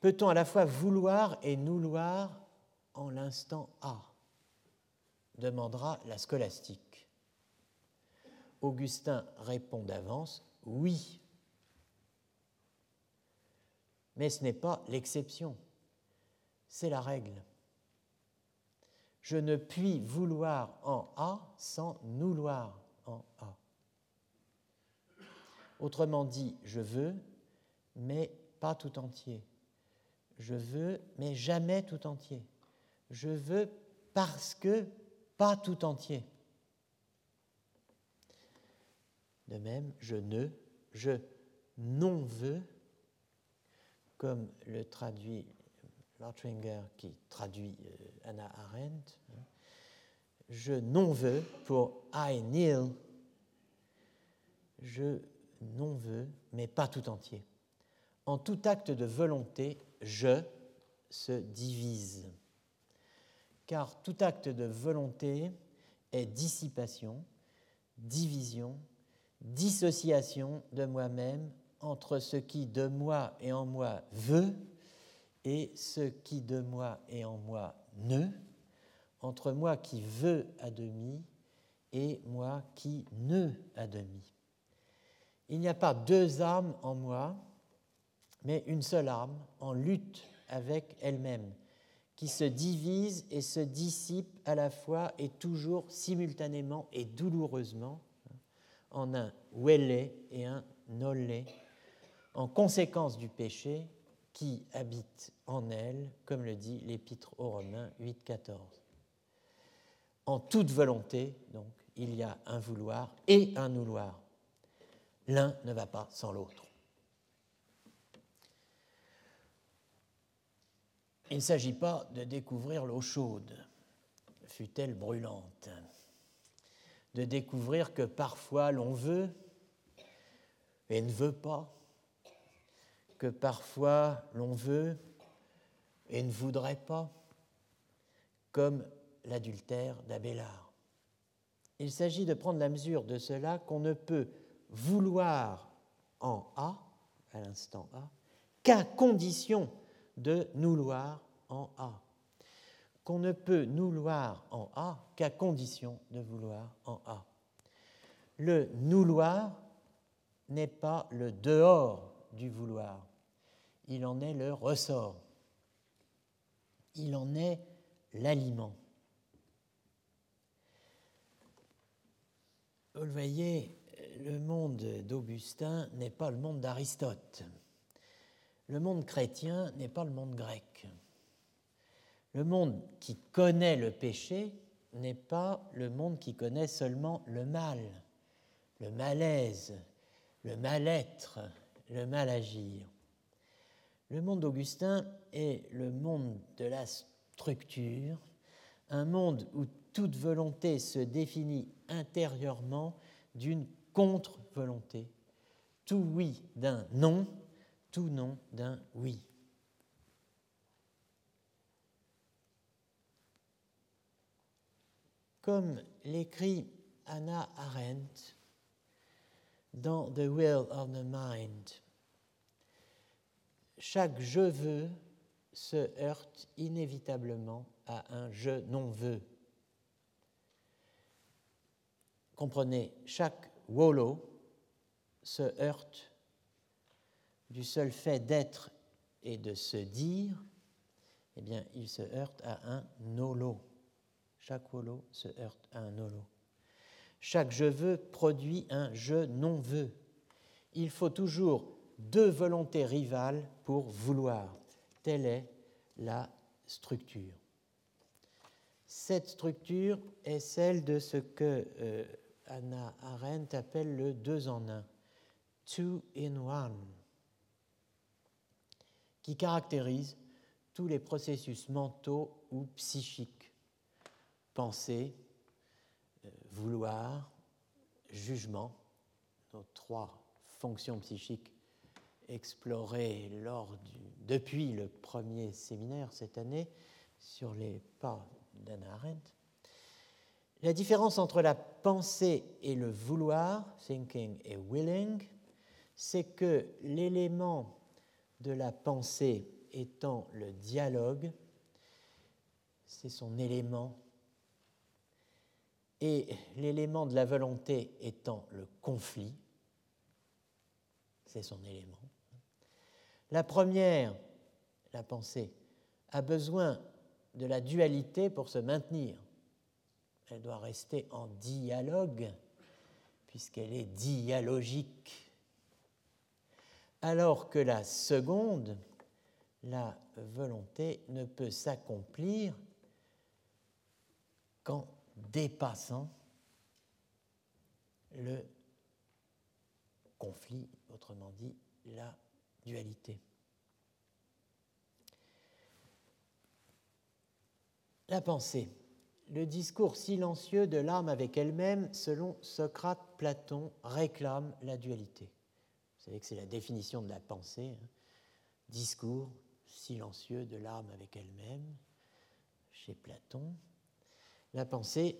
Peut-on à la fois vouloir et nouloir en l'instant A demandera la scolastique. Augustin répond d'avance oui. Mais ce n'est pas l'exception, c'est la règle. Je ne puis vouloir en A sans nouloir en A. Autrement dit, je veux, mais pas tout entier. Je veux, mais jamais tout entier. Je veux parce que pas tout entier. De même, je ne, je non veux, comme le traduit Lortwinger qui traduit euh, Anna Arendt. Je non veux pour I nil, je non veux, mais pas tout entier. En tout acte de volonté, je se divise. Car tout acte de volonté est dissipation, division, dissociation de moi-même entre ce qui de moi et en moi veut et ce qui de moi et en moi ne, entre moi qui veux à demi et moi qui ne à demi. Il n'y a pas deux âmes en moi, mais une seule âme en lutte avec elle-même, qui se divise et se dissipe à la fois et toujours simultanément et douloureusement en un welle et un nolle, en conséquence du péché qui habite en elle, comme le dit l'Épître aux Romains 8.14. En toute volonté, donc, il y a un vouloir et un nouloir. L'un ne va pas sans l'autre. Il ne s'agit pas de découvrir l'eau chaude, fut-elle brûlante, de découvrir que parfois l'on veut et ne veut pas, que parfois l'on veut et ne voudrait pas, comme l'adultère d'Abélard. Il s'agit de prendre la mesure de cela qu'on ne peut vouloir en A, à l'instant A, qu'à condition de nouloir en A. Qu'on ne peut nouloir en A qu'à condition de vouloir en A. Le nouloir, n'est pas le dehors du vouloir, il en est le ressort, il en est l'aliment. Vous le voyez, le monde d'Augustin n'est pas le monde d'Aristote. Le monde chrétien n'est pas le monde grec. Le monde qui connaît le péché n'est pas le monde qui connaît seulement le mal, le malaise, le mal-être, le mal-agir. Le monde d'Augustin est le monde de la structure, un monde où toute volonté se définit intérieurement d'une contre-volonté, tout oui d'un non, tout non d'un oui. Comme l'écrit Anna Arendt dans The Will of the Mind, chaque je veux se heurte inévitablement à un je non veux. Comprenez, chaque wolo se heurte du seul fait d'être et de se dire, eh bien, il se heurte à un nolo. Chaque wolo se heurte à un nolo. Chaque je veux produit un je non veux. Il faut toujours deux volontés rivales pour vouloir. Telle est la structure. Cette structure est celle de ce que euh, Anna Arendt appelle le deux en un, two in one, qui caractérise tous les processus mentaux ou psychiques, penser, euh, vouloir, jugement, nos trois fonctions psychiques explorées lors depuis le premier séminaire cette année sur les pas d'Anna Arendt. La différence entre la pensée et le vouloir, thinking et willing, c'est que l'élément de la pensée étant le dialogue, c'est son élément, et l'élément de la volonté étant le conflit, c'est son élément. La première, la pensée, a besoin de la dualité pour se maintenir elle doit rester en dialogue, puisqu'elle est dialogique. Alors que la seconde, la volonté, ne peut s'accomplir qu'en dépassant le conflit, autrement dit la La pensée le discours silencieux de l'âme avec elle-même, selon Socrate, Platon, réclame la dualité. Vous savez que c'est la définition de la pensée. Hein. Discours silencieux de l'âme avec elle-même, chez Platon. La pensée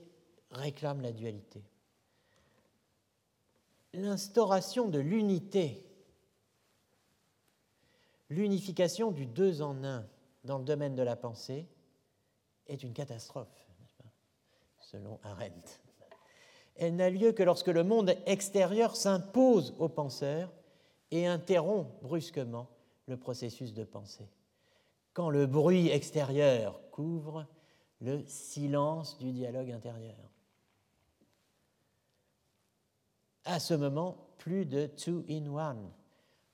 réclame la dualité. L'instauration de l'unité, l'unification du deux en un dans le domaine de la pensée est une catastrophe selon Arendt. Elle n'a lieu que lorsque le monde extérieur s'impose au penseur et interrompt brusquement le processus de pensée. Quand le bruit extérieur couvre le silence du dialogue intérieur. À ce moment, plus de two in one.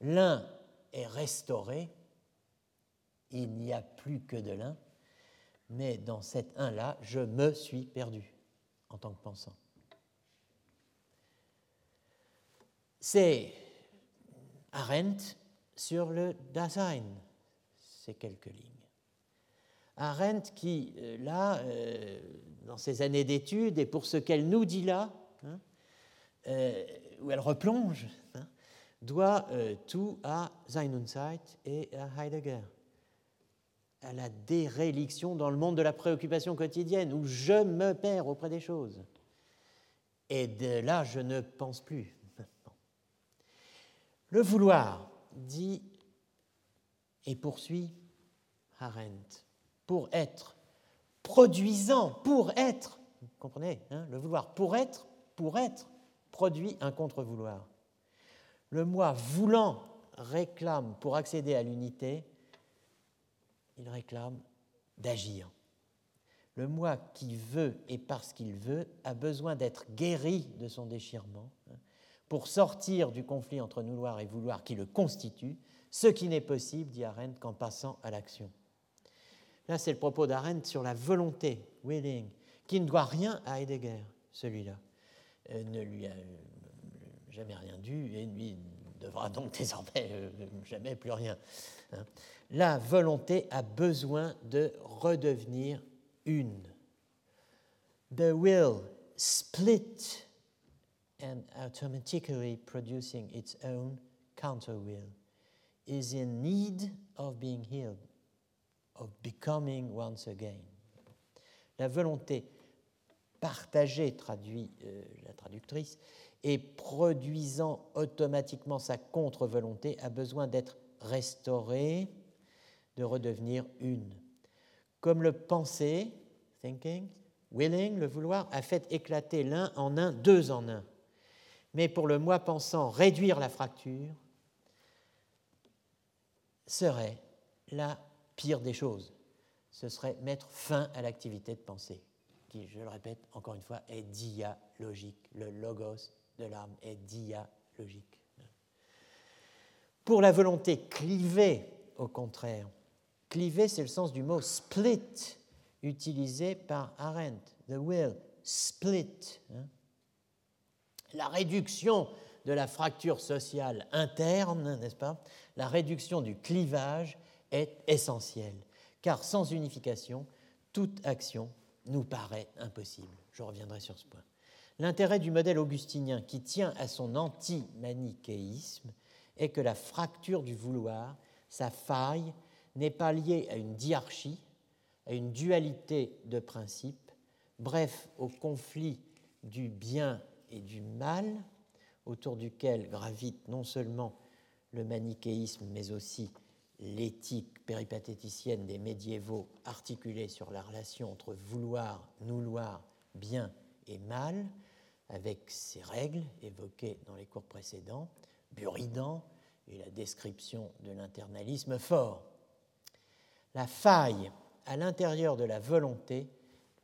L'un est restauré, il n'y a plus que de l'un, mais dans cet un-là, je me suis perdu en tant que pensant. C'est Arendt sur le Dasein, ces quelques lignes. Arendt qui, euh, là, euh, dans ses années d'études, et pour ce qu'elle nous dit là, hein, euh, où elle replonge, doit tout à Sein Zeit et à Heidegger à la déréliction dans le monde de la préoccupation quotidienne, où je me perds auprès des choses. Et de là, je ne pense plus. (laughs) Le vouloir, dit et poursuit Arendt, pour être, produisant, pour être, vous comprenez, hein, le vouloir, pour être, pour être, produit un contre-vouloir. Le moi voulant réclame, pour accéder à l'unité, il réclame d'agir. Le moi qui veut et parce qu'il veut a besoin d'être guéri de son déchirement hein, pour sortir du conflit entre vouloir et vouloir qui le constitue, ce qui n'est possible, dit Arendt, qu'en passant à l'action. Là, c'est le propos d'Arendt sur la volonté, willing, qui ne doit rien à Heidegger, celui-là. Euh, ne lui euh, jamais rien dû et lui devra donc désormais euh, jamais plus rien. Hein. La volonté a besoin de redevenir une. The will split and automatically producing its own counter will is in need of being healed, of becoming once again. La volonté partagée, traduit euh, la traductrice, et produisant automatiquement sa contre-volonté a besoin d'être restaurée, de redevenir une. Comme le penser, thinking, willing, le vouloir, a fait éclater l'un en un, deux en un. Mais pour le moi pensant, réduire la fracture serait la pire des choses. Ce serait mettre fin à l'activité de pensée, qui, je le répète encore une fois, est dialogique. Le logos de l'âme est dialogique. Pour la volonté clivée, au contraire, cliver, c'est le sens du mot split, utilisé par Arendt. The will, split. Hein. La réduction de la fracture sociale interne, n'est-ce pas? La réduction du clivage est essentielle, car sans unification, toute action nous paraît impossible. Je reviendrai sur ce point. L'intérêt du modèle augustinien qui tient à son anti-manichéisme est que la fracture du vouloir, sa faille, n'est pas liée à une diarchie, à une dualité de principes, bref, au conflit du bien et du mal, autour duquel gravite non seulement le manichéisme, mais aussi l'éthique péripatéticienne des médiévaux articulée sur la relation entre vouloir, nouloir, bien et mal, avec ses règles évoquées dans les cours précédents, Buridan et la description de l'internalisme fort. La faille à l'intérieur de la volonté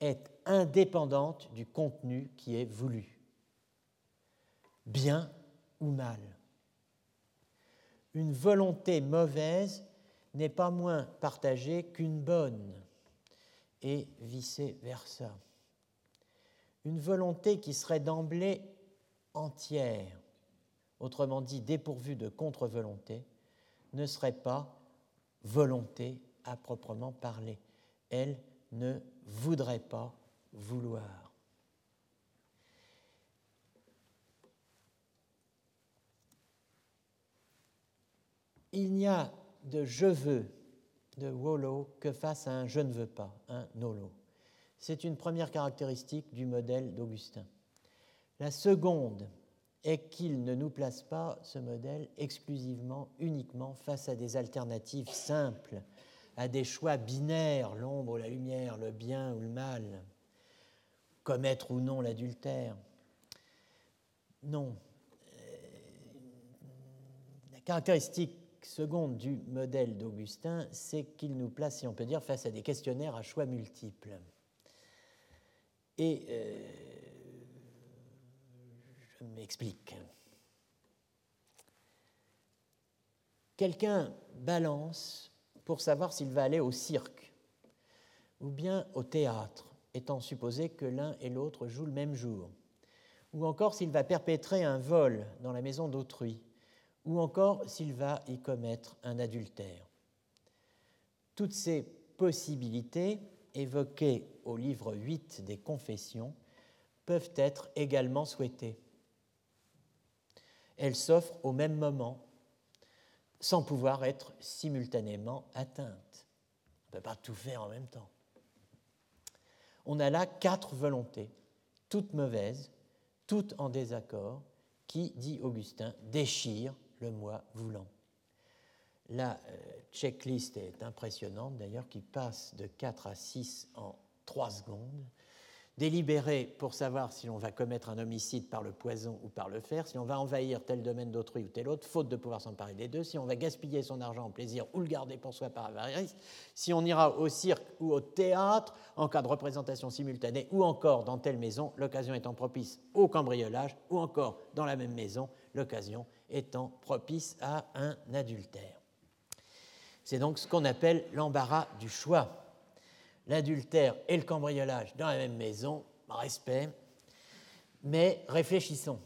est indépendante du contenu qui est voulu, bien ou mal. Une volonté mauvaise n'est pas moins partagée qu'une bonne, et vice-versa une volonté qui serait d'emblée entière, autrement dit dépourvue de contre-volonté, ne serait pas volonté à proprement parler. Elle ne voudrait pas vouloir. Il n'y a de je veux de Wolo que face à un je ne veux pas, un nolo. C'est une première caractéristique du modèle d'Augustin. La seconde est qu'il ne nous place pas ce modèle exclusivement, uniquement face à des alternatives simples, à des choix binaires, l'ombre ou la lumière, le bien ou le mal, commettre ou non l'adultère. Non. La caractéristique seconde du modèle d'Augustin, c'est qu'il nous place, si on peut dire, face à des questionnaires à choix multiples. Et euh, je m'explique. Quelqu'un balance pour savoir s'il va aller au cirque ou bien au théâtre, étant supposé que l'un et l'autre jouent le même jour, ou encore s'il va perpétrer un vol dans la maison d'autrui, ou encore s'il va y commettre un adultère. Toutes ces possibilités évoquées au livre 8 des Confessions peuvent être également souhaitées. Elles s'offrent au même moment, sans pouvoir être simultanément atteintes. On ne peut pas tout faire en même temps. On a là quatre volontés, toutes mauvaises, toutes en désaccord, qui, dit Augustin, déchirent le moi voulant. La euh, checklist est impressionnante d'ailleurs, qui passe de 4 à 6 en 3 secondes. délibérer pour savoir si l'on va commettre un homicide par le poison ou par le fer, si on va envahir tel domaine d'autrui ou tel autre, faute de pouvoir s'emparer des deux, si on va gaspiller son argent en plaisir ou le garder pour soi par avarice, si on ira au cirque ou au théâtre en cas de représentation simultanée, ou encore dans telle maison, l'occasion étant propice au cambriolage, ou encore dans la même maison, l'occasion étant propice à un adultère. C'est donc ce qu'on appelle l'embarras du choix l'adultère et le cambriolage dans la même maison, respect, mais réfléchissons.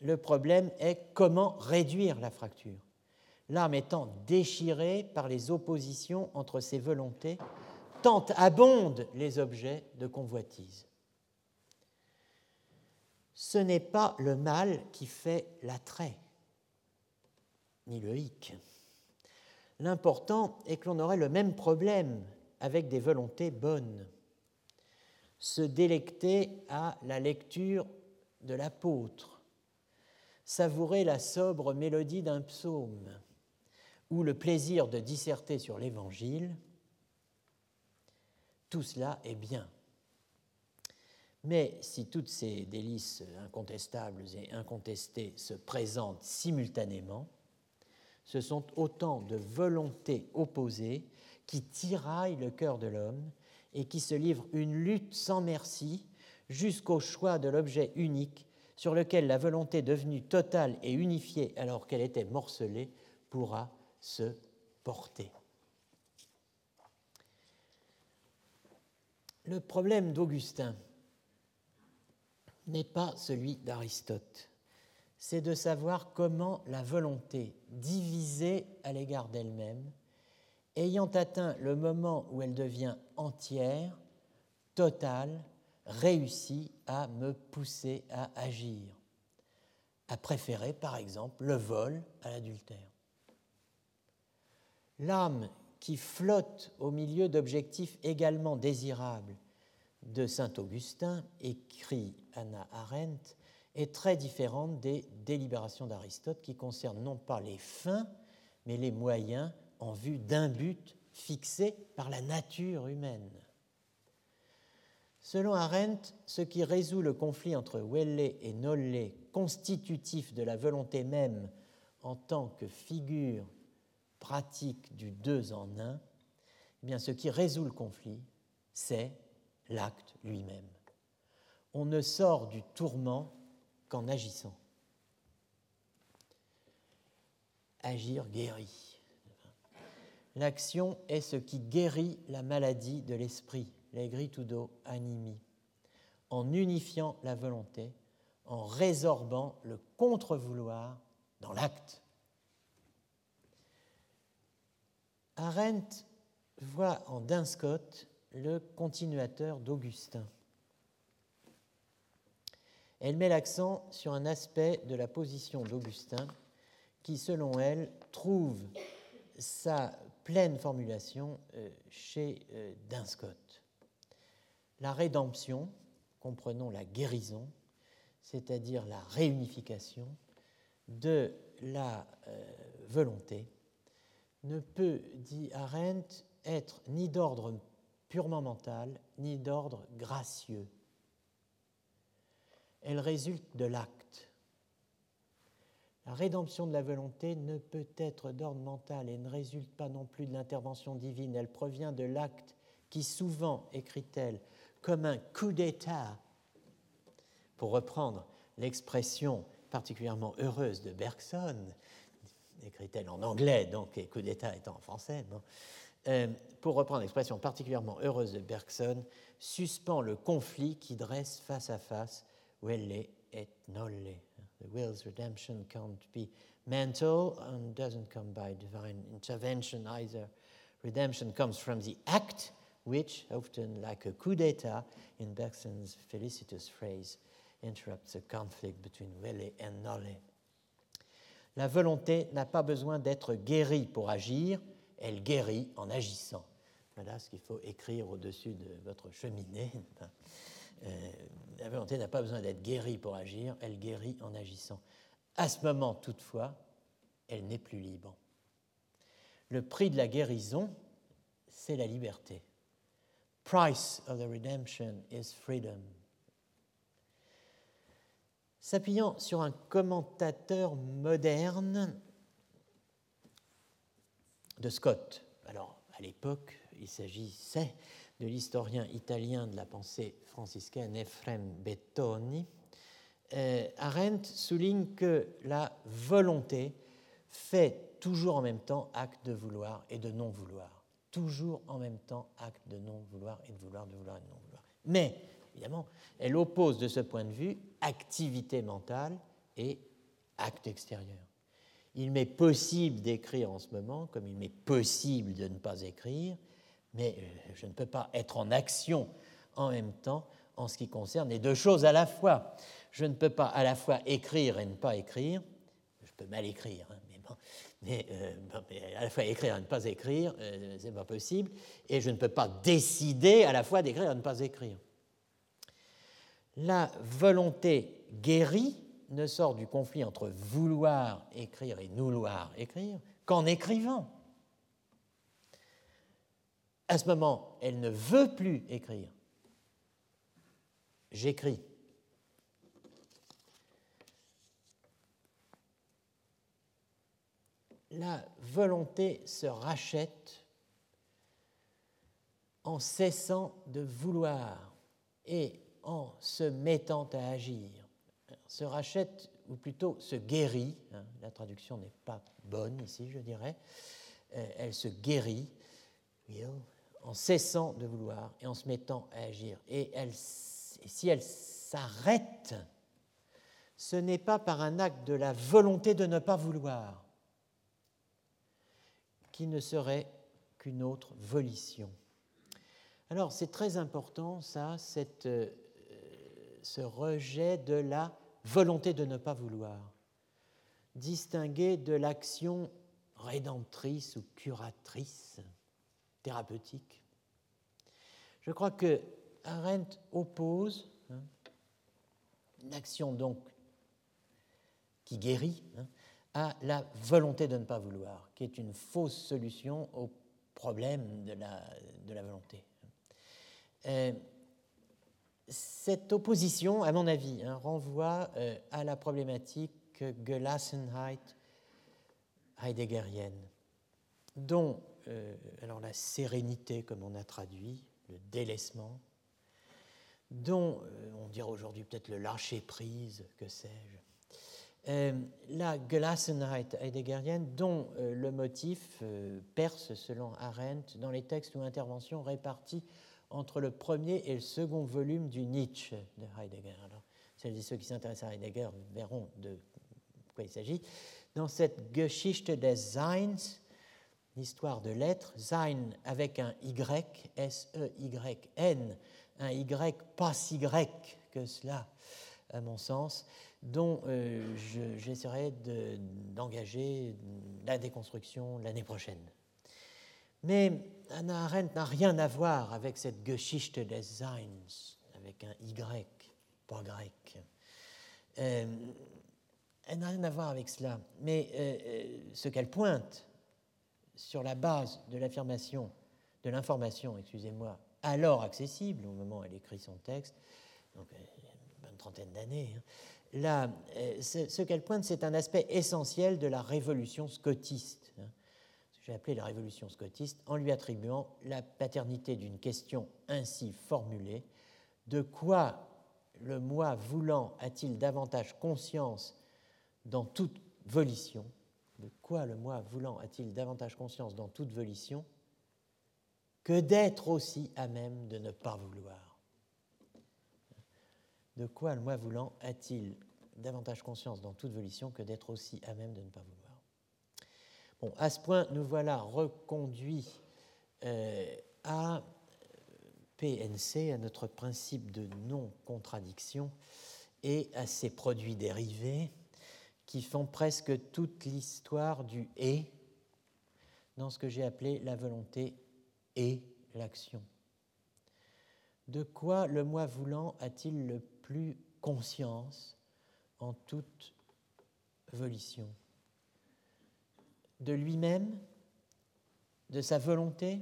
Le problème est comment réduire la fracture. L'âme étant déchirée par les oppositions entre ses volontés, tant abondent les objets de convoitise. Ce n'est pas le mal qui fait l'attrait, ni le hic. L'important est que l'on aurait le même problème avec des volontés bonnes. Se délecter à la lecture de l'apôtre, savourer la sobre mélodie d'un psaume ou le plaisir de disserter sur l'Évangile, tout cela est bien. Mais si toutes ces délices incontestables et incontestées se présentent simultanément, ce sont autant de volontés opposées qui tiraille le cœur de l'homme et qui se livre une lutte sans merci jusqu'au choix de l'objet unique sur lequel la volonté devenue totale et unifiée alors qu'elle était morcelée pourra se porter. Le problème d'Augustin n'est pas celui d'Aristote, c'est de savoir comment la volonté divisée à l'égard d'elle-même ayant atteint le moment où elle devient entière, totale, réussit à me pousser à agir, à préférer par exemple le vol à l'adultère. L'âme qui flotte au milieu d'objectifs également désirables de saint Augustin, écrit Anna Arendt, est très différente des délibérations d'Aristote qui concernent non pas les fins, mais les moyens en vue d'un but fixé par la nature humaine. Selon Arendt, ce qui résout le conflit entre Welle et Nolle, constitutif de la volonté même en tant que figure pratique du deux en un, eh bien ce qui résout le conflit, c'est l'acte lui-même. On ne sort du tourment qu'en agissant. Agir guérit. L'action est ce qui guérit la maladie de l'esprit, l'egritudo animi, en unifiant la volonté, en résorbant le contre-vouloir dans l'acte. Arendt voit en Dinscott le continuateur d'Augustin. Elle met l'accent sur un aspect de la position d'Augustin qui, selon elle, trouve sa pleine formulation euh, chez euh, Dinscott. La rédemption, comprenons la guérison, c'est-à-dire la réunification de la euh, volonté, ne peut, dit Arendt, être ni d'ordre purement mental, ni d'ordre gracieux. Elle résulte de l'acte. La rédemption de la volonté ne peut être d'ordre mental et ne résulte pas non plus de l'intervention divine. Elle provient de l'acte qui souvent, écrit-elle, comme un coup d'État, pour reprendre l'expression particulièrement heureuse de Bergson, écrit-elle en anglais, donc et coup d'État étant en français, euh, pour reprendre l'expression particulièrement heureuse de Bergson, suspend le conflit qui dresse face à face où elle est et nolle. The will's redemption can't be mental and doesn't come by divine intervention either. Redemption comes from the act, which, often like a coup d'etat, in Bergson's felicitous phrase, interrupts the conflict between will and nolle. La volonté n'a pas besoin d'être guérie pour agir, elle guérit en agissant. Voilà ce qu'il faut écrire au-dessus de votre cheminée. (laughs) Euh, la volonté n'a pas besoin d'être guérie pour agir, elle guérit en agissant. À ce moment, toutefois, elle n'est plus libre. Le prix de la guérison, c'est la liberté. price of the redemption is freedom. S'appuyant sur un commentateur moderne de Scott, alors à l'époque, il s'agissait de l'historien italien de la pensée franciscaine Ephraim Bettoni, euh, Arendt souligne que la volonté fait toujours en même temps acte de vouloir et de non vouloir. Toujours en même temps acte de non vouloir et de vouloir, de vouloir et de non vouloir. Mais, évidemment, elle oppose de ce point de vue activité mentale et acte extérieur. Il m'est possible d'écrire en ce moment, comme il m'est possible de ne pas écrire, mais euh, je ne peux pas être en action en même temps en ce qui concerne les deux choses à la fois. Je ne peux pas à la fois écrire et ne pas écrire. Je peux mal écrire, hein, euh, mais, à la fois écrire et ne pas écrire, euh, c'est pas possible. Et je ne peux pas décider à la fois d'écrire et ne pas écrire. La volonté guérie ne sort du conflit entre vouloir écrire et vouloir écrire qu'en écrivant. À ce moment, elle ne veut plus écrire. J'écris. La volonté se rachète en cessant de vouloir et en se mettant à agir. Se rachète, ou plutôt se guérit, hein, la traduction n'est pas bonne ici, je dirais, euh, elle se guérit en cessant de vouloir et en se mettant à agir. Et si elle s'arrête, ce n'est pas par un acte de la volonté de ne pas vouloir, qui ne serait qu'une autre volition. Alors c'est très important, ça, euh, ce rejet de la volonté de ne pas vouloir, distingué de l'action rédemptrice ou curatrice, thérapeutique. Je crois que Arendt oppose hein, une action donc qui guérit hein, à la volonté de ne pas vouloir, qui est une fausse solution au problème de la, de la volonté. Euh, cette opposition, à mon avis, hein, renvoie euh, à la problématique Gelassenheit heideggerienne, dont euh, alors la sérénité, comme on a traduit, le délaissement, dont euh, on dirait aujourd'hui peut-être le lâcher-prise, que sais-je. Euh, la Gelassenheit heideggerienne, dont le motif perce, selon Arendt, dans les textes ou interventions répartis entre le premier et le second volume du Nietzsche de Heidegger. Alors, celles et ceux qui s'intéressent à Heidegger verront de quoi il s'agit. Dans cette Geschichte des Seins, l'histoire de l'être, Sein avec un Y, S-E-Y-N, un Y pas si grec que cela, à mon sens, dont euh, j'essaierai d'engager la déconstruction l'année prochaine. Mais Anna Arendt n'a rien à voir avec cette Geschichte des Seins, avec un Y, pas grec. Euh, elle n'a rien à voir avec cela. Mais euh, ce qu'elle pointe sur la base de l'affirmation, de l'information, excusez-moi, alors accessible au moment où elle écrit son texte, donc euh, une trentaine d'années. Hein. Là, euh, ce qu'elle pointe, c'est un aspect essentiel de la révolution scotiste, hein, ce que j'ai appelé la révolution scotiste, en lui attribuant la paternité d'une question ainsi formulée de quoi le moi voulant a-t-il davantage conscience dans toute volition? De quoi le moi voulant a-t-il davantage conscience dans toute volition que d'être aussi à même de ne pas vouloir? De quoi le moi voulant a-t-il davantage conscience dans toute volition que d'être aussi à même de ne pas vouloir? Bon, à ce point, nous voilà reconduits euh, à PNC, à notre principe de non-contradiction et à ses produits dérivés qui font presque toute l'histoire du et dans ce que j'ai appelé la volonté et l'action. De quoi le moi voulant a-t-il le plus conscience en toute volition? De lui-même De sa volonté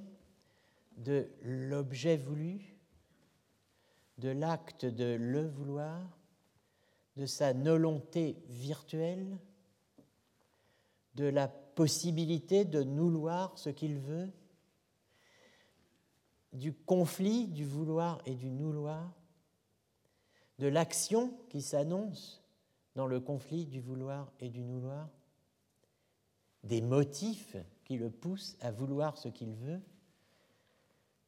de l'objet voulu, de l'acte de le vouloir, de sa volonté virtuelle, de la possibilité de vouloir ce qu'il veut, du conflit du vouloir et du vouloir, de l'action qui s'annonce dans le conflit du vouloir et du vouloir, des motifs qui le poussent à vouloir ce qu'il veut,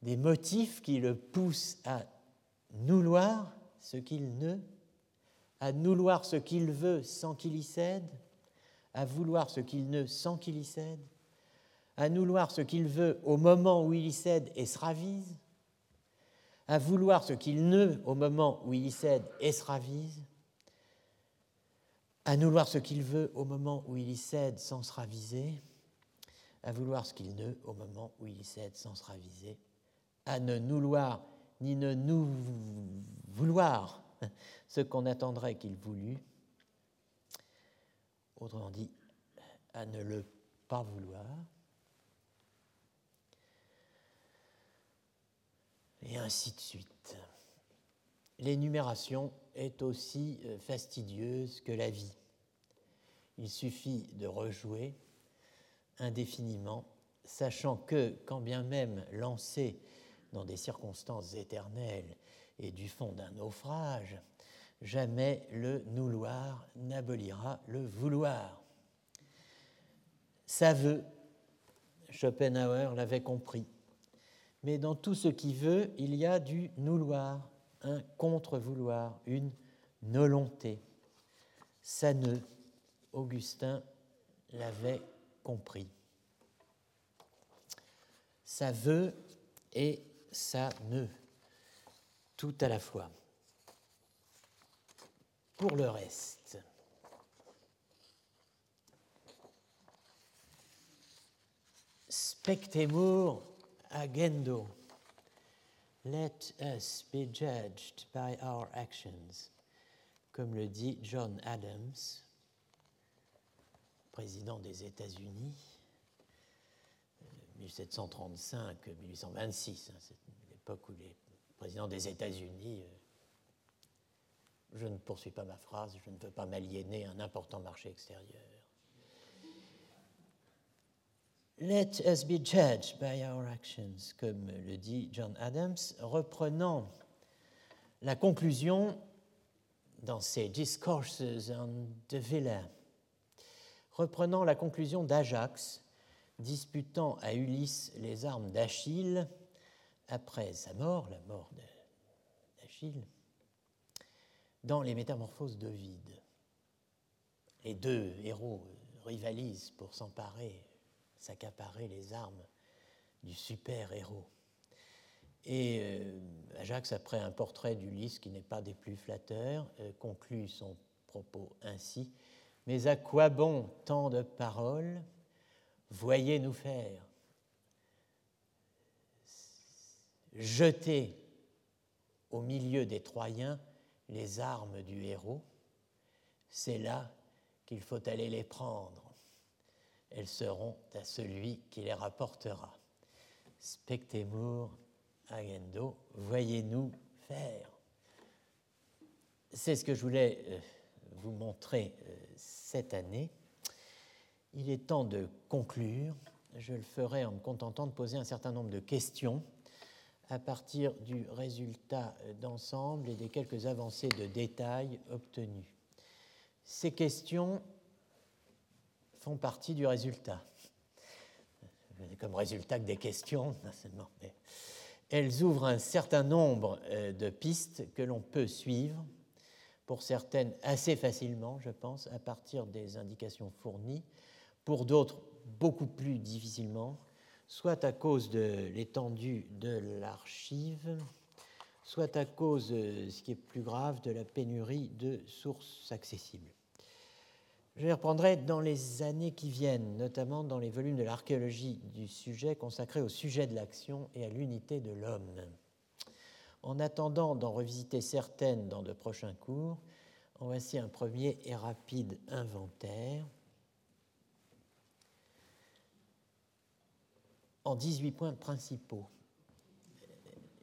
des motifs qui le poussent à vouloir ce qu'il ne, à vouloir ce qu'il veut sans qu'il y cède, à vouloir ce qu'il ne sans qu'il y cède, à vouloir ce qu'il veut au moment où il y cède et se ravise, à vouloir ce qu'il ne au moment où il y cède et se ravise, à vouloir ce qu'il veut au moment où il y cède sans se raviser, à vouloir ce qu'il ne au moment où il y cède sans se raviser, à ne vouloir ni ne nous vouloir (laughs) ce qu'on attendrait qu'il voulût, autrement dit, à ne le pas vouloir. Et ainsi de suite. L'énumération est aussi euh, fastidieuse que la vie. Il suffit de rejouer indéfiniment, sachant que, quand bien même lancé dans des circonstances éternelles et du fond d'un naufrage, jamais le nouloir n'abolira le vouloir. Ça veut, Schopenhauer l'avait compris, mais dans tout ce qui veut, il y a du nouloir, un contre-vouloir, une volonté. Ça ne, Augustin l'avait compris. Ça veut et ça ne, tout à la fois. Pour le reste, spectemur agendo. Let us be judged by our actions, comme le dit John Adams, président des États-Unis, 1735-1826, hein, c'est l'époque où les présidents des États-Unis euh, je ne poursuis pas ma phrase, je ne veux pas m'aliéner un important marché extérieur. Let us be judged by our actions, comme le dit John Adams, reprenant la conclusion dans ses Discourses on the Villa, reprenant la conclusion d'Ajax, disputant à Ulysse les armes d'Achille après sa mort, la mort d'Achille dans les métamorphoses d'Ovide. Les deux héros rivalisent pour s'emparer, s'accaparer les armes du super-héros. Et euh, Ajax, après un portrait d'Ulysse qui n'est pas des plus flatteurs, euh, conclut son propos ainsi Mais à quoi bon tant de paroles? Voyez-nous faire jeter au milieu des Troyens les armes du héros, c'est là qu'il faut aller les prendre. Elles seront à celui qui les rapportera. Spectemur agendo, voyez-nous faire. C'est ce que je voulais euh, vous montrer euh, cette année. Il est temps de conclure. Je le ferai en me contentant de poser un certain nombre de questions à partir du résultat d'ensemble et des quelques avancées de détails obtenues. Ces questions font partie du résultat. Comme résultat que des questions, mais elles ouvrent un certain nombre euh, de pistes que l'on peut suivre, pour certaines assez facilement, je pense, à partir des indications fournies, pour d'autres beaucoup plus difficilement, soit à cause de l'étendue de l'archive, soit à cause, ce qui est plus grave, de la pénurie de sources accessibles. Je les reprendrai dans les années qui viennent, notamment dans les volumes de l'archéologie du sujet consacrés au sujet de l'action et à l'unité de l'homme. En attendant d'en revisiter certaines dans de prochains cours, en voici un premier et rapide inventaire. En 18 points principaux.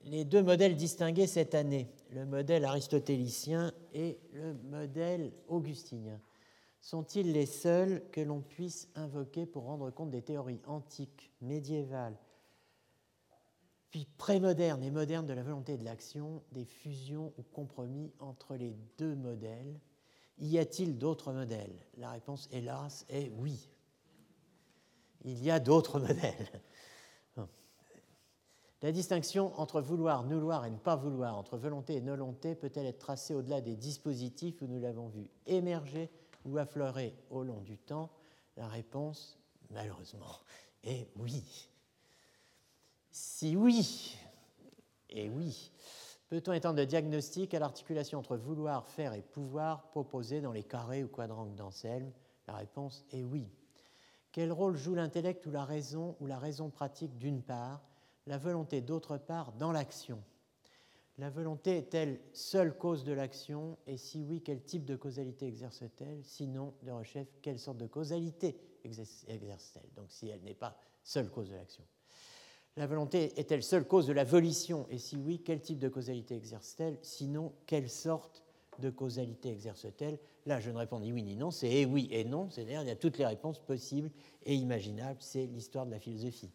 les deux modèles distingués cette année, le modèle aristotélicien et le modèle augustinien, sont-ils les seuls que l'on puisse invoquer pour rendre compte des théories antiques, médiévales, puis prémodernes et modernes de la volonté et de l'action, des fusions ou compromis entre les deux modèles? Y a-t-il d'autres modèles? La réponse, hélas, est oui. Il y a d'autres modèles. La distinction entre vouloir, vouloir et ne pas vouloir, entre volonté et volonté, peut-elle être tracée au-delà des dispositifs où nous l'avons vu émerger ou affleurer au long du temps? La réponse, malheureusement, est oui. Si oui, et oui, peut-on étendre le diagnostic à l'articulation entre vouloir, faire et pouvoir proposé dans les carrés ou quadrangles d'Anselme? La réponse est oui. Quel rôle joue l'intellect ou la raison ou la raison pratique d'une part? La volonté d'autre part dans l'action. La volonté est-elle seule cause de l'action? Et si oui, quel type de causalité exerce-t-elle? Sinon, de rechef, quelle sorte de causalité exerce-t-elle? Donc si elle n'est pas seule cause de l'action. La volonté est-elle seule cause de la volition? Et si oui, quel type de causalité exerce-t-elle? Sinon, quelle sorte de causalité exerce-t-elle? Là, je ne réponds ni oui ni non, c'est et oui et non, c'est-à-dire il y a toutes les réponses possibles et imaginables, c'est l'histoire de la philosophie.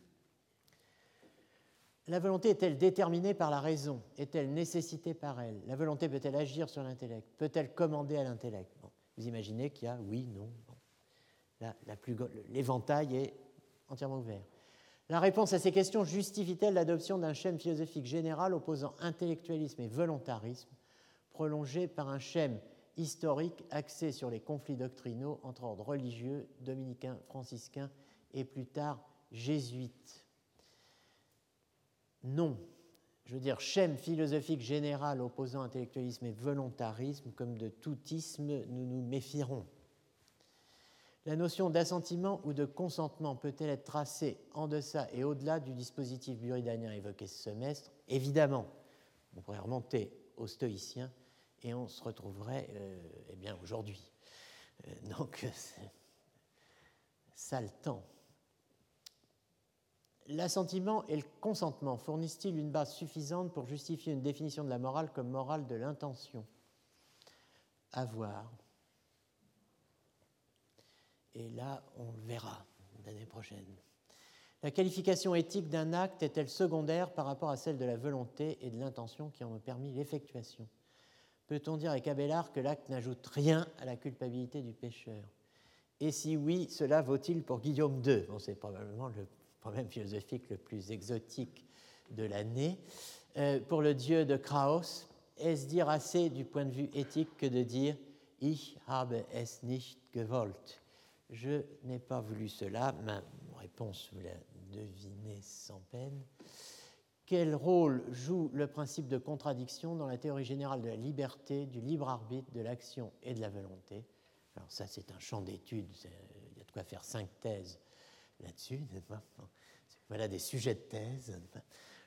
La volonté est-elle déterminée par la raison? Est-elle nécessitée par elle? La volonté peut-elle agir sur l'intellect? Peut-elle commander à l'intellect? Vous imaginez qu'il y a oui, non. L'éventail est entièrement ouvert. La réponse à ces questions justifie-t-elle l'adoption d'un schème philosophique général opposant intellectualisme et volontarisme, prolongé par un schème historique axé sur les conflits doctrinaux entre ordres religieux, dominicains, franciscains et plus tard jésuites? Non. Je veux dire, schème philosophique général opposant intellectualisme et volontarisme, comme de tout isme, nous nous méfierons. La notion d'assentiment ou de consentement peut-elle être tracée en deçà et au-delà du dispositif buridanien évoqué ce semestre? Évidemment, on pourrait remonter aux stoïciens et on se retrouverait euh, eh aujourd'hui. Euh, donc, (laughs) ça le temps. L'assentiment et le consentement fournissent-ils une base suffisante pour justifier une définition de la morale comme morale de l'intention? À voir. Et là, on le verra l'année prochaine. La qualification éthique d'un acte est-elle secondaire par rapport à celle de la volonté et de l'intention qui en ont permis l'effectuation? Peut-on dire avec Abélard que l'acte n'ajoute rien à la culpabilité du pécheur? Et si oui, cela vaut-il pour Guillaume II C'est probablement le problème philosophique le plus exotique de l'année. Euh, pour le dieu de Kraus, est-ce dire assez du point de vue éthique que de dire Ich habe es nicht gewollt Je n'ai pas voulu cela. Ma réponse, vous la devinez sans peine. Quel rôle joue le principe de contradiction dans la théorie générale de la liberté, du libre arbitre, de l'action et de la volonté? Alors ça, c'est un champ d'étude, il y a de quoi faire cinq thèses là-dessus. (laughs) Voilà des sujets de thèse.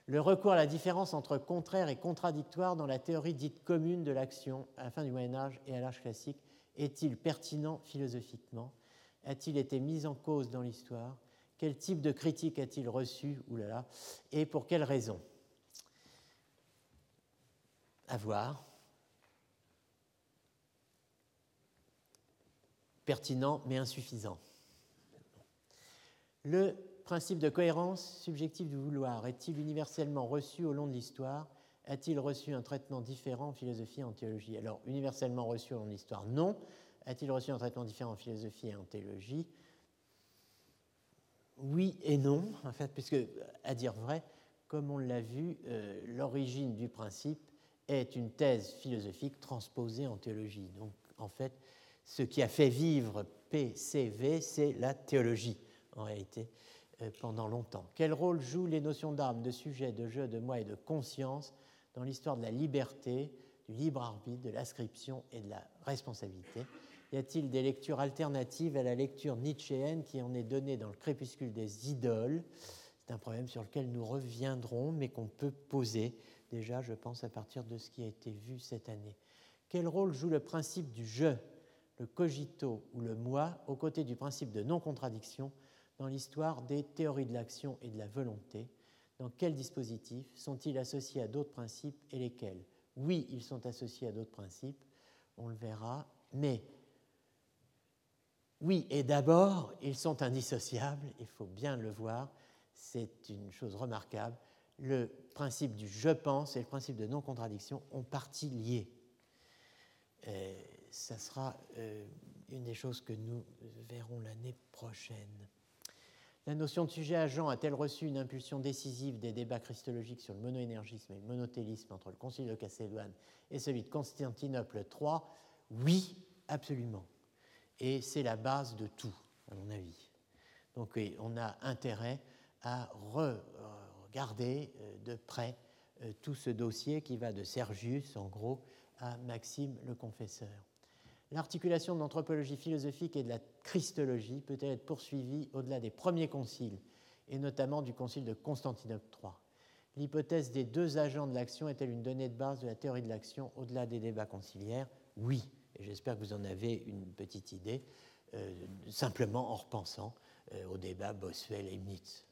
Le recours à la différence entre contraire et contradictoire dans la théorie dite commune de l'action à la fin du Moyen Âge et à l'âge classique est-il pertinent philosophiquement? A-t-il été mis en cause dans l'histoire? Quel type de critique a-t-il reçu? Oulala, Et pour quelles raisons? À voir. Pertinent mais insuffisant. Le principe de cohérence subjective du vouloir est-il universellement reçu au long de l'histoire? A-t-il reçu un traitement différent en philosophie et en théologie? Alors, universellement reçu au long de l'histoire, non. A-t-il reçu un traitement différent en philosophie et en théologie? Oui et non, en fait, puisque, à dire vrai, comme on l'a vu, euh, l'origine du principe est une thèse philosophique transposée en théologie. Donc, en fait, ce qui a fait vivre PCV, c'est la théologie en réalité, euh, pendant longtemps. Quel rôle jouent les notions d'âme, de sujet, de jeu, de moi et de conscience dans l'histoire de la liberté, du libre arbitre, de l'ascription et de la responsabilité? Y a-t-il des lectures alternatives à la lecture nietzschéenne qui en est donnée dans le crépuscule des idoles? C'est un problème sur lequel nous reviendrons, mais qu'on peut poser déjà, je pense, à partir de ce qui a été vu cette année. Quel rôle joue le principe du je, le cogito ou le moi, aux côtés du principe de non-contradiction dans l'histoire des théories de l'action et de la volonté, Dans quels dispositifs sont-ils associés à d'autres principes et lesquels? Oui, ils sont associés à d'autres principes, on le verra, mais oui, et d'abord, ils sont indissociables, il faut bien le voir, c'est une chose remarquable. Le principe du je pense et le principe de non-contradiction ont partie liés. Euh, ça sera euh, une des choses que nous verrons l'année prochaine. La notion de sujet agent a-t-elle reçu une impulsion décisive des débats christologiques sur le monoénergisme et le monothélisme entre le Concile de Chalcédoine et celui de Constantinople III Oui, absolument. Et c'est la base de tout, à mon avis. Donc on a intérêt à regarder euh, de près euh, tout ce dossier qui va de Sergius, en gros, à Maxime le Confesseur. L'articulation de l'anthropologie philosophique et de la christologie peut être poursuivie au-delà des premiers conciles, et notamment du concile de Constantinople III. L'hypothèse des deux agents de l'action est-elle une donnée de base de la théorie de l'action au-delà des débats conciliaires? Oui, et j'espère que vous en avez une petite idée, euh, simplement en repensant euh, au débat Boswell-Leibniz.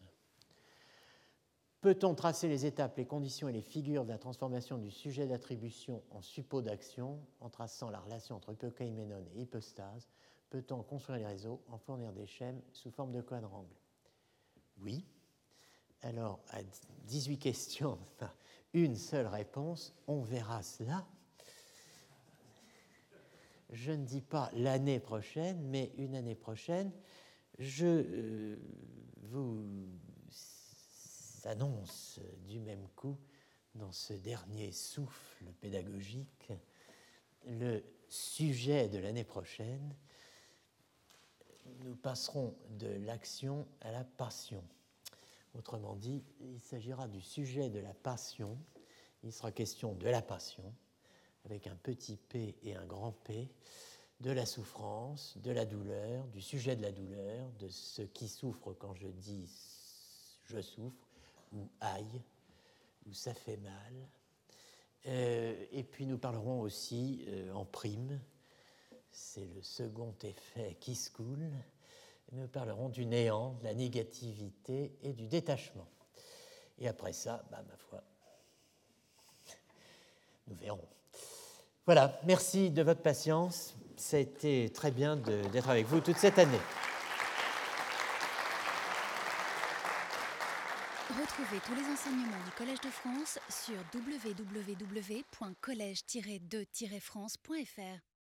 Peut-on tracer les étapes, les conditions et les figures de la transformation du sujet d'attribution en suppôt d'action en traçant la relation entre hypokaiménon et hypostase? Peut-on construire les réseaux en fournir des schèmes sous forme de quadrangle? Oui. Alors, à 18 questions, (laughs) une seule réponse, on verra cela. Je ne dis pas l'année prochaine, mais une année prochaine, je euh, vous annonce du même coup, dans ce dernier souffle pédagogique, le sujet de l'année prochaine. Nous passerons de l'action à la passion. Autrement dit, il s'agira du sujet de la passion. Il sera question de la passion, avec un petit p et un grand p, de la souffrance, de la douleur, du sujet de la douleur, de ce qui souffre quand je dis je souffre, ou aïe, ou ça fait mal. Euh, et puis nous parlerons aussi euh, en prime, c'est le second effet qui se coule, nous parlerons du néant, de la négativité et du détachement. Et après ça, bah, ma foi, (laughs) nous verrons. Voilà, merci de votre patience. Ça a été très bien d'être avec vous toute cette année. Retrouvez tous les enseignements du Collège de France sur www.colège-2-france.fr.